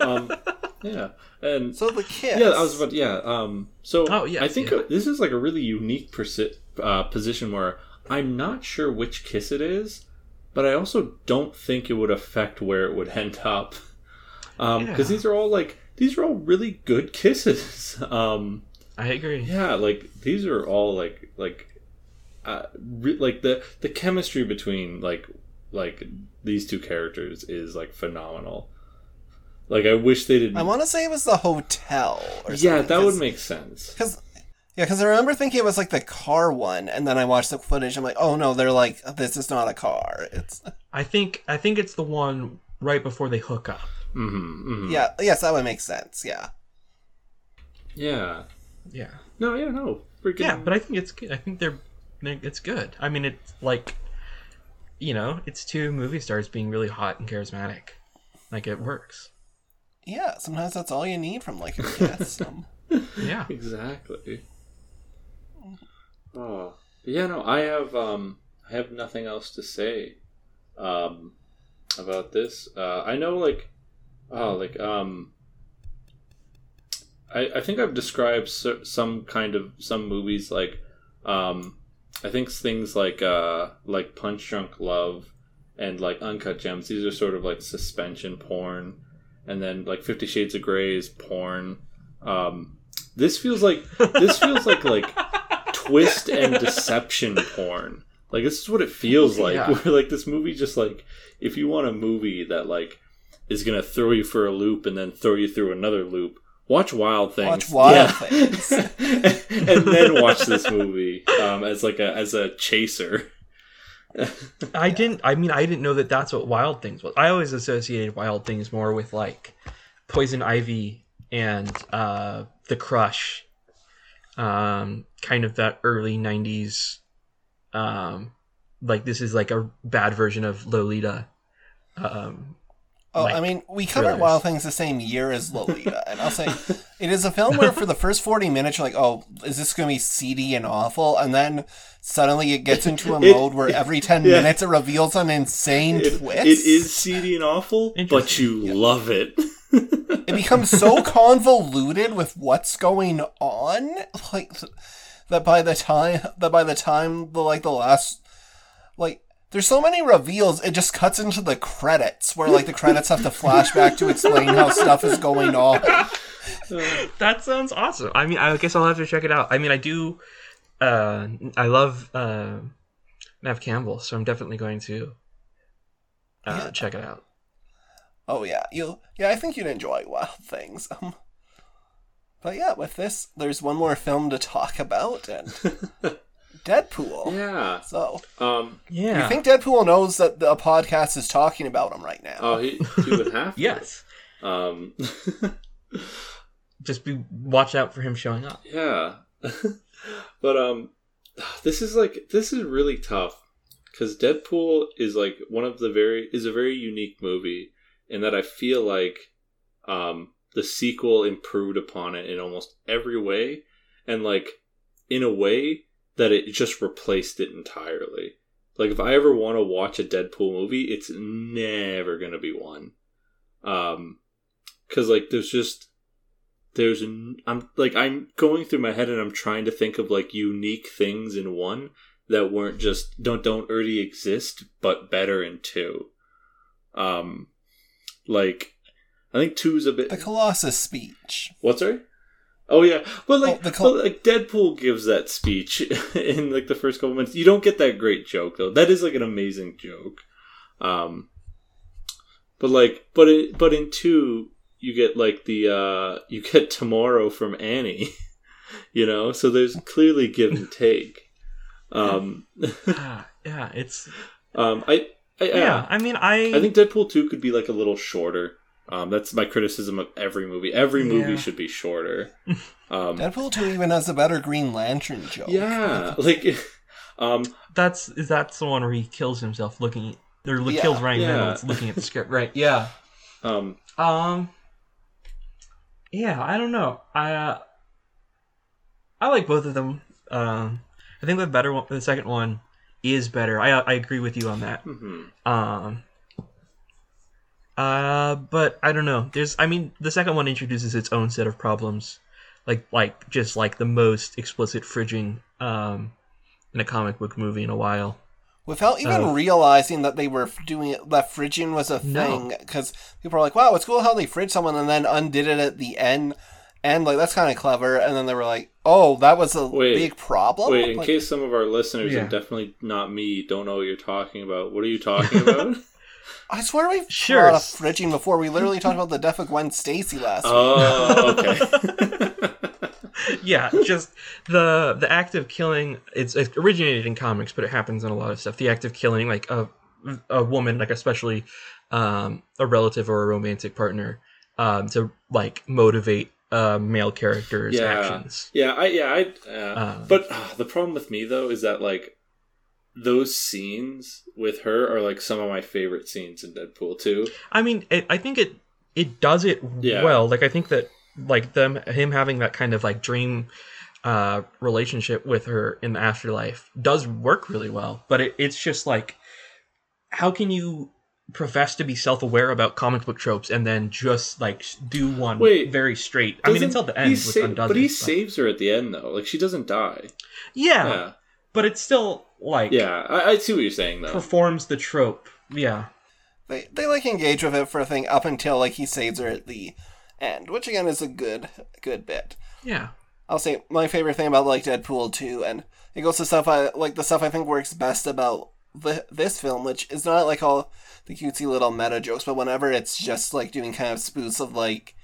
um, <laughs> yeah, and so the kids. yeah, I was about yeah. Um, so Oh, yes, I think yeah. this is like a really unique persi- uh, position where I'm not sure which kiss it is, but I also don't think it would affect where it would end up. Um, because Yeah. these are all like these are all really good kisses. <laughs> Um, I agree. yeah, like these are all like like uh, re- like the the chemistry between like like these two characters is like phenomenal. Like I wish they didn't. I want to say it was the hotel. Or yeah, that would make. make sense. Because yeah, because I remember thinking it was like the car one, and then I watched the footage. I'm like, oh no, they're like, this is not a car. It's <laughs> I think I think it's the one right before they hook up. hmm hmm yeah, yes, that would make sense. Yeah, Yeah. Yeah. No, yeah, no. Freaking. Yeah, but I think it's good. I think they're it's good. I mean, it's like you know, it's two movie stars being really hot and charismatic. Like it works. yeah. Sometimes that's all you need from like a kiss. um, Yeah. exactly. Oh, but yeah, no. I have um, I have nothing else to say, um, about this. Uh, I know, like, oh, like, um, I I think I've described some kind of some movies like, um, I think things like uh like Punch Drunk Love and like Uncut Gems. These are sort of like suspension porn, and then like Fifty Shades of Grey is porn. Um, this feels like this feels like like twist and deception porn. Like this is what it feels like. Yeah. Where <laughs> like this movie just like if you want a movie that like is gonna throw you for a loop and then throw you through another loop, watch Wild Things. Watch Wild Things. <laughs> and then watch this movie um, as like a as a chaser. I didn't. I mean, I didn't know that that's what Wild Things was. I always associated Wild Things more with like Poison Ivy and uh, The Crush, um, kind of that early '90s. Um, like this is like a bad version of Lolita. Um, Oh, like I mean, we covered thrillers. Wild Things the same year as Lolita, and I'll say it is a film where for the first forty minutes you're like, "Oh, is this going to be seedy and awful?" And then suddenly it gets into a <laughs> It- mode where <laughs> every ten yeah. minutes it reveals an insane It, twist. it is seedy and awful, but Interesting. you love it. It becomes so <laughs> convoluted with what's going on, like that by the time that by the time the like the last like. There's so many reveals, it just cuts into the credits, where like the credits have to flash back to explain how stuff is going on. <laughs> that sounds awesome. I mean, I guess I'll have to check it out. I mean, I do. Uh, I love uh, Neve Campbell, so I'm definitely going to uh, Yeah. check it out. Oh yeah, you yeah, I think you'd enjoy Wild Things. Um, but yeah, with this, there's one more film to talk about, and <laughs> Deadpool. yeah. So Um. Yeah. you think Deadpool knows that the podcast is talking about him right now? Oh, he, he would have. To. <laughs> yes. Um. <laughs> Just be watch out for him showing up. Yeah. <laughs> but um this is like this is really tough cuz Deadpool is like one of the very is a very unique movie in that I feel like um the sequel improved upon it in almost every way and like in a way that it just replaced it entirely. Like if I ever want to watch a Deadpool movie, it's never going to be one. Um cuz like there's just there's an I'm like I'm going through my head and I'm trying to think of like unique things in one that weren't just don't don't already exist but better in two. Um, like I think two's a bit. The Colossus speech. What's sorry? Oh yeah, but like, Oh, col- but, like Deadpool gives that speech <laughs> in like the first couple minutes. You don't get that great joke though. That is like an amazing joke. Um, but like, but it, but in two, you get like the uh, you get tomorrow from Annie. <laughs> You know, so there's clearly give and take. Um, <laughs> Ah, yeah, it's um, I, I yeah. yeah, I mean, I I think Deadpool two could be like a little shorter. Um, that's my criticism of every movie. Every movie Yeah. should be shorter. <laughs> Um, Deadpool 2 even has a better Green Lantern joke. yeah, <laughs> like, um, that's is that the one where he kills himself looking or Yeah, kills Ryan yeah. Reynolds looking at the script. Right? Yeah. um, Um. Yeah, I don't know. I uh, I like both of them. Um, I think the better one, the second one, is better. I I agree with you on that. mhm. Um. Uh, but I don't know. There's, I mean, the second one introduces its own set of problems, like like just like the most explicit fridging um in a comic book movie in a while. Without even realizing that they were doing it, that fridging was a thing. Because people were like, wow, it's cool how they fridge someone and then undid it at the end. And, like, that's kind of clever. And then they were like, oh, that was a Wait. big problem? Wait, in Like, case some of our listeners, Yeah. and definitely not me, don't know what you're talking about. What are you talking about? <laughs> I swear we've Sure. sure. a lot of fridging before. We literally talked about the death of Gwen Stacy last week. oh, <laughs> okay. yeah, just the the act of killing. It's it originated in comics, but it happens in a lot of stuff. The act of killing, like a a woman, like especially um, a relative or a romantic partner, um, to like motivate uh, male characters' Yeah. actions. yeah, I, yeah, I. Uh, Um, but uh, the problem with me though is that like those scenes with her are like some of my favorite scenes in Deadpool too. I mean, it, I think it it does it Yeah. well. Like I think that like them him having that kind of like dream uh relationship with her in the afterlife does work really well. But it, it's just like how can you profess to be self-aware about comic book tropes and then just like do one Wait, very straight? I mean, until the end sa- but he saves her at the end though. Like she doesn't die. yeah, Yeah, but it's still like yeah. I, I see what you're saying though. performs the trope. Yeah. They, they, like, engage with it for a thing up until, like, he saves her at the end. Which, again, is a good, good bit. Yeah. I'll say my favorite thing about like Deadpool 2 and it goes to stuff I like the stuff I think works best about the, this film which is not like all the cutesy little meta jokes but whenever it's just like doing kind of spoofs of like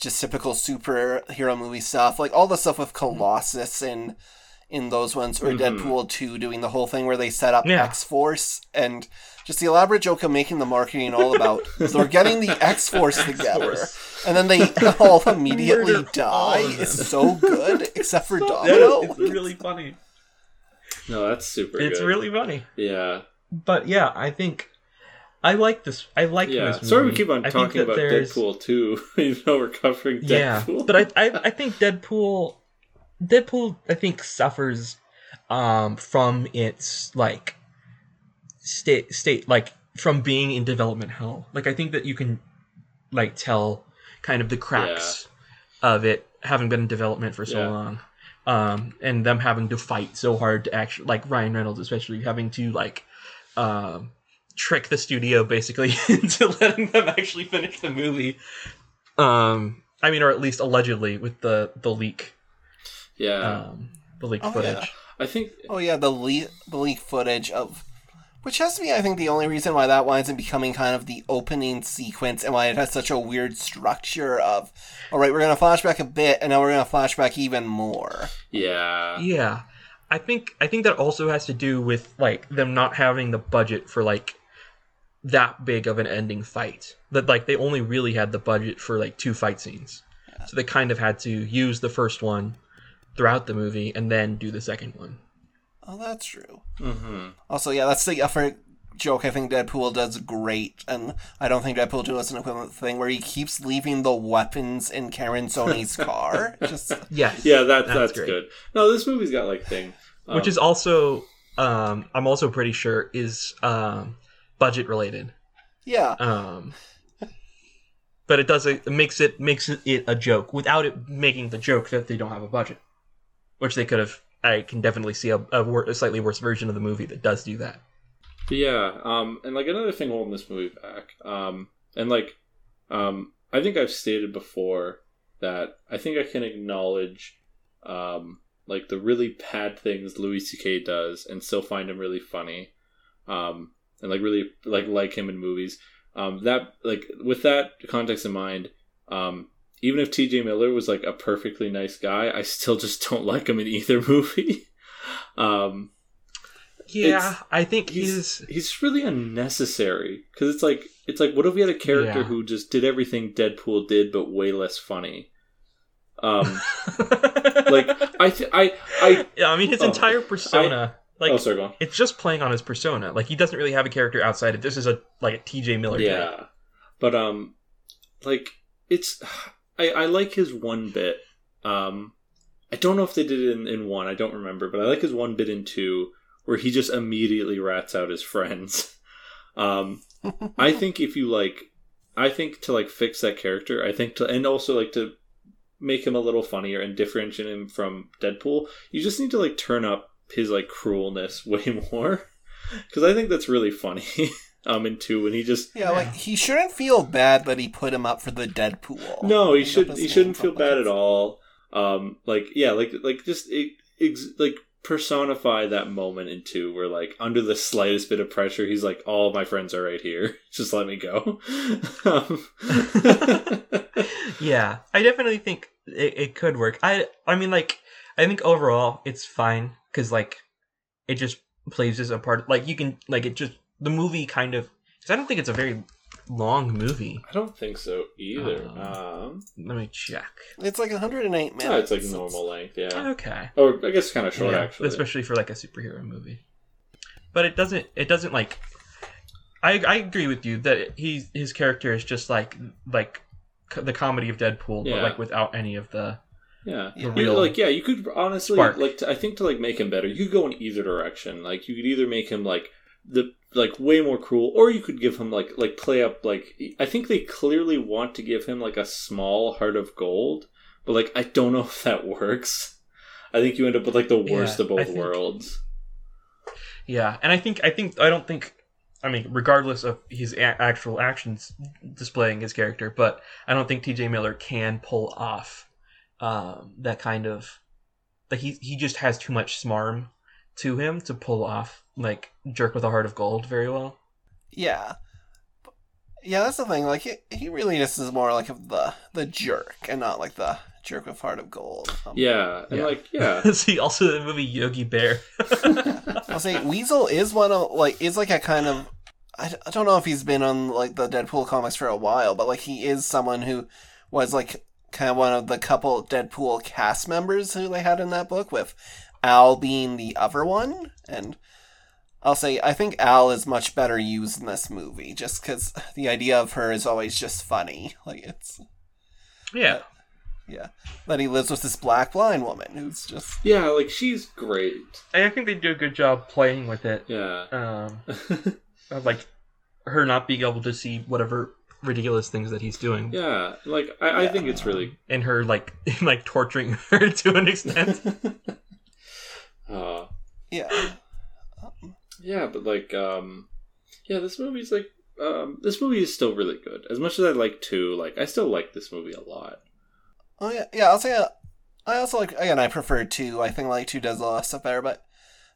just typical superhero movie stuff like all the stuff with Colossus and in those ones or mm-hmm. Deadpool 2 doing the whole thing where they set up Yeah. X-Force and just the elaborate joke of making the marketing all about <laughs> they're getting the X-Force together and then they <laughs> all immediately Murder die of them. so good except for <laughs> Domino. it's really funny. no, that's super. It's good. really funny. yeah. But yeah, I think I like this. I like Yeah. this. Movie. Sorry, we keep on talking about there's- Deadpool too, even though we're covering Deadpool. Yeah, Deadpool. but I, I I think Deadpool Deadpool I think suffers um from its like state state like from being in development hell. Like I think that you can like tell kind of the cracks of it having been in development for so Yeah. long. Um and them having to fight so hard to actually like Ryan Reynolds especially having to like um trick the studio basically <laughs> into letting them actually finish the movie. Um, I mean, or at least allegedly with the the leak, yeah. um, the leak Oh, footage. yeah. I think Oh yeah, the le- the leak footage of which has to be I think the only reason why that winds up becoming kind of the opening sequence and why it has such a weird structure of all right, we're going to flashback a bit and now we're going to flashback even more. yeah. Yeah, I think I think that also has to do with like them not having the budget for like that big of an ending fight. That like they only really had the budget for like two fight scenes, so they kind of had to use the first one throughout the movie and then do the second one. Oh, that's true. hmm Also, yeah, that's the effort joke I think Deadpool does great, and I don't think Deadpool does an equivalent thing where he keeps leaving the weapons in Karan Soni's <laughs> car. Just Yes, Yeah, that, That's that's, great. good. No, this movie's got like thing. Um, which is also um, I'm also pretty sure is um, budget related. yeah, Um, but it does it makes it makes it a joke without it making the joke that they don't have a budget, which they could have. I can definitely see a, a, a slightly worse version of the movie that does do that. Yeah, um, and like another thing holding this movie back, um, and like, um, I think I've stated before that I think I can acknowledge, um, like the really bad things Louis C.K. does and still find him really funny, um, and like really like like him in movies. Um, that like with that context in mind, um, even if T.J. Miller was like a perfectly nice guy, I still just don't <laughs> like him in either movie. <laughs> um, Yeah, I think he's he's he's really unnecessary because it's like it's like what if we had a character Yeah. who just did everything Deadpool did but way less funny. Um, <laughs> like I th- I I yeah, I mean his Oh, entire persona, like oh sorry, it's just playing on his persona. Like he doesn't really have a character outside of this. Is a like a T.J. Miller. type. Yeah, but um, like it's I I like his one bit. Um, I don't know if they did it in in one. I don't remember, but I like his one bit in two where he just immediately rats out his friends. <laughs> Um, I <laughs> think if you like, I think to like fix that character, I think to and also like to make him a little funnier and differentiate him from Deadpool, you just need to like turn up his like cruelness <laughs> way more because I think that's really funny. Um, in two when he just Yeah, like he shouldn't feel bad that he put him up for the Deadpool. no, he should his he shouldn't feel bad at all. Um, like yeah, like like just it, ex- like personify that moment in two where like under the slightest bit of pressure, he's like, all my friends are right here, <laughs> just let me go. um, <laughs> yeah, I definitely think it, it could work. I I mean, like, I think overall it's fine because like it just plays as a part. Like you can like it just the movie kind of. Because I don't think it's a very long movie. I don't think so either. Uh, um, Let me check. It's like 108 minutes. yeah, it's like normal length, yeah. Okay. Or I guess kind of short Yeah, actually. especially for like a superhero movie. But it doesn't. It doesn't like. I I agree with you that he his character is just like like the comedy of Deadpool, Yeah. but like without any of the. Yeah, The You- real like yeah, you could honestly spark. like to, I think to like make him better, you could go in either direction. Like you could either make him like the like way more cruel, or you could give him like like play up like I think they clearly want to give him like a small heart of gold, but like I don't know <laughs> if that works. I think you end up with like the worst Yeah, of both think- worlds. Yeah, and I think I think I don't think. I mean, regardless of his a- actual actions displaying his character, but I don't think T.J. Miller can pull off um, that kind of. Like he he just has too much smarm to him to pull off like jerk with a heart of gold very well. Yeah. Yeah, that's the thing. Like, he, he really just is more like of the the jerk and not like the jerk with heart of gold. Um, Yeah, and Yeah. like <laughs> yeah, See, also the movie Yogi Bear. <laughs> I'll say Weasel is one of like is like a kind of I, I don't know if he's been on like the Deadpool comics for a while, but like he is someone who was like kind of one of the couple Deadpool cast members who they had in that book with Al being the other one and I'll say I think Al is much better used in this movie just cuz the idea of her is always just funny. <laughs> Like it's yeah, yeah, that he lives with this black blind woman who's just yeah, like she's great. and I think they do a good job playing with it. Yeah, Um, <laughs> of, like her not being able to see whatever ridiculous things that he's doing, yeah, like I, I think it's really and her like <laughs> like torturing her to an extent. Uh, yeah. Yeah, but like, um, yeah, this movie's like, um, this movie is still really good. As much as I like two, like, I still like this movie a lot. Oh yeah, yeah. I'll say uh, I also like again. I prefer two. I think like two does a lot of stuff better, but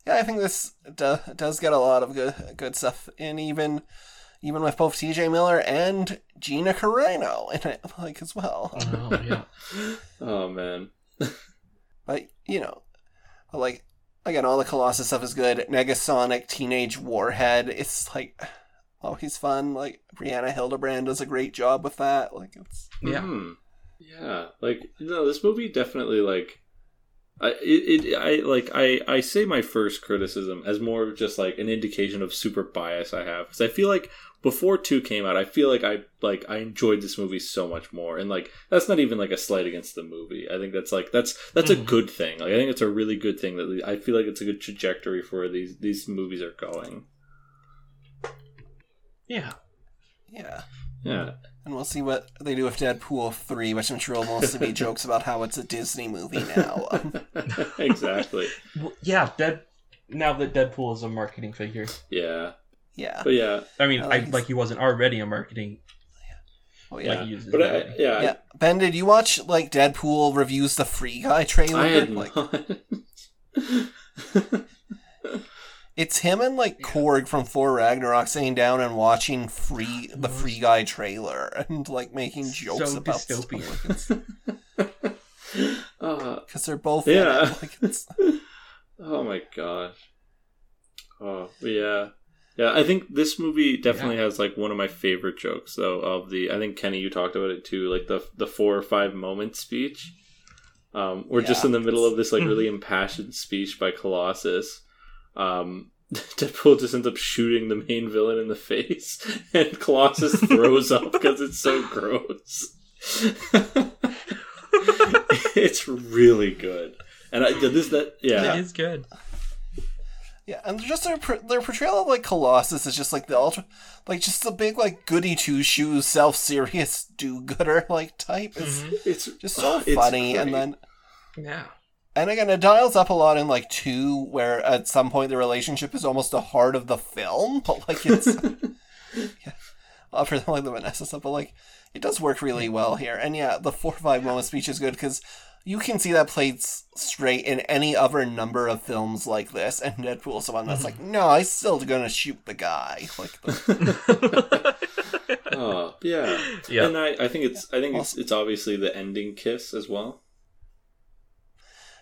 yeah, I think this do, does get a lot of good good stuff in even even with both T.J. Miller and Gina Carano in it <laughs> like as well. oh yeah, <laughs> Oh man, <laughs> But you know, but, like again, all the Colossus stuff is good. Negasonic Teenage Warhead. It's like always fun. Like Brianna Hildebrand does a great job with that. Like it's yeah. Mhm. yeah. Like, no, this movie definitely like, I it, it I like I I say my first criticism as more of just like an indication of super bias I have because I feel like before two came out, I feel like I like I enjoyed this movie so much more, and like that's not even like a slight against the movie. I think that's like that's that's a Mhm. good thing. Like I think it's a really good thing that I feel like it's a good trajectory for where these these movies are going. yeah. yeah. Yeah, And we'll see what they do with Deadpool 3, which I'm sure will mostly be jokes about how it's a Disney movie now. <laughs> Exactly. Well, yeah, Dead. Now that Deadpool is a marketing figure, Yeah. yeah. But yeah. I mean, I I like like, he wasn't already a marketing. Oh, Like yeah. he But uh, I, already. yeah, I- Yeah. Ben, did you watch, like, Deadpool reviews the Free Guy trailer? I had like, not. <laughs> It's him and, like, Korg from Thor Ragnarok sitting down and watching Free the Free Guy trailer <laughs> and, like, making jokes So about dystopian. <laughs> Uh, Because they're both in it. Yeah. <laughs> Like, it's, oh my gosh. Oh yeah, yeah. I think this movie definitely has like one of my favorite jokes though. Of the, I think Kenny, you talked about it too. Like the the four or five moment speech. Um, we're just in the middle of this like <clears throat> really impassioned speech by Colossus. Um, <laughs> Deadpool just ends up shooting the main villain in the face, <laughs> and Colossus throws up <laughs> because it's so gross. it's really good, and I this that yeah. It is good. yeah, and just their, their portrayal of, like, Colossus is just, like, the ultra... Like, just the big, like, goody two-shoes, self-serious do-gooder, like, type is It's just so <sighs> it's funny. And then... Yeah. And again, it dials up a lot in like two, where at some point the relationship is almost the heart of the film, <laughs> but like it's <laughs> yeah, other than like the Vanessa stuff, but like it does work really well here. And yeah, the four or five moment speech is good because you can see that played straight in any other number of films like this, and Deadpool's the one that's like, mm-hmm. no, I'm still gonna shoot the guy. <laughs> Like, the, oh yeah Yeah. and I, I think it's i think it's it's obviously the ending kiss as well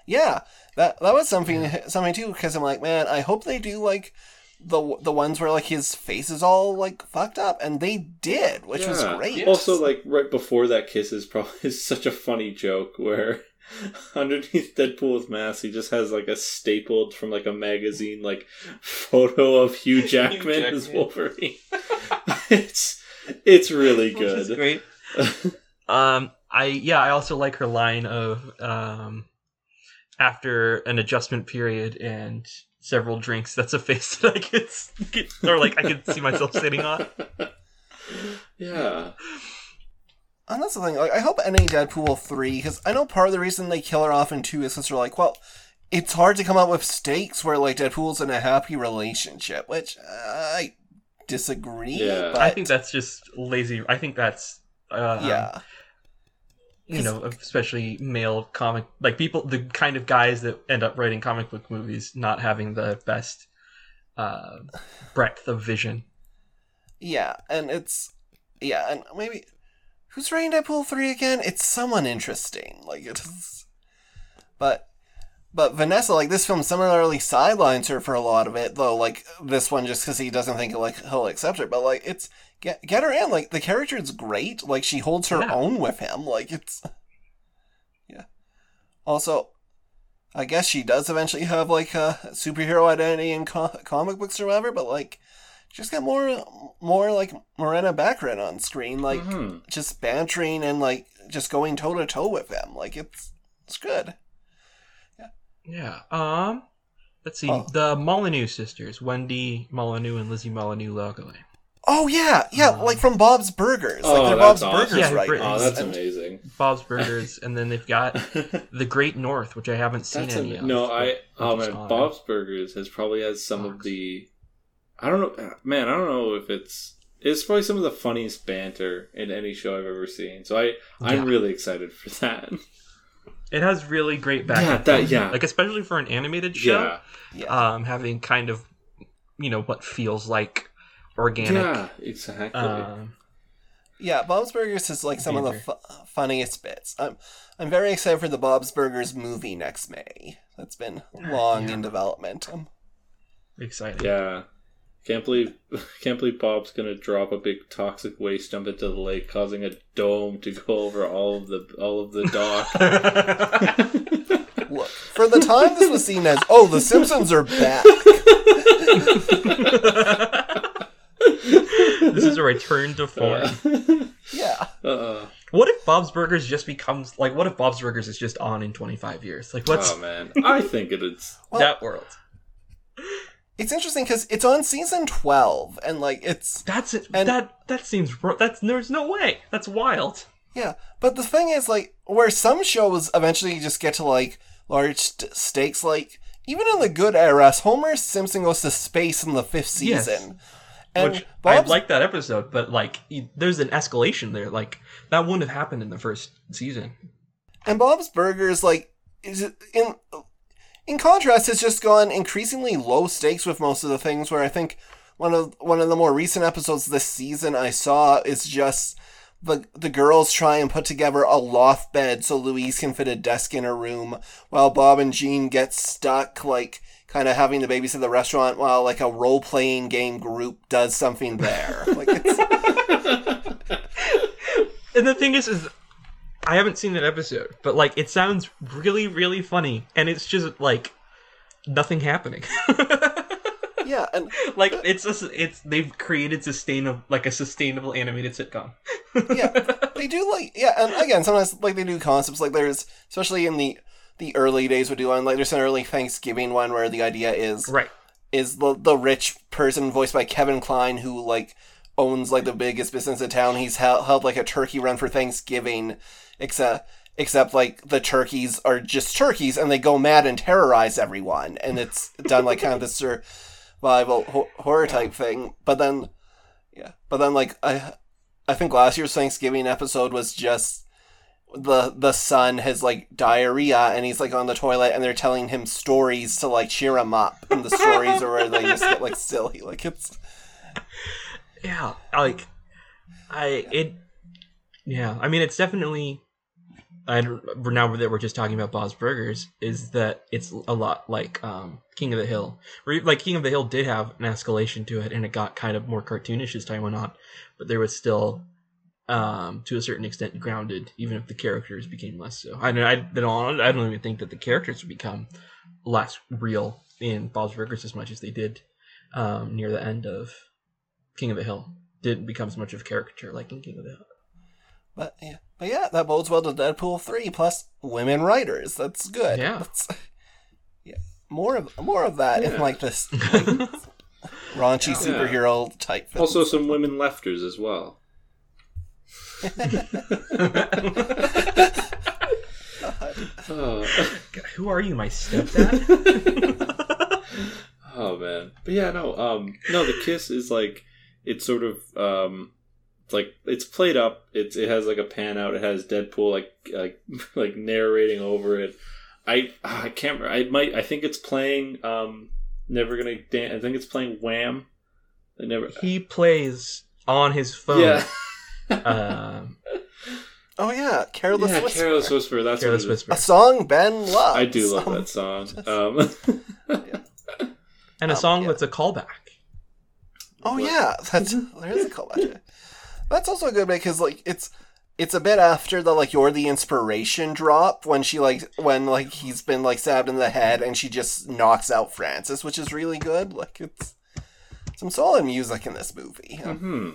yeah, that that was something <laughs> something too because I'm like, man, I hope they do like the the ones where like his face is all like fucked up, and they did, which was great. also like right before that kiss is probably <laughs> is such a funny joke where <laughs> underneath deadpool's mask he just has like a stapled from like a magazine like photo of hugh jackman as Jackman. wolverine it's it's really good great. Um, I yeah, I also like her line of um, after an adjustment period and several drinks. That's a face <laughs> that I could, get, or like I could see myself sitting on. <laughs> yeah And that's the thing. Like, I hope any Deadpool three, because I know part of the reason they kill her off in two is because they're like, well, it's hard to come up with stakes where like Deadpool's in a happy relationship, which uh, I disagree. Yeah. but I think that's just lazy. I think that's uh, yeah, you know, especially male comic like people, the kind of guys that end up writing comic book movies, not having the best uh, breadth of vision. yeah, and it's yeah, and maybe who's writing Deadpool three again? It's someone interesting. Like it is, but. But Vanessa, like this film, similarly sidelines her for a lot of it, though. Like this one, just because he doesn't think like he'll accept her. But like it's get get her in. Like the character is great. Like she holds her Yeah. own with him. Like it's <laughs> yeah. Also, I guess she does eventually have like a superhero identity in co- comic books or whatever. But like, just got more more like Morena Baccarin on screen, like Mhm. just bantering and like just going toe to toe with him. Like it's it's good. Yeah. Um. Let's see. Oh. The Molyneux sisters, Wendy Molyneux and Lizzie Molyneux Logelin. Oh yeah, yeah, Um, like from Bob's Burgers. Oh, like they're that's Bob's awesome. Burgers Yeah, right Brit- oh that's and- amazing Bob's Burgers, and then they've got <laughs> The Great North, which I haven't seen That's any am- of. no, I oh just man. Bob's Burgers has probably has some of the. I don't know, man. I don't know if it's it's probably some of the funniest banter in any show I've ever seen. So I I'm Yeah. really excited for that. <laughs> It has really great back. Yeah, that- yeah. Like especially for an animated show, yeah, yeah. um, having kind of, you know, what feels like organic. yeah, exactly. Um, Yeah, Bob's Burgers is like some of the Beaver. fu- funniest bits. I'm I'm very excited for the Bob's Burgers movie next May. That's been long in development. Um, excited. yeah. Can't believe <laughs> can't believe Bob's gonna drop a big toxic waste dump into the lake, causing a dome to go over all of the all of the dock. <laughs> look, for the time this was seen as, oh, the Simpsons are back. this is a return to form. Yeah, uh, What if Bob's Burgers just becomes like? What if Bob's Burgers is just on in twenty five years? Like, what's oh man, I think it is. Well- that world? It's interesting because it's on season twelve, and like it's That's it. And- that that seems that's there's no way. That's wild. yeah. But the thing is, like, where some shows eventually just get to like large st- stakes, like even in the good eras, Homer Simpson goes to space in the fifth Yes. season, and Which I Bob's like that episode, but like there's an escalation there. Like that wouldn't have happened in the first season. And Bob's Burgers, like, is it- in in contrast, it's just gone increasingly low stakes with most of the things. Where I think one of one of the more recent episodes this season I saw is just the the girls try and put together a loft bed so Louise can fit a desk in her room, while Bob and Jean get stuck, like kind of having to babysit the restaurant while like a role playing game group does something there. like it's <laughs> And the thing is, is I haven't seen that episode, but like it sounds really, really funny, and it's just like nothing happening. <laughs> yeah, and like it's just, it's they've created sustainable like a sustainable animated sitcom. <laughs> yeah, they do like yeah, and again, sometimes like they do concepts like there's especially in the the early days would do one like there's an early Thanksgiving one where the idea is right. is the the rich person voiced by Kevin Kline who like owns like the biggest business in town. He's held, held like a turkey run for Thanksgiving, except except like the turkeys are just turkeys and they go mad and terrorize everyone, and it's done like kind of this survival ho- horror type thing. But then, yeah, but then like I I think last year's Thanksgiving episode was just the the son has like diarrhea and he's like on the toilet and they're telling him stories to like cheer him up and the stories are where they just get like silly like it's Yeah, like I it. Yeah, I mean it's definitely. I don't- now that we're just talking about Bob's Burgers, is that it's a lot like um, King of the Hill. Like King of the Hill did have an escalation to it, and it got kind of more cartoonish as time went on, but there was still, um, to a certain extent, grounded, even if the characters became less so. I don't, I don't, I don't even think that the characters would become less real in Bob's Burgers as much as they did um, near the end of King of the Hill. Didn't become as much of a caricature like in King of the Hill. but yeah but yeah that bodes well to Deadpool three plus women writers that's good Yeah. That's- yeah more of more of that in like this like, <laughs> raunchy superhero type films. Also, some women lefters as well. <laughs> oh. Who are you, my stepdad? <laughs> Oh man, but yeah, no, um, no, the kiss is like it's sort of um, it's like it's played up. It's it has like a pan out. It has Deadpool like like <laughs> like narrating over it. I ah, I can't. I might. I think it's playing. Um, never gonna dance. I think it's playing Wham. I never. he plays on his phone. Yeah. Um, <laughs> oh yeah Careless yeah, Whisper Careless Whisper. That's Careless what. Whisper. a song Ben loves I do love Um, that song. Um, And a Um, song yeah. that's a callback. Oh yeah, that's <laughs> there is a callback. That's also good because like it's it's a bit after the like you're the inspiration drop when she like when like he's been like stabbed in the head and she just knocks out Francis, which is really good. Like it's some solid music in this movie. hmm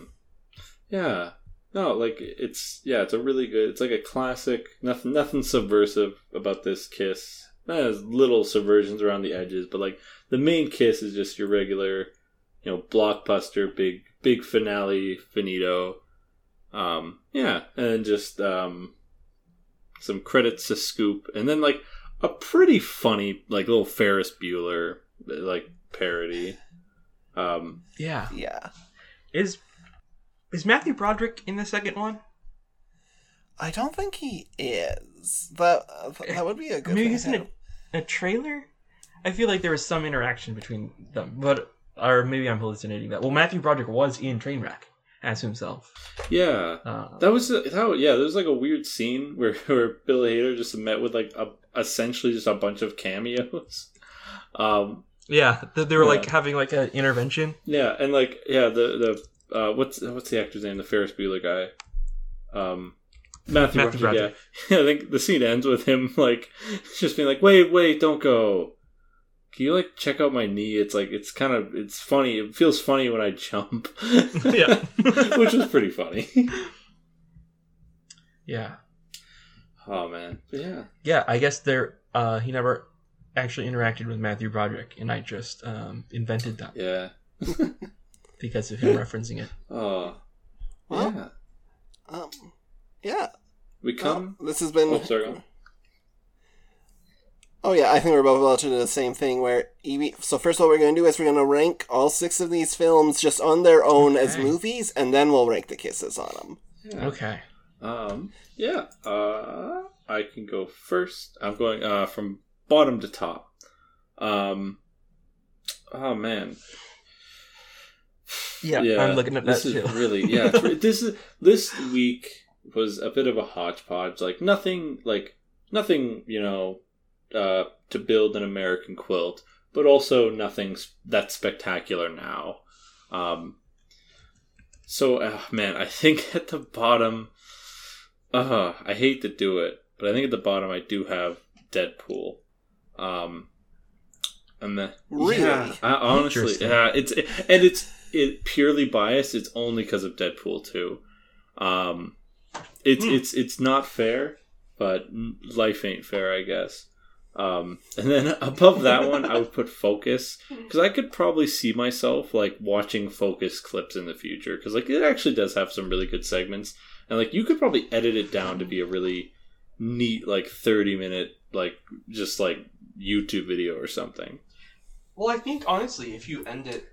Yeah. No, like it's yeah, it's a really good. It's like a classic. Nothing, nothing subversive about this kiss. There's little subversions around the edges, but like the main kiss is just your regular, you know, blockbuster, big, big finale, finito. Um, yeah, and just um, some credits to Scoop, and then like a pretty funny, like little Ferris Bueller, like parody. Um, Yeah. Yeah, Is is Matthew Broderick in the second one? I don't think he is. That that would be a good. Maybe thing he's in a, a trailer. I feel like there was some interaction between them, but or maybe I'm hallucinating that. Well, Matthew Broderick was in Trainwreck as himself. yeah, Uh, That was that. was- Yeah, there was like a weird scene <laughs> where where Bill Hader just met with like a essentially just a bunch of cameos. <laughs> Um, yeah, th- they were like having like an intervention. yeah, and like yeah, the the uh, what's what's the actor's name? The Ferris Bueller guy. Um, Matthew, Matthew Broderick. Yeah. <laughs> I think the scene ends with him like just being like, "Wait, wait, don't go." Can you like check out my knee? It's like it's kind of it's funny. It feels funny when I jump. <laughs> Yeah. <laughs> which was pretty funny. Yeah, Oh man, yeah. yeah. I guess there. Uh, he never. actually interacted with Matthew Broderick, and I just um, invented that Yeah. <laughs> because of him referencing it. Oh. Well, yeah. um, yeah. We come. This has been. oh, sorry. Go on. Oh yeah, I think we're both about to do the same thing. Where Evie. So first, what we're going to do is we're going to rank all six of these films just on their own as movies, and then we'll rank the kisses on them. Yeah. Okay. Um. Yeah. Uh. I can go first. I'm going uh from bottom to top. Um. Oh man. Yeah, I'm looking at that this too. is really yeah. <laughs> this is this week was a bit of a hodgepodge. Like nothing, like nothing, you know, uh, to build an American quilt, but also nothing s- that's spectacular now. Um. So, uh, man, I think <laughs> at the bottom, uh, I hate to do it, but I think at the bottom I do have Deadpool. Um, and the Really? yeah, I, honestly, yeah, it's and it's it purely biased. It's only because of Deadpool too. Um, it's it's it's not fair, but life ain't fair, I guess. Um, and then <laughs> above that one, I would put Focus because I could probably see myself like watching Focus clips in the future because like it actually does have some really good segments, and like you could probably edit it down to be a really neat like thirty minute like just like YouTube video or something. Well, I think honestly, if you end it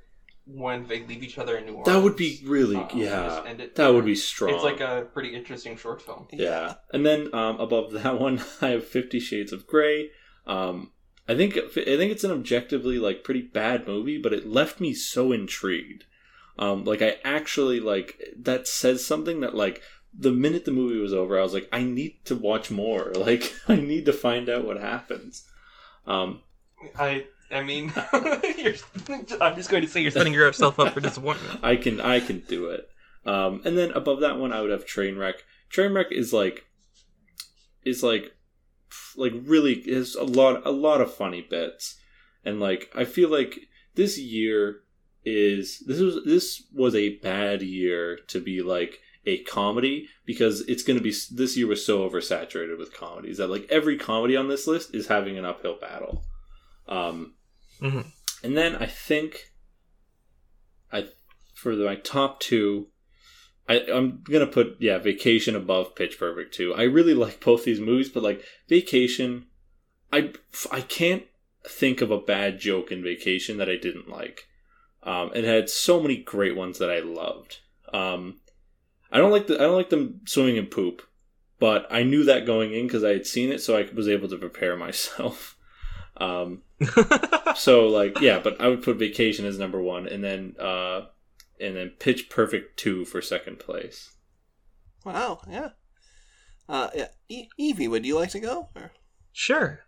when they leave each other in New Orleans, That would be really uh, yeah. just end it That would be strong. It's like a pretty interesting short film. yeah. And then um, above that one, <laughs> I have Fifty Shades of Grey. Um, I think I think it's an objectively like pretty bad movie, but it left me so intrigued. Um, like I actually like that says something that like the minute the movie was over, I was like, I need to watch more. <laughs> Like I need to find out what happens. Um, I I mean, <laughs> You're, I'm just going to say you're setting <laughs> yourself up for disappointment. I can I can do it. Um, and then above that one, I would have Trainwreck. Trainwreck is like is like like really is a lot a lot of funny bits, and like I feel like this year is this was this was a bad year to be like a comedy because it's going to be this year was so oversaturated with comedies that like every comedy on this list is having an uphill battle. Um, Mhm. and then I think I for my top two, I, I'm gonna put yeah Vacation above Pitch Perfect too. I really <laughs> like both these movies, but like Vacation, I I can't think of a bad joke in Vacation that I didn't like. Um, it had so many great ones that I loved. Um, I don't like the I don't like them swimming in poop, but I knew that going in because I had seen it, so I was able to prepare <laughs> myself. Um, <laughs> so like yeah, but I would put Vacation as number one, and then uh, and then Pitch Perfect two for second place. Wow. Yeah. Uh, yeah. E- Evie, would you like to go? Or? Sure.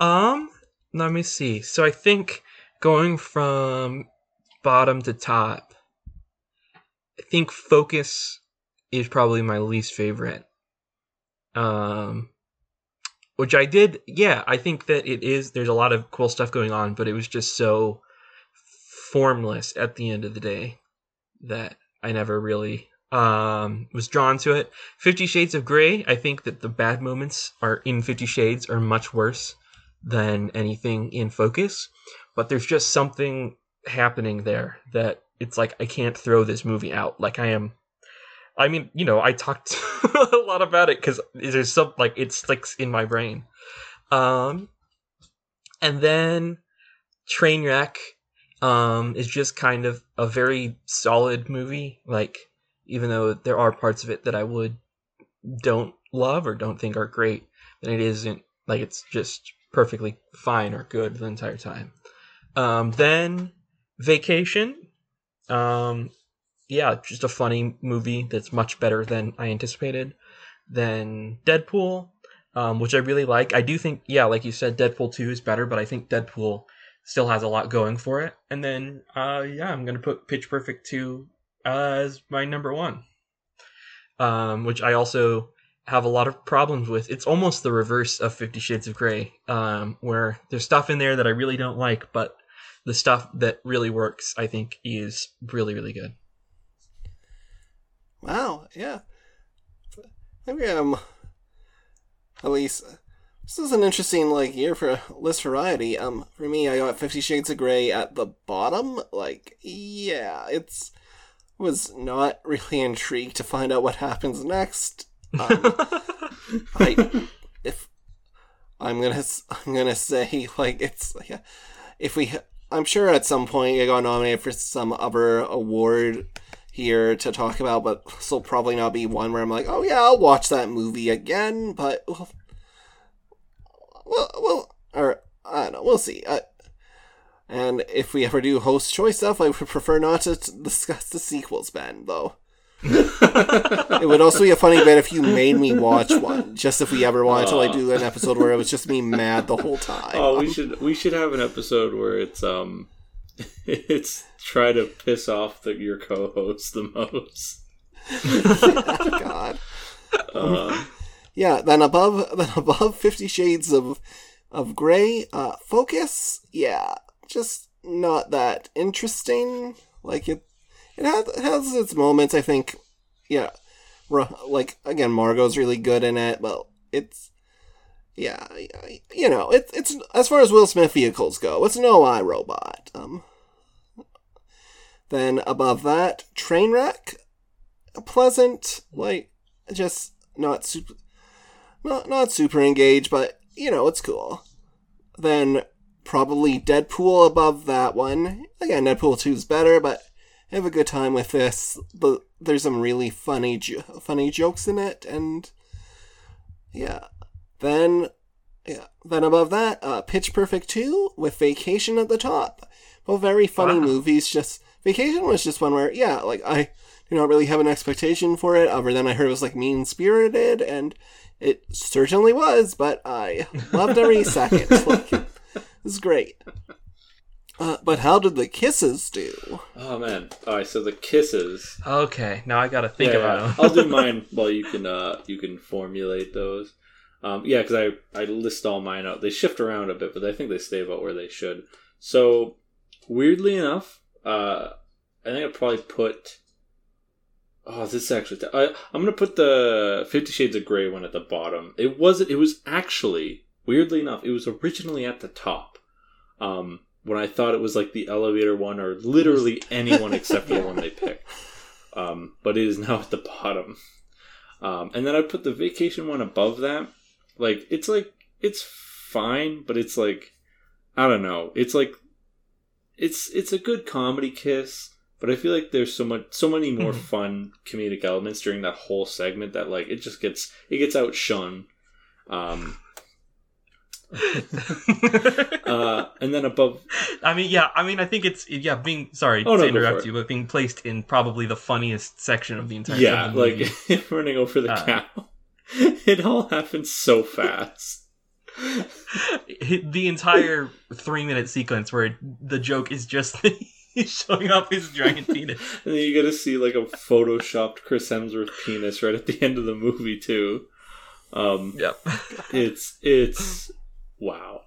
Um, let me see. So I think going from bottom to top, I think Focus is probably my least favorite. Um, which I did, yeah, I think that it is. There's a lot of cool stuff going on, but it was just so formless at the end of the day that I never really um was drawn to it. Fifty Shades of Grey, I think that the bad moments are in Fifty Shades are much worse than anything in Focus, but there's just something happening there that it's like I can't throw this movie out. Like I am I mean, you know, I talked <laughs> a lot about it cuz there's some like it sticks in my brain. Um and then Trainwreck um is just kind of a very solid movie like even though there are parts of it that I would don't love or don't think are great, then it isn't like it's just perfectly fine or good the entire time. Um, then Vacation, um, yeah, just a funny movie that's much better than I anticipated. Then Deadpool, um, which I really like. I do think, yeah, like you said, Deadpool two is better, but I think Deadpool still has a lot going for it. And then, uh, yeah, I'm gonna put Pitch Perfect two as my number one, um, which I also have a lot of problems with. It's almost the reverse of Fifty Shades of Grey, um, where there's stuff in there that I really don't like, but the stuff that really works, I think, is really, really good. Wow. Yeah. Um. At least, This is an interesting like year for list variety. Um, for me, I got Fifty Shades of Grey at the bottom. Like, yeah, it's was not <laughs> really intrigued to find out what happens next. Um, <laughs> I if I'm gonna I'm gonna say like it's yeah, if we I'm sure at some point it got nominated for some other award here to talk about, but this will probably not be one where I'm like, oh yeah, I'll watch that movie again. But well, well, well or I don't know, we'll see. Uh, and if we ever do host choice stuff, I would prefer not to t- discuss the sequels, Ben. Though <laughs> it would also be a funny bit if you made me watch one, just if we ever wanted to like do an episode where it was just me mad the whole time. Oh, we should we should have an episode where it's um, <laughs> it's try to piss off the, your co-host the most. <laughs> God. Uh, Yeah, then above <laughs> then above Fifty Shades of of Grey, uh, Focus, yeah, just not that interesting. Like it, it has it has its moments. I think, yeah, like again, Margot's really good in it, but it's yeah, you know, it's it's as far as Will Smith vehicles go, it's no I Robot. Um, then above that, Trainwreck, a pleasant, like just not super not not super engaged, but you know, it's cool. Then probably Deadpool above that one. Again, Deadpool 2 is better, but I have a good time with this. But there's some really funny jo- funny jokes in it and yeah. Then yeah, then above that, uh, Pitch Perfect 2 with Vacation at the top. Well, very funny Wow. movies. Just Vacation was just one where yeah, like I do not really have an expectation for it other than I heard it was like mean spirited and it certainly was, but I loved every <laughs> second. Like, it was great. Uh, but how did the kisses do? oh man! All right, so the kisses. Okay, now I gotta think Yeah, about yeah. them. I'll do <laughs> mine while you can uh you can formulate those. Um, yeah, because I I list all mine out. They shift around a bit, but I think they stay about where they should. So weirdly enough, uh, I think I'd probably put. Oh, this is actually. I, I'm gonna put the Fifty Shades of Grey one at the bottom. It wasn't. It was actually weirdly enough. It was originally at the top. Um, when I thought it was like the elevator one, or literally <laughs> anyone except for the one they picked. Um, but it is now at the bottom. Um, and then I put the vacation one above that. Like it's like it's fine, but it's like I don't know. It's like it's it's a good comedy kiss, but I feel like there's so much so many more Mhm. fun comedic elements during that whole segment that like it just gets it gets outshone. Um, <laughs> uh, and then above I mean, yeah. I mean, I think it's yeah. Being sorry Oh, no, to interrupt you, but being placed in probably the funniest section of the entire yeah, like <laughs> running over the Uh, cow. <laughs> It all happens so fast. the entire three minute sequence where the joke is just he's showing off his giant <laughs> penis. And then you get to see like a photoshopped Chris Hemsworth penis right at the end of the movie too. Um, Yep. it's it's wow,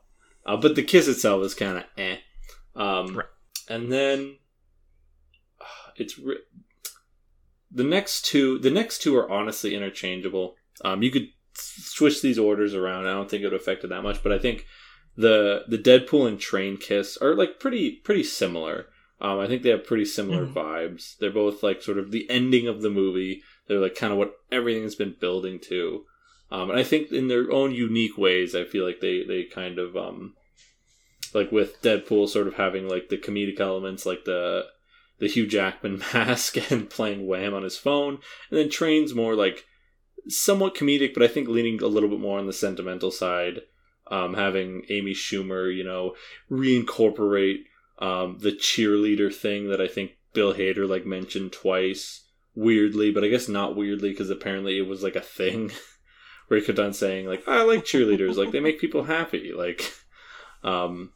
uh, but the kiss itself is kind of eh. Um, Right. And then uh, it's re- the next two. The next two are honestly interchangeable. Um, you could switch these orders around. I don't think it would affect it that much, but I think the the Deadpool and Train kiss are like pretty pretty similar. Um, I think they have pretty similar Mhm. vibes. They're both like sort of the ending of the movie. They're like kind of what everything has been building to. Um, and I think in their own unique ways, I feel like they, they kind of, um, like with Deadpool sort of having like the comedic elements, like the, the Hugh Jackman <laughs> mask and playing Wham on his phone. And then Train's more like somewhat comedic, but I think leaning a little bit more on the sentimental side. Um, having Amy Schumer, you know, reincorporate um, the cheerleader thing that I think Bill Hader like mentioned twice weirdly, but I guess not weirdly because apparently it was like a thing. Where he kept on saying like I like cheerleaders, like they make people happy, <laughs> like um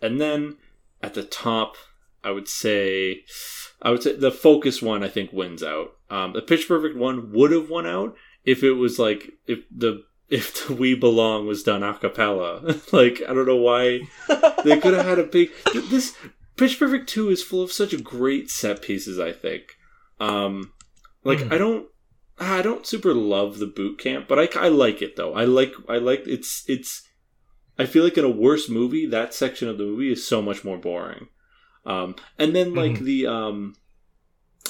and then at the top I would say I would say the focus one I think wins out. Um the pitch perfect one would have won out if it was like if the if <laughs> the We Belong was done a cappella. <laughs> like I don't know why they could have had a big <laughs> this Pitch Perfect 2 is full of such great set pieces, I think. Um like Mhm. I don't I don't super love the boot camp, but I, I like it though. I like I like it's it's. I feel like in a worse movie, that section of the movie is so much more boring. Um, and then like Mhm. the um,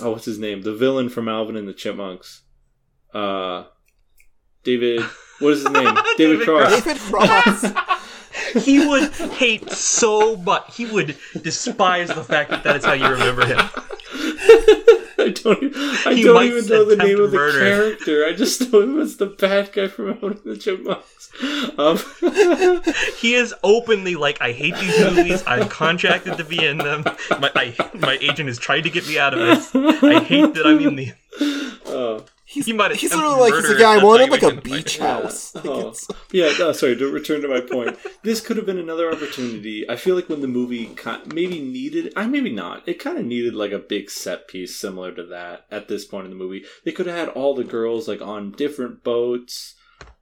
oh, what's his name? The villain from Alvin and the Chipmunks. Uh, David. What is his name? <laughs> David David Cross. David Cross. <laughs> he would hate so much. He would despise the fact that that is how you remember him. <laughs> I don't. I He don't even know the name of the character. I just know him as the bad guy from Alvin and the Chipmunks. Um, He is openly like, I hate these movies. I'm contracted to be in them. My I, my agent is trying to get me out of this. I hate that I'm in the. uh, He's, He might he's attempt literally like, he's murder the guy I if wanted like a would like beach it. house. <laughs> Like, Oh. <laughs> yeah, no, sorry, to return to my point. This could have been another opportunity. I feel like when the movie ki- maybe needed, I maybe not, it kind of needed like a big set piece similar to that at this point in the movie. They could have had all the girls like on different boats.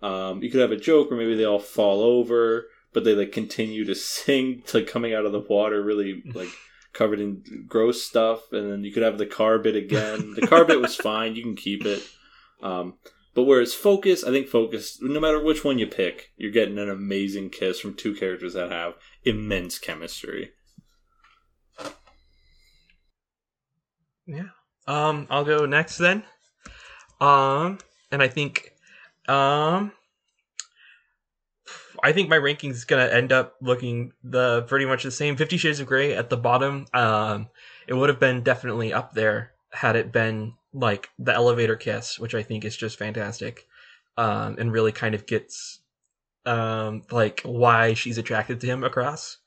Um, you could have a joke where maybe they all fall over, but they like continue to sing, <laughs> like coming out of the water, really like covered in gross stuff. And then you could have the car bit again. The car bit was fine. You can keep it. Um, but whereas Focus, I think Focus, no matter which one you pick, you're getting an amazing kiss from two characters that have immense chemistry. Yeah. Um, I'll go next then. Um, and I think, um, I think my rankings is gonna end up looking the pretty much the same. Fifty Shades of Grey at the bottom. Um, it would have been definitely up there had it been like the elevator kiss, which I think is just fantastic, um, and really kind of gets um like why she's attracted to him across.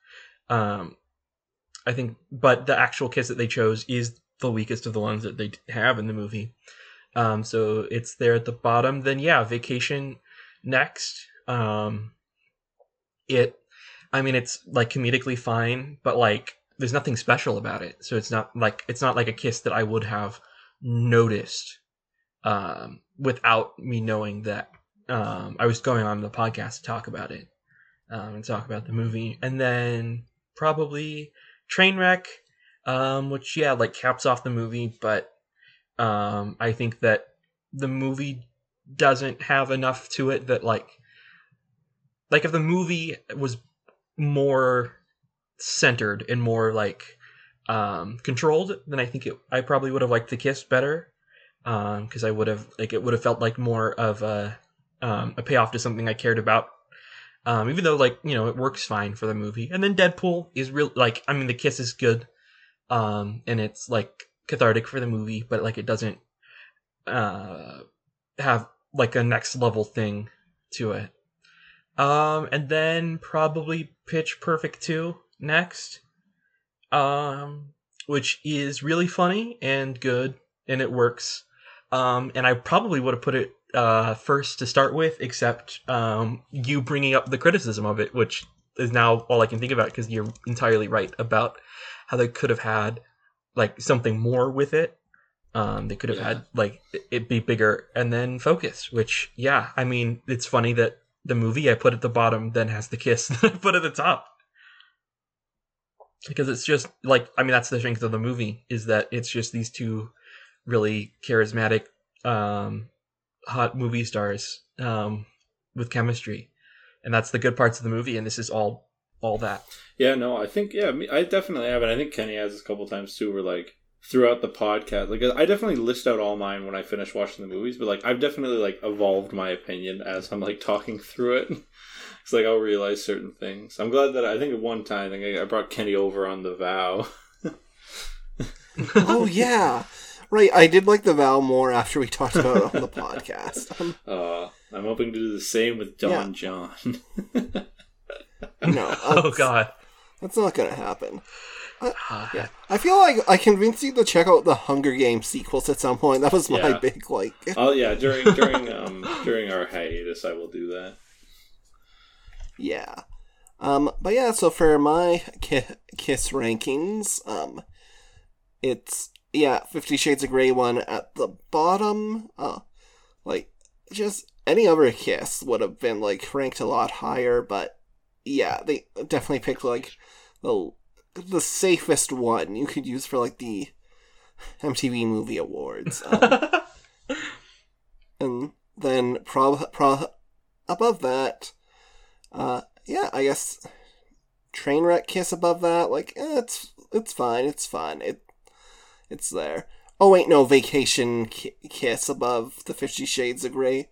Um, I think, but the actual kiss that they chose is the weakest of the ones that they have in the movie. Um, so it's there at the bottom. Then yeah, Vacation next. Um, it, I mean, it's like comedically fine, but like there's nothing special about it. So it's not like it's not like a kiss that I would have noticed um, without me knowing that um, I was going on the podcast to talk about it um, and talk about the movie, and then probably Trainwreck, um, which yeah, like caps off the movie, but um, I think that the movie doesn't have enough to it that like like if the movie was more centered and more like um controlled then i think it i probably would have liked the kiss better um because i would have like it would have felt like more of a um a payoff to something i cared about. Um even though like you know it works fine for the movie. And then deadpool is real like i mean the kiss is good um and it's like cathartic for the movie but like it doesn't uh have like a next level thing to it. Um and then probably pitch perfect 2 next um which is really funny and good and it works. Um and i probably would have put it uh first to start with except um you bringing up the criticism of it which is now all i can think about because you're entirely right about how they could have had like something more with it. Um they could have Yeah. had like it- it be bigger. And then focus which yeah i mean it's funny that the movie i put at the bottom then has the kiss <laughs> that i put at the top because it's just like i mean that's the strength of the movie is that it's just these two really charismatic um hot movie stars um with chemistry and that's the good parts of the movie and this is all all that Yeah, no, I think yeah, I definitely have, and I think Kenny has this a couple times too. Where like throughout the podcast, like I definitely list out all mine when I finish watching the movies, but like I've definitely like evolved my opinion as I'm like talking through it. <laughs> it's like I'll realize certain things. I'm glad that I think at one time I, think I brought Kenny over on the vow. <laughs> oh yeah, right. I did like the vow more after we talked about it on the podcast. <laughs> Um, Uh, I'm hoping to do the same with Don Yeah. Jon. <laughs> no, oh god that's not gonna happen. Yeah, I feel like I convinced you to check out the Hunger Games sequels at some point. That was my Yeah. big like. oh yeah, during during um during our hiatus, I will do that. Yeah. Um, but yeah, so for my ki- Kiss rankings, um, it's, yeah, Fifty Shades of Grey one at the bottom. Uh, like, just any other Kiss would have been, like, ranked a lot higher, but yeah, they definitely picked, like, the, the safest one you could use for, like, the MTV Movie Awards. Um, <laughs> and then pro, pro above that, uh, yeah, I guess Trainwreck Kiss above that, like eh, it's it's fine, it's fun, it it's there. Oh wait, no, Vacation ki- Kiss above the Fifty Shades of Grey,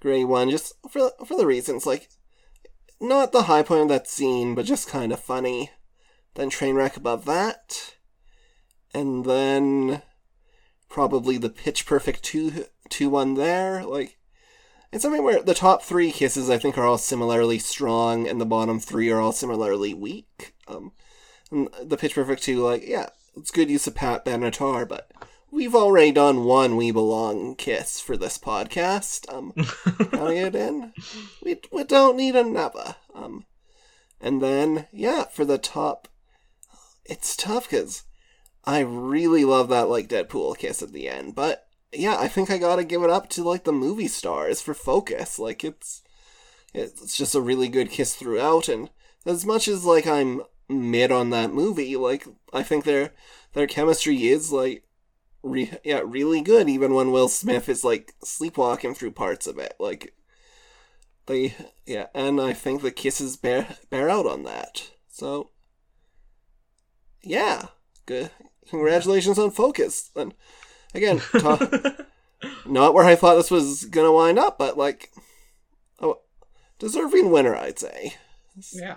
Grey one, just for for the reasons like not the high point of that scene, but just kind of funny. Then Trainwreck above that, and then probably the Pitch Perfect two two one there, like. It's something where the top three kisses I think are all similarly strong, and the bottom three are all similarly weak. Um, the Pitch Perfect two, like yeah, it's good use of Pat Benatar, but we've already done one "We Belong" kiss for this podcast. Um, <laughs> counting it in, we we don't need another. Um, and then yeah, for the top, it's tough because I really love that like Deadpool kiss at the end, but yeah, I think I gotta give it up to like the movie stars for focus. Like it's it's just a really good kiss throughout, and as much as like I'm mid on that movie, like I think their their chemistry is like re- yeah really good, even when Will Smith is like sleepwalking through parts of it. Like they yeah, and I think the kisses bear bear out on that. So yeah, good. Congratulations on focus and again, <laughs> ta- not where I thought this was gonna wind up, but like, oh, deserving winner, I'd say. Yeah.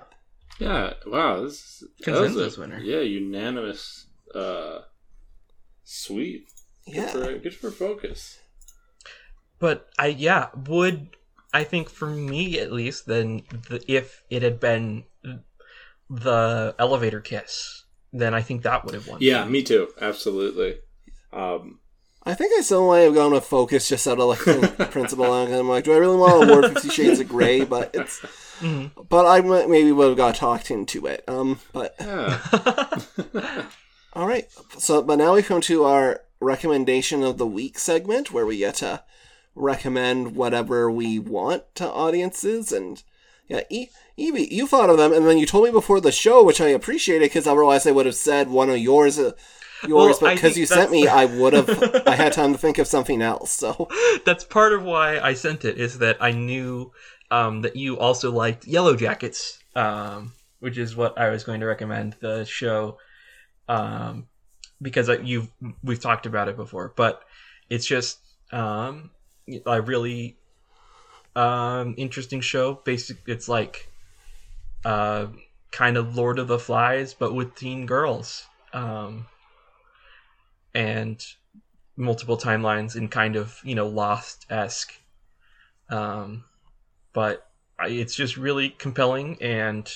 Yeah. Wow. This that was Consensus a- winner. Yeah, unanimous. Uh, sweep. Good Yeah, for good for focus. But I yeah would I think for me at least then the, if it had been the elevator kiss then I think that would have won. Yeah, me too. Absolutely. Um, I think I still might have gone with focus just out of like <laughs> principle. And I'm like, do I really want to award Fifty Shades of Grey? But it's, Mhm. but I might- maybe would have got talked into it. Um, but yeah. <laughs> all right. So, but now we come to our recommendation of the week segment, where we get to recommend whatever we want to audiences. And yeah, e- Evie, you thought of them, and then you told me before the show, which I appreciated because otherwise I would have said one of yours. Uh, yours, Well, but because you sent me, I would have. <laughs> I had time to think of something else. So That's part of why I sent it is that I knew um, that you also liked Yellowjackets, um, which is what I was going to recommend the show, um, because you've we've talked about it before, but it's just um, a really um, interesting show. Basic, it's like uh, kind of Lord of the Flies, but with teen girls. Um, and multiple timelines and kind of you know lost esque um but I, it's just really compelling and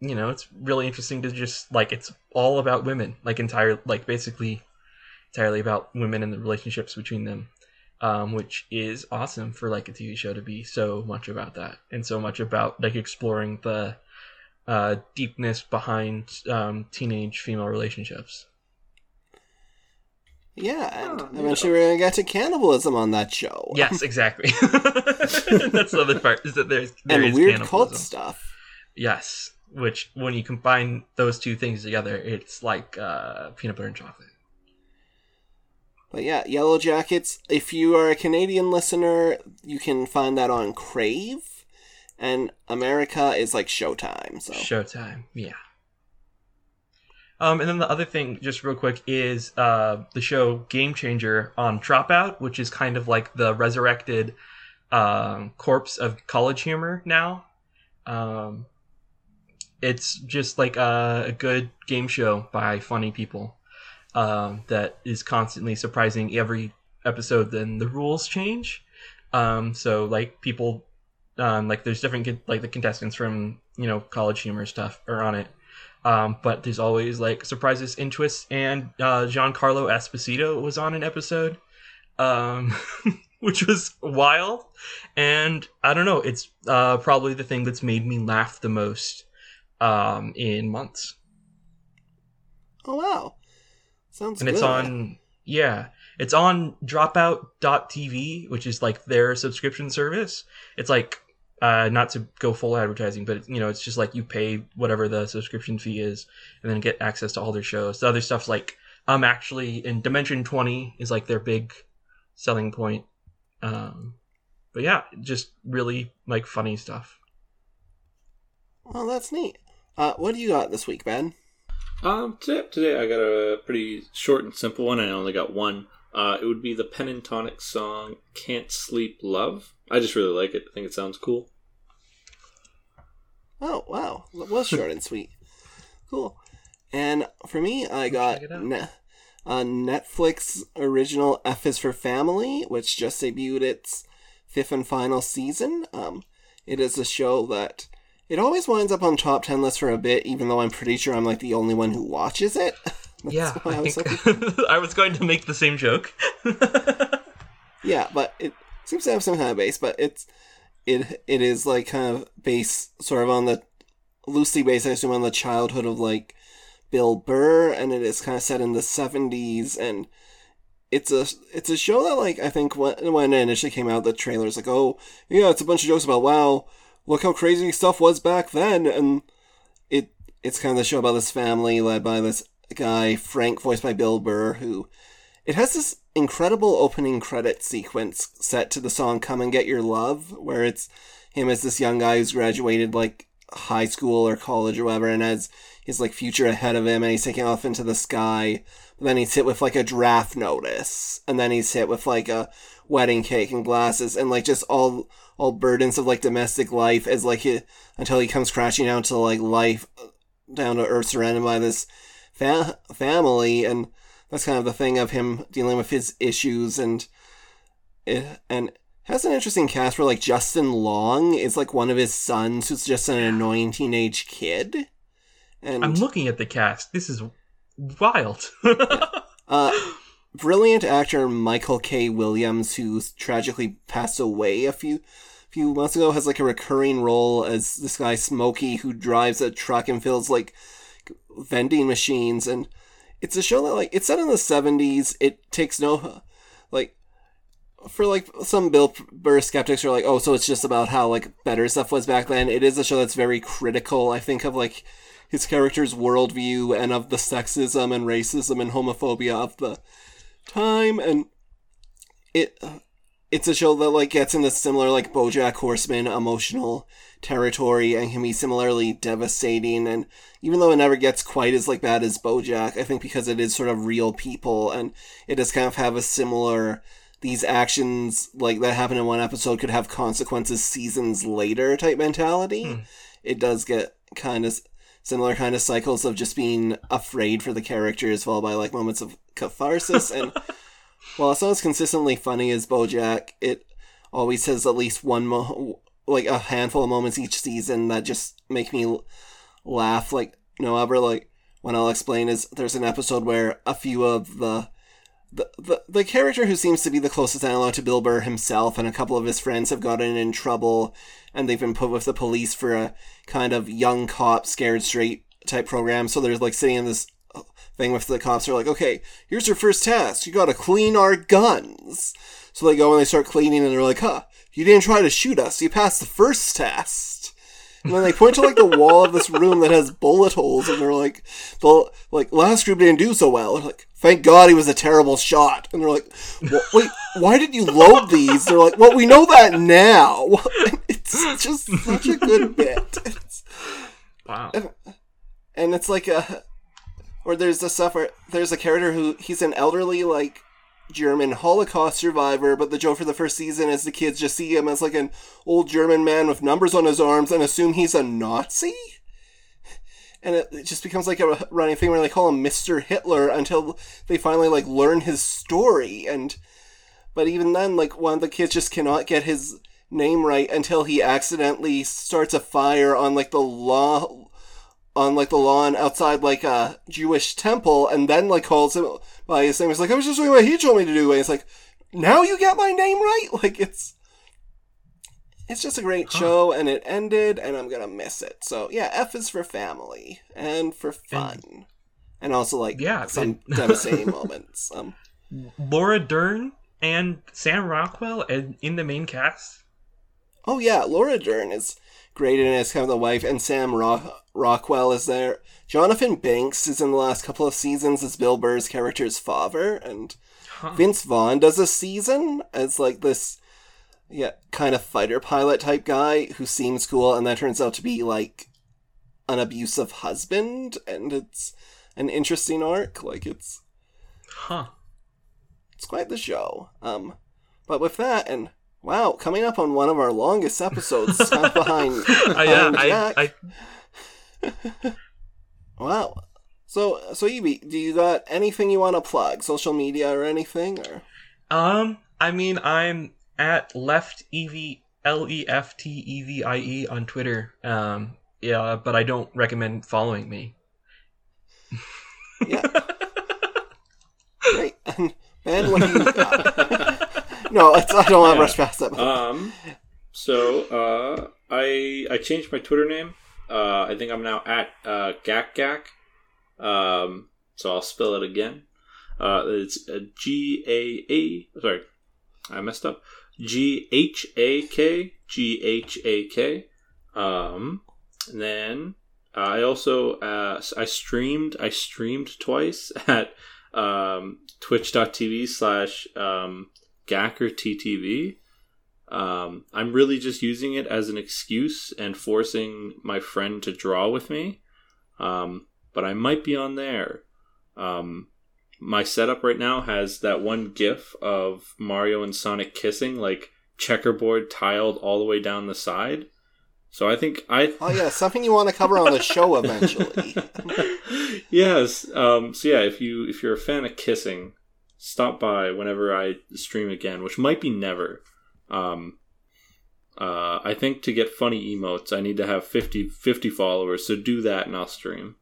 you know it's really interesting to just like it's all about women like entire like basically entirely about women and the relationships between them um which is awesome for like a tv show to be so much about that and so much about like exploring the uh deepness behind um teenage female relationships yeah, and Oh, eventually we're gonna get to cannibalism on that show. Yes, exactly. <laughs> <laughs> That's the other part is that there's there and is weird cult cannibalism. stuff. Yes, which when you combine those two things together, it's like uh, peanut butter and chocolate. But yeah, Yellowjackets. If you are a Canadian listener, you can find that on Crave, and America is like Showtime. So Showtime, yeah. Um, and then the other thing, just real quick, is uh, the show Game Changer on Dropout, which is kind of like the resurrected um, corpse of college humor now. Um, it's just like a, a good game show by funny people um, that is constantly surprising every episode. Then the rules change. Um, so like people, um, like there's different like the contestants from you know college humor stuff are on it. Um, but there's always like surprises and twists, and uh, Giancarlo Esposito was on an episode, um, <laughs> which was wild. And I don't know, it's uh, probably the thing that's made me laugh the most um, in months. oh wow, sounds And good. it's on, yeah, it's on Dropout.tv, which is like their subscription service. It's like uh, not to go full advertising, but you know, it's just like you pay whatever the subscription fee is, and then get access to all their shows. The other stuff's like um actually in Dimension Twenty is like their big selling point. Um, but yeah, just really like funny stuff. Well, that's neat. Uh, what do you got this week, Ben? Um, today, today I got a pretty short and simple one. I only got one. Uh, it would be the Pentatonix song "Can't Sleep Love." I just really like it. I think it sounds cool. Oh wow, that was short and sweet. Cool. And for me, I got check it out. ne- a Netflix original F is for Family, which just debuted its fifth and final season. Um, it is a show that it always winds up on top ten lists for a bit, even though I'm pretty sure I'm like the only one who watches it. <laughs> That's yeah, I, I was think <laughs> I was going to make the same joke. <laughs> Yeah, but it seems to have some kind of base, but it's it it is like kind of based sort of on the loosely based, I assume, on the childhood of like Bill Burr, and it is kind of set in the seventies, and it's a it's a show that like I think when when it initially came out, the trailer's like, oh yeah, it's a bunch of jokes about wow, look how crazy stuff was back then, and it it's kind of the show about this family led by this guy Frank, voiced by Bill Burr, who it has this incredible opening credit sequence set to the song Come and Get Your Love, where it's him as this young guy who's graduated like high school or college or whatever and has his like future ahead of him and he's taking off into the sky. But then he's hit with like a draft notice. And then he's hit with like a wedding cake and glasses and like just all all burdens of like domestic life as like he, until he comes crashing down to like life down to earth surrounded by this fa- family and that's kind of the thing of him dealing with his issues and it and has an interesting cast where like Justin Long is like one of his sons who's just an annoying teenage kid. And I'm looking at the cast. This is wild. <laughs> uh brilliant actor Michael K. Williams, who tragically passed away a few few months ago, has like a recurring role as this guy Smokey who drives a truck and feels like vending machines and it's a show that like it's set in the 70s it takes no like for like some bill burr skeptics are like oh so it's just about how like better stuff was back then. It is a show that's very critical i think of like his character's worldview and of the sexism and racism and homophobia of the time and it it's a show that like gets into similar like bojack horseman emotional territory and can be similarly devastating and even though it never gets quite as like bad as bojack i think because it is sort of real people and it does kind of have a similar these actions like that happen in one episode could have consequences seasons later type mentality. Hmm. It does get kind of similar kind of cycles of just being afraid for the characters followed by like moments of catharsis and <laughs> while it's not as consistently funny as bojack it always has at least one mo- like a handful of moments each season that just make me laugh like no ever like when i'll explain is there's an episode where a few of the the, the, the character who seems to be the closest analog to Bill Burr himself and a couple of his friends have gotten in trouble and they've been put with the police for a kind of young cop scared straight type program. So there's like sitting in this thing with the cops. They're like, okay, here's your first task. You gotta clean our guns. So they go and they start cleaning and they're like, huh, you didn't try to shoot us. You passed the first test. And then they point to like the wall of this room that has bullet holes, and they're like, "the like last group didn't do so well." They're like, "Thank God he was a terrible shot." And they're like, "Wha- "Wait, why did you load these?" They're like, "Well, we know that now." <laughs> It's just such a good bit. It's, wow. and it's like a, or there's the stuff where there's a character who he's an elderly like German Holocaust survivor, but the joke for the first season is the kids just see him as like an old German man with numbers on his arms and assume he's a Nazi. And it, it just becomes like a running thing where they call him Mr. Hitler until they finally like learn his story. And but even then, like one of the kids just cannot get his name right until he accidentally starts a fire on like the law on like the lawn outside like a Jewish temple and then like calls him by his name. He's like, I was just doing what he told me to do. And it's like, now you get my name right? <laughs> Like it's it's just a great show and it ended and I'm gonna miss it. So yeah, F is for family and for fun. And, also like Yeah, some <laughs> devastating moments. Um Laura Dern and Sam Rockwell in, in the main cast. Oh yeah, Laura Dern is it as kind of the wife, and Sam Rock- Rockwell is there. Jonathan Banks is in the last couple of seasons as Bill Burr's character's father, and Vince Vaughn does a season as like this yeah, kind of fighter pilot type guy who seems cool and then turns out to be like an abusive husband, and it's an interesting arc. Like it's Huh. it's quite the show. Um, but with that, and wow, coming up on one of our longest episodes, of <laughs> behind, yeah, behind I, Jack. I, <laughs> Wow. So, so Evie, do you got anything you want to plug, social media or anything? Or um, I mean, I'm at left Evie l e f t e v i e on Twitter. Um, yeah, but I don't recommend following me. yeah, <laughs> great. And Ben, what do you got? No, it's, I don't want to Yeah. rush past that. Um, so uh, I I changed my Twitter name. Uh, I think I'm now at uh, Gak Gak. Um, so I'll spell it again. Uh, it's G A A. Sorry, I messed up. G H A K G H A K. Um, and then uh, I also uh, I streamed I streamed twice <laughs> at um, Twitch.tv slash um, Gacker TTV. Um, I'm really just using it as an excuse and forcing my friend to draw with me. Um, but I might be on there. Um, my setup right now has that one GIF of Mario and Sonic kissing, like checkerboard tiled all the way down the side. So I think I oh yeah, something you want to cover on the show eventually. <laughs> yes. Um, so yeah, if you if you're a fan of kissing, stop by whenever I stream again, which might be never. Um, uh, I think to get funny emotes, I need to have 50, 50 followers. So do that, and I'll stream.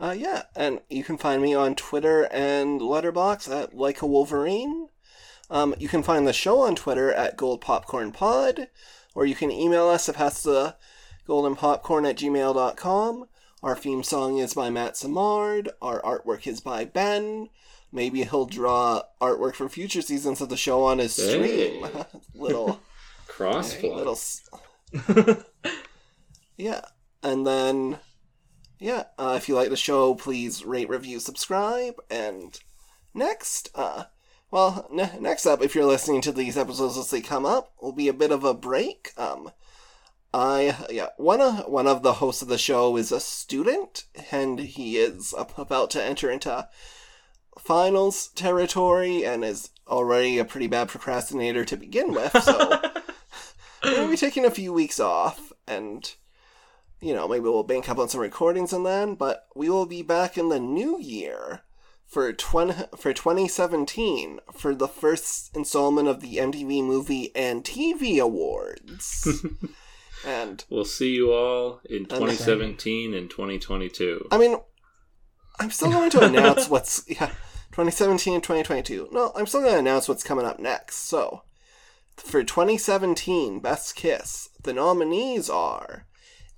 Uh, yeah, and you can find me on Twitter and Letterboxd at Like a Wolverine. Um, you can find the show on Twitter at Gold Popcorn Pod, or you can email us at past the goldenpopcorn at gmail.com. Our theme song is by Matt Samard. Our artwork is by Ben. Maybe he'll draw artwork for future seasons of the show on his stream. <laughs> Hey. little, Crossplay. little. <laughs> yeah, and then yeah, uh, if you like the show, please rate, review, subscribe. And next, uh, well, ne- next up, if you're listening to these episodes as they come up, will be a bit of a break. Um, I yeah, one of one of the hosts of the show is a student, and he is about to enter into finals territory, and is already a pretty bad procrastinator to begin with. So <laughs> we're gonna be taking a few weeks off, and you know, maybe we'll bank up on some recordings and then, but we will be back in the new year for 20, for 2017 for the first installment of the MTV Movie and TV Awards. <laughs> and We'll see you all in 2017 and 2022. I mean, I'm still going to announce <laughs> what's yeah, 2017 and 2022. No, I'm still going to announce what's coming up next. So, for 2017 Best Kiss, the nominees are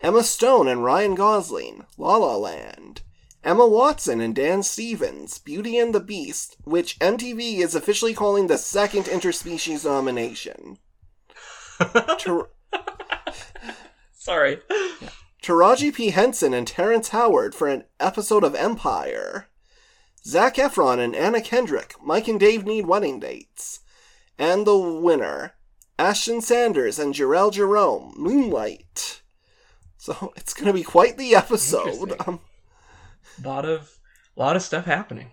Emma Stone and Ryan Gosling, La La Land, Emma Watson and Dan Stevens, Beauty and the Beast, which MTV is officially calling the second interspecies nomination. <laughs> Tar- Sorry. Taraji P. Henson and Terrence Howard for an episode of Empire. Zac Efron and Anna Kendrick, Mike and Dave need wedding dates. And the winner, Ashton Sanders and Jharrel Jerome, Moonlight. So <laughs> it's going to be quite the episode. Interesting. Um, lot of lot of stuff happening.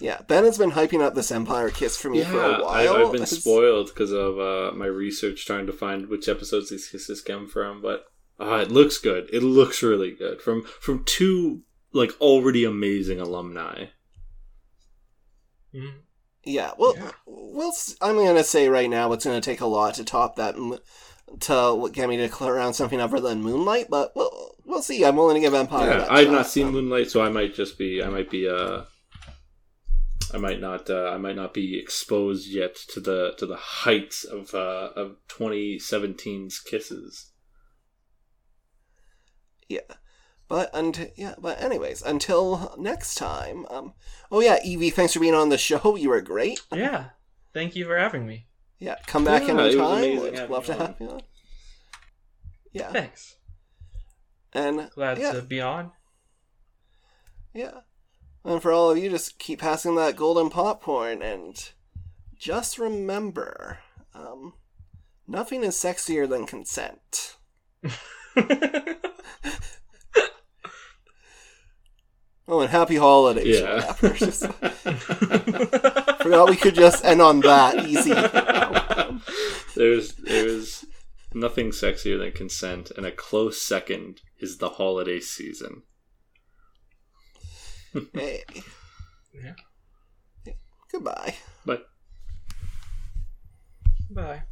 yeah, Ben has been hyping up this Empire Kiss for me Yeah, for a I, while. I've been It's- spoiled because of uh, my research trying to find which episodes these kisses come from. But uh, it looks good. It looks really good from from two like already amazing alumni. Mhm. Yeah, well, Yeah. we'll. s- I'm gonna say right now, it's gonna take a lot to top that, to get me to clear around something other than Moonlight. But we'll we'll see. I'm willing to give Empire. Yeah, that I've shot. not seen Um, Moonlight, so I might just be. I might be. Uh, I might not. Uh, I might not be exposed yet to the to the heights of uh, of 2017's kisses. Yeah, but and yeah, but anyways, until next time. Um. Oh yeah, Evie, thanks for being on the show. <laughs> You were great. Yeah. Thank you for having me. Yeah, come back Yeah, it was anytime would love to have you on. Yeah, Thanks. and Glad yeah, to be on. yeah, and for all of you, just keep passing that golden popcorn and just remember, um, nothing is sexier than consent. <laughs> <laughs> Oh, and happy holidays, Yeah. Just- <laughs> Forgot we could just end on that easy. <laughs> There's there's nothing sexier than consent, and a close second is the holiday season. Hey. Yeah. Goodbye. But Bye.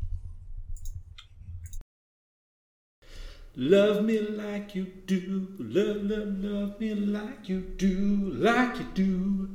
Love me like you do, love, love, love me like you do, like you do.